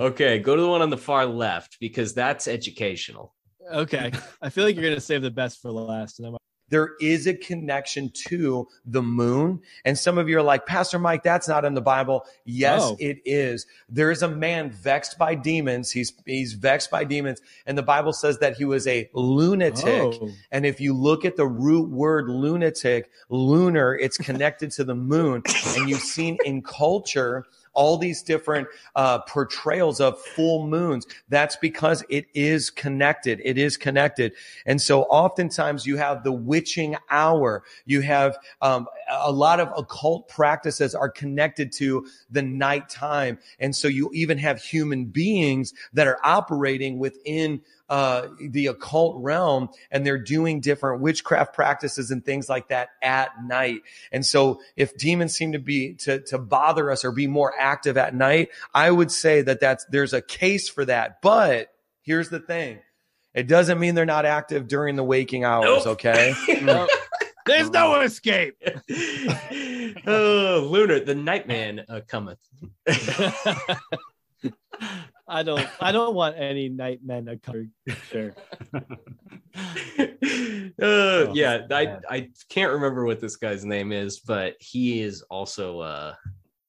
Okay, go to the one on the far left because that's educational. Okay. I feel like you're gonna save the best for last. And I'm there is a connection to the moon. And some of you are like, Pastor Mike, that's not in the Bible. Yes, Oh. it is. There is a man vexed by demons. He's, he's vexed by demons. And the Bible says that he was a lunatic. Oh. And if you look at the root word lunatic, lunar, it's connected to the moon. And you've seen in culture, all these different uh, portrayals of full moons. That's because it is connected. It is connected. And so oftentimes you have the witching hour. You have um, a lot of occult practices are connected to the nighttime. And so you even have human beings that are operating within uh, the occult realm and they're doing different witchcraft practices and things like that at night. And so if demons seem to be, to, to bother us or be more active at night, I would say that that's, there's a case for that. But here's the thing. It doesn't mean they're not active during the waking hours. Okay. There's no escape. oh, Lunar, the Nightman uh, cometh. I don't I don't want any night men to come. Sure. Uh, yeah, I I can't remember what this guy's name is, but he is also uh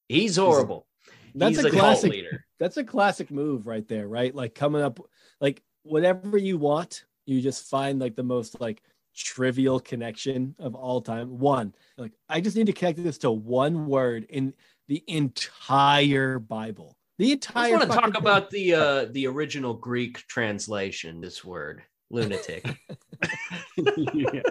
he's horrible. That's he's a a, classic leader. That's a classic move right there, right? Like coming up like whatever you want, you just find like the most like trivial connection of all time. One, like I just need to connect this to one word in the entire Bible. The I entire just want to fucking talk about the uh the original Greek translation. This word, lunatic.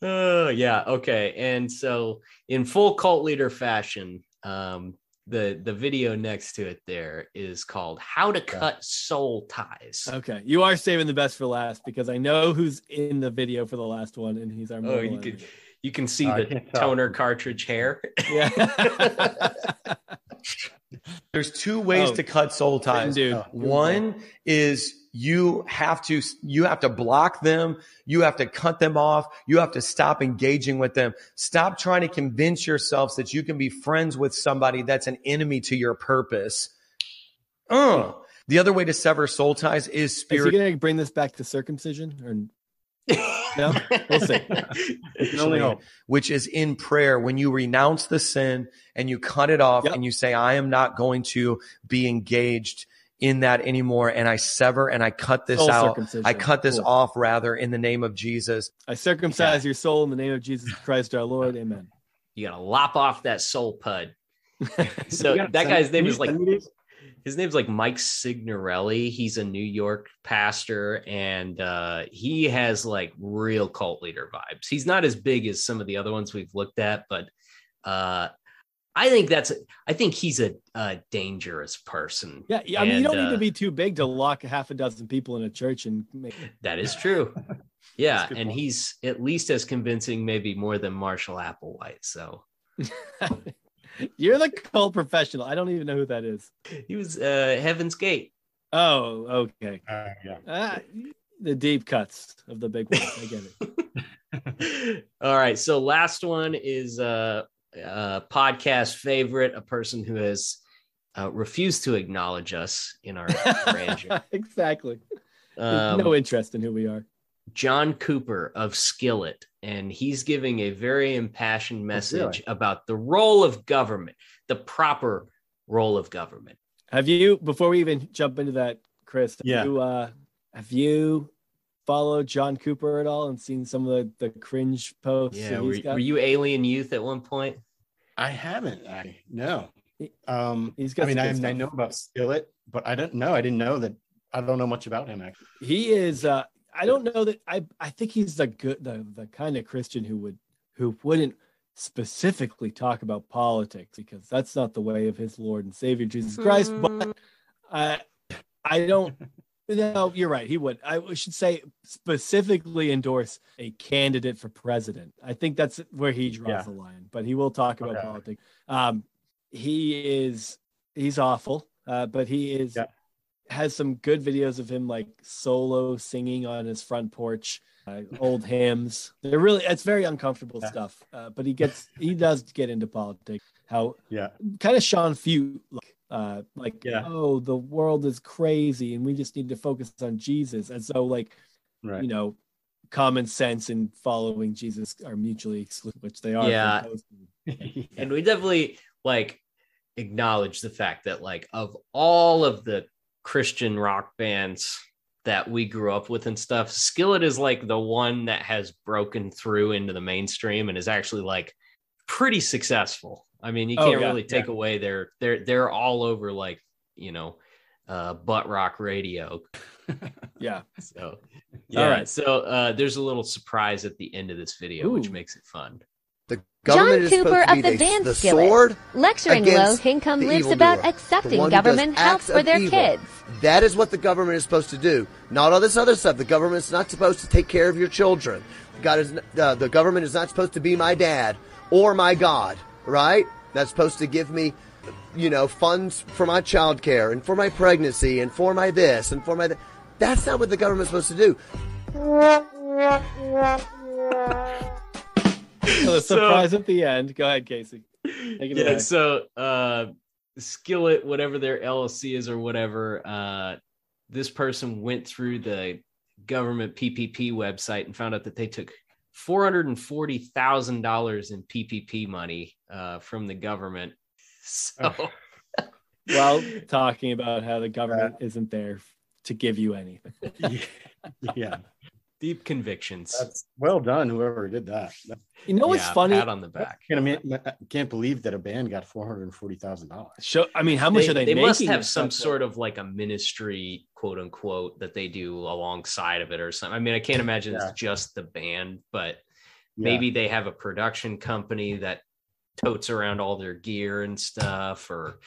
Oh yeah, okay. And so in full cult leader fashion, um the the video next to it there is called How to Cut Soul Ties. Okay, you are saving the best for last because I know who's in the video for the last one, and he's our. Oh, mortal you enemy. Can you can see Oh, I the toner cartridge hair. Yeah. There's two ways Oh, to cut soul ties. dude. Uh, One is you have to you have to block them, you have to cut them off, you have to stop engaging with them. Stop trying to convince yourselves that you can be friends with somebody that's an enemy to your purpose. Uh. The other way to sever soul ties is Is he spirit gonna bring this back to circumcision or? No, we'll see. only hope. Which is in prayer when you renounce the sin and you cut it off and you say, I am not going to be engaged in that anymore. And I sever and I cut this Soul out. I cut this Cool. off rather in the name of Jesus. I circumcise your soul in the name of Jesus Christ our Lord. Amen. You gotta lop off that soul pud. so that guy's name is like send me these? His name's like Mike Signorelli. He's a New York pastor and uh he has like real cult leader vibes. He's not as big as some of the other ones we've looked at, but uh I think that's I think he's a, a dangerous person. Yeah, yeah, I mean, you don't need uh, to be too big to lock half a dozen people in a church and make. That is true. Yeah, and point. he's at least as convincing, maybe more than Marshall Applewhite. So You're the cult professional. I don't even know who that is. he was uh, Heaven's Gate. Oh, okay. yeah. Ah, the deep cuts of the big one. I get it. All right. So last one is uh, a podcast favorite, a person who has uh, refused to acknowledge us in our grandeur. exactly. Um, no interest in who we are. John Cooper of Skillet, and he's giving a very impassioned message really? about the role of government, the proper role of government. Have you, before we even jump into that, Chris, have Yeah. you, uh, have you followed John Cooper at all and seen some of the, the cringe posts? Yeah, that were, got? were you alien youth at one point? I haven't. I no. Um, He's got I mean, I, I know about Skillet, but I don't know. I didn't know that. I don't know much about him actually. he is uh i don't know that i i think he's the good the, the kind of christian who would who wouldn't specifically talk about politics because that's not the way of his lord and savior jesus christ but i i don't no you're right he would. I should say specifically endorse a candidate for president. I think that's where he draws Yeah. the line but he will talk about Okay. politics. Um he is he's awful uh but he is has some good videos of him like solo singing on his front porch uh, old hymns they're really it's very uncomfortable stuff uh, but he gets he does get into politics how Yeah. kind of Sean Feucht like uh like Yeah. oh the world is crazy and we just need to focus on jesus and so like Right. you know common sense and following jesus are mutually exclusive which they are Yeah. for most people. and we definitely like acknowledge the fact that like of all of the christian rock bands that we grew up with and stuff skillet is like the one that has broken through into the mainstream and is actually like pretty successful. I mean you Oh, can't yeah, really take yeah. away their they're they're all over like you know uh butt rock radio. Yeah. So yeah All right. so uh there's a little surprise at the end of this video which makes it fun The John is Cooper of the the, Van the Skillet, lecturing low-income lives about accepting one who does government help for their evil. kids. That is what the government is supposed to do. Not all this other stuff. The government's not supposed to take care of your children. God is uh, the government is not supposed to be my dad or my God, right? That's supposed to give me, you know, funds for my child care and for my pregnancy and for my this and for my that. That's not what the government's supposed to do. so the surprise at the end go ahead casey Take it yeah away. so uh skillet whatever their llc is or whatever uh this person went through the government ppp website and found out that they took $440000 in ppp money uh from the government so while talking about how the government isn't there to give you anything. yeah. Deep convictions That's well done, whoever did that. You know what's Yeah, funny? pat on the back Can't, I can't believe that a band got four hundred and forty thousand dollars. Show, I mean, how much they, are they, they must have some stuff sort of like a ministry quote unquote that they do alongside of it or something i mean i can't imagine Yeah. it's just the band but Yeah. maybe they have a production company that totes around all their gear and stuff or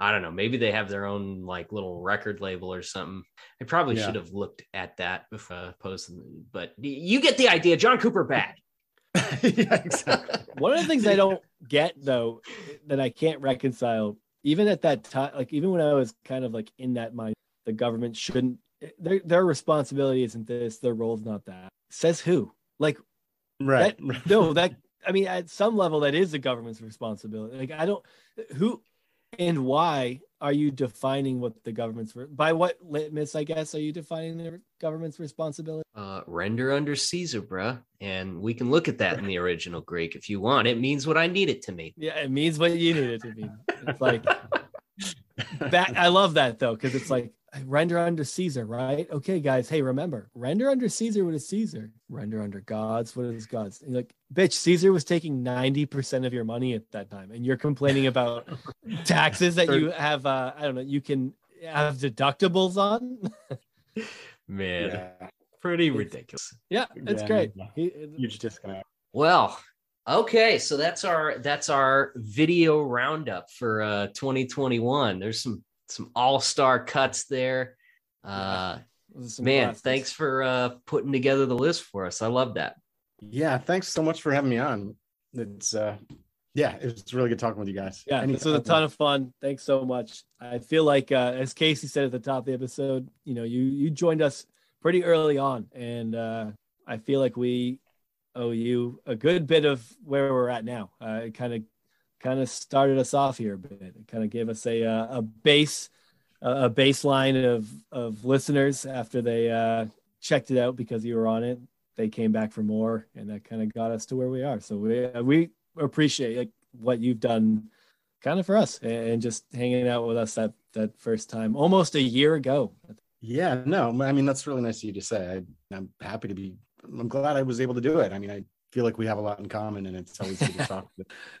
i don't know maybe they have their own like little record label or something i probably Yeah. should have looked at that before uh, posting but you get the idea john cooper bad yeah, exactly. One of the things I don't get though that I can't reconcile, even at that time, like even when I was kind of like in that mind, the government shouldn't their their responsibility isn't this, their role's not that. Says who? Like Right. that, no, that I mean at some level that is the government's responsibility. Like I don't who and why are you defining what the government's by what litmus? I guess are you defining the government's responsibility? Uh, render under Caesar, bruh. And we can look at that in the original Greek if you want. It means what I need it to mean. Yeah, it means what you need it to mean. It's like that. I love that though, because it's like render under Caesar, right? Okay, guys. Hey, remember, render under Caesar what is Caesar. Render under God's what is God's. And like, bitch, Caesar was taking ninety percent of your money at that time, and you're complaining about taxes that you have. Uh, I don't know. You can have deductibles on. Man, pretty ridiculous. Yeah, it's Yeah, great. yeah. He- Huge disconnect. Well, okay, so that's our that's our video roundup for uh 2021. There's some some all-star cuts there. Uh Those are some man, classics. thanks for uh putting together the list for us. I love that. Yeah, thanks so much for having me on. It's uh yeah, it's really good talking with you guys. Yeah, this was a ton of fun. Thanks so much. I feel like, uh, as Casey said at the top of the episode, you know, you you joined us pretty early on, and uh, I feel like we owe you a good bit of where we're at now. Uh, it kind of kind of started us off here a bit. It kind of gave us a uh, a base a baseline of of listeners after they uh, checked it out because you were on it. They came back for more, and that kind of got us to where we are. So we we appreciate like what you've done kind of for us and, just hanging out with us that that first time almost a year ago Yeah, no, I mean that's really nice of you to say. I, I'm happy to be. I'm glad I was able to do it. I mean, I feel like we have a lot in common, and it's always good to talk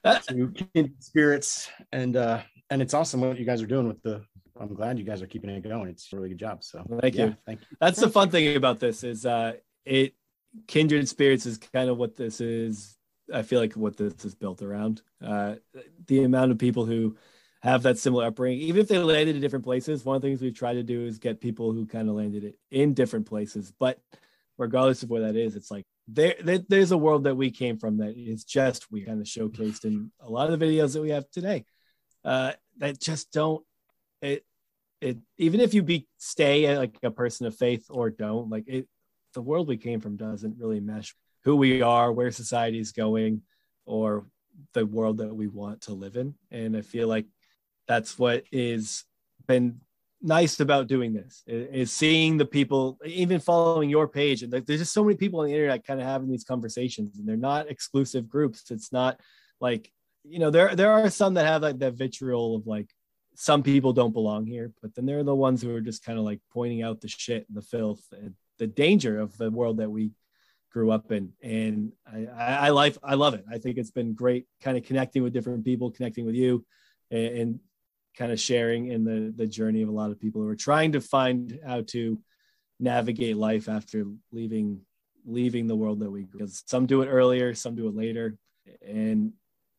to, spirits. And uh, and it's awesome what you guys are doing with the. I'm glad you guys are keeping it going. It's a really good job. So thank yeah, you Thank you. that's the fun thing about this is uh it kindred spirits is kind of what this is i feel like what this is built around. Uh the amount of people who have that similar upbringing even if they landed in different places one of the things we've tried to do is get people who kind of landed it in different places. But regardless of where that is it's like there, there there's a world that we came from that is just we kind of showcased in a lot of the videos that we have today. Uh that just don't it it even if you be stay like a person of faith or don't like it the world we came from doesn't really mesh who we are where society is going or the world that we want to live in. And i feel like that's what is been nice about doing this is seeing the people even following your page. And there's just so many people on the internet kind of having these conversations and they're not exclusive groups. It's not like you know there there are some that have like that vitriol of like some people don't belong here but then there are the ones who are just kind of like pointing out the shit and the filth and the danger of the world that we grew up in. And I, I i like i love it. I think it's been great kind of connecting with different people connecting with you and, and kind of sharing in the the journey of a lot of people who are trying to find how to navigate life after leaving leaving the world that we because some do it earlier some do it later and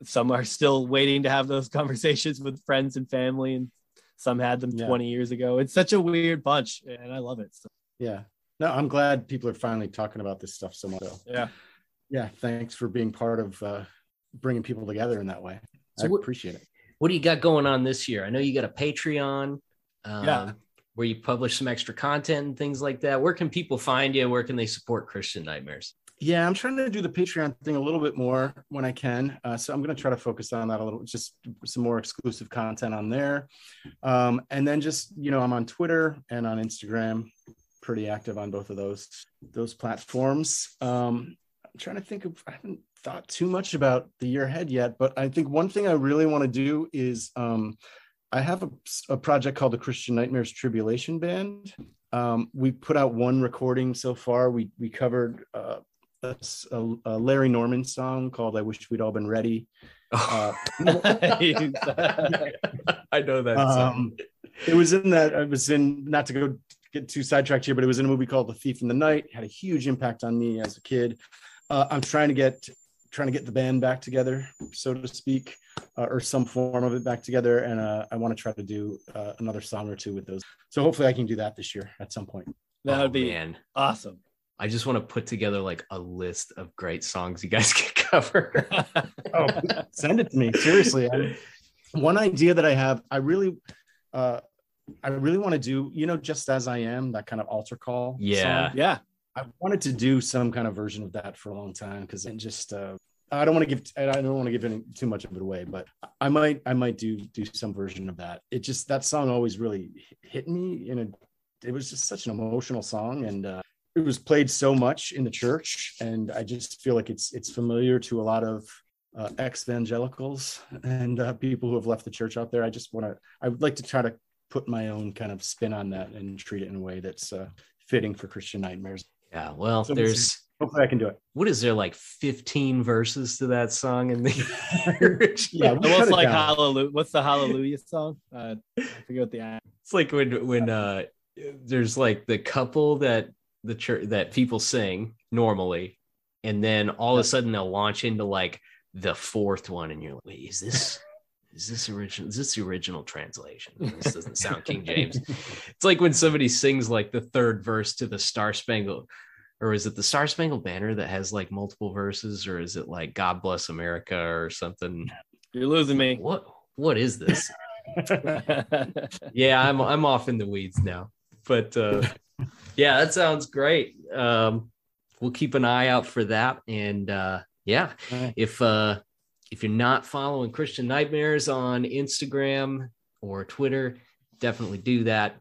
some are still waiting to have those conversations with friends and family and some had them Yeah. 20 years ago. It's such a weird bunch and i love it so, Yeah. No, I'm glad people are finally talking about this stuff so much. So, yeah yeah. Thanks for being part of uh, bringing people together in that way. So I what- appreciate it. What do you got going on this year? I know you got a Patreon. Um, Yeah. Where you publish some extra content and things like that. Where can people find you? Where can they support Christian Nightmares? Yeah, I'm trying to do the Patreon thing a little bit more when I can. Uh, so I'm going to try to focus on that a little, just some more exclusive content on there. Um, and then just, you know, I'm on Twitter and on Instagram, pretty active on both of those, those platforms. Um, I'm trying to think of, I haven't thought too much about the year ahead yet, but I think one thing I really want to do is, um, I have a, a project called the Christian Nightmares Tribulation Band. Um, we put out one recording so far. We we covered uh, a, a- Larry Norman song called "I Wish We'd All Been Ready." Uh, I know that. song. um, it was in that. I was in not to go get too sidetracked here, but it was in a movie called The Thief in the Night. It had a huge impact on me as a kid. Uh, I'm trying to get trying to get the band back together, so to speak, uh, or some form of it back together. And uh, I want to try to do uh, another song or two with those. So hopefully, I can do that this year at some point. that Oh, would be man. awesome I just want to put together like a list of great songs you guys can cover. oh send it to me seriously I- one idea that i have i really uh i really want to do you know just as i am that kind of altar call Yeah. song? yeah i wanted to do some kind of version of that for a long time because it just uh I don't want to give I don't want to give any, too much of it away, but I might I might do do some version of that. It just that song always really hit me in a. It was just such an emotional song, and uh, it was played so much in the church, and I just feel like it's it's familiar to a lot of uh, ex-evangelicals and uh, people who have left the church out there. I just want to. I would like to try to put my own kind of spin on that and treat it in a way that's uh, fitting for Christian nightmares. Yeah, well, So there's hopefully I can do it. what is there like 15 verses to that song in the original? What's like hallelujah? What's the hallelujah song? Uh, I forget what the It's like when when uh there's like the couple that the church that people sing normally, and then all of a sudden they'll launch into like the fourth one, and you're like, wait, is this is this original? Is this the original translation? This doesn't sound King James. It's like when somebody sings like the third verse to the Star Spangled, or is it the Star Spangled Banner that has like multiple verses, or is it like God Bless America or something? You're losing me. What what is this? yeah, I'm I'm off in the weeds now. But uh yeah, that sounds great. Um we'll keep an eye out for that. And uh yeah, if uh if you're not following Christian Nightmares on Instagram or Twitter, definitely do that.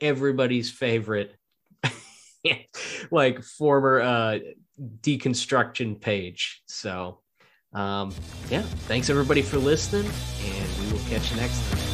Everybody's favorite like former uh deconstruction page. So um yeah, thanks everybody for listening and we will catch you next time.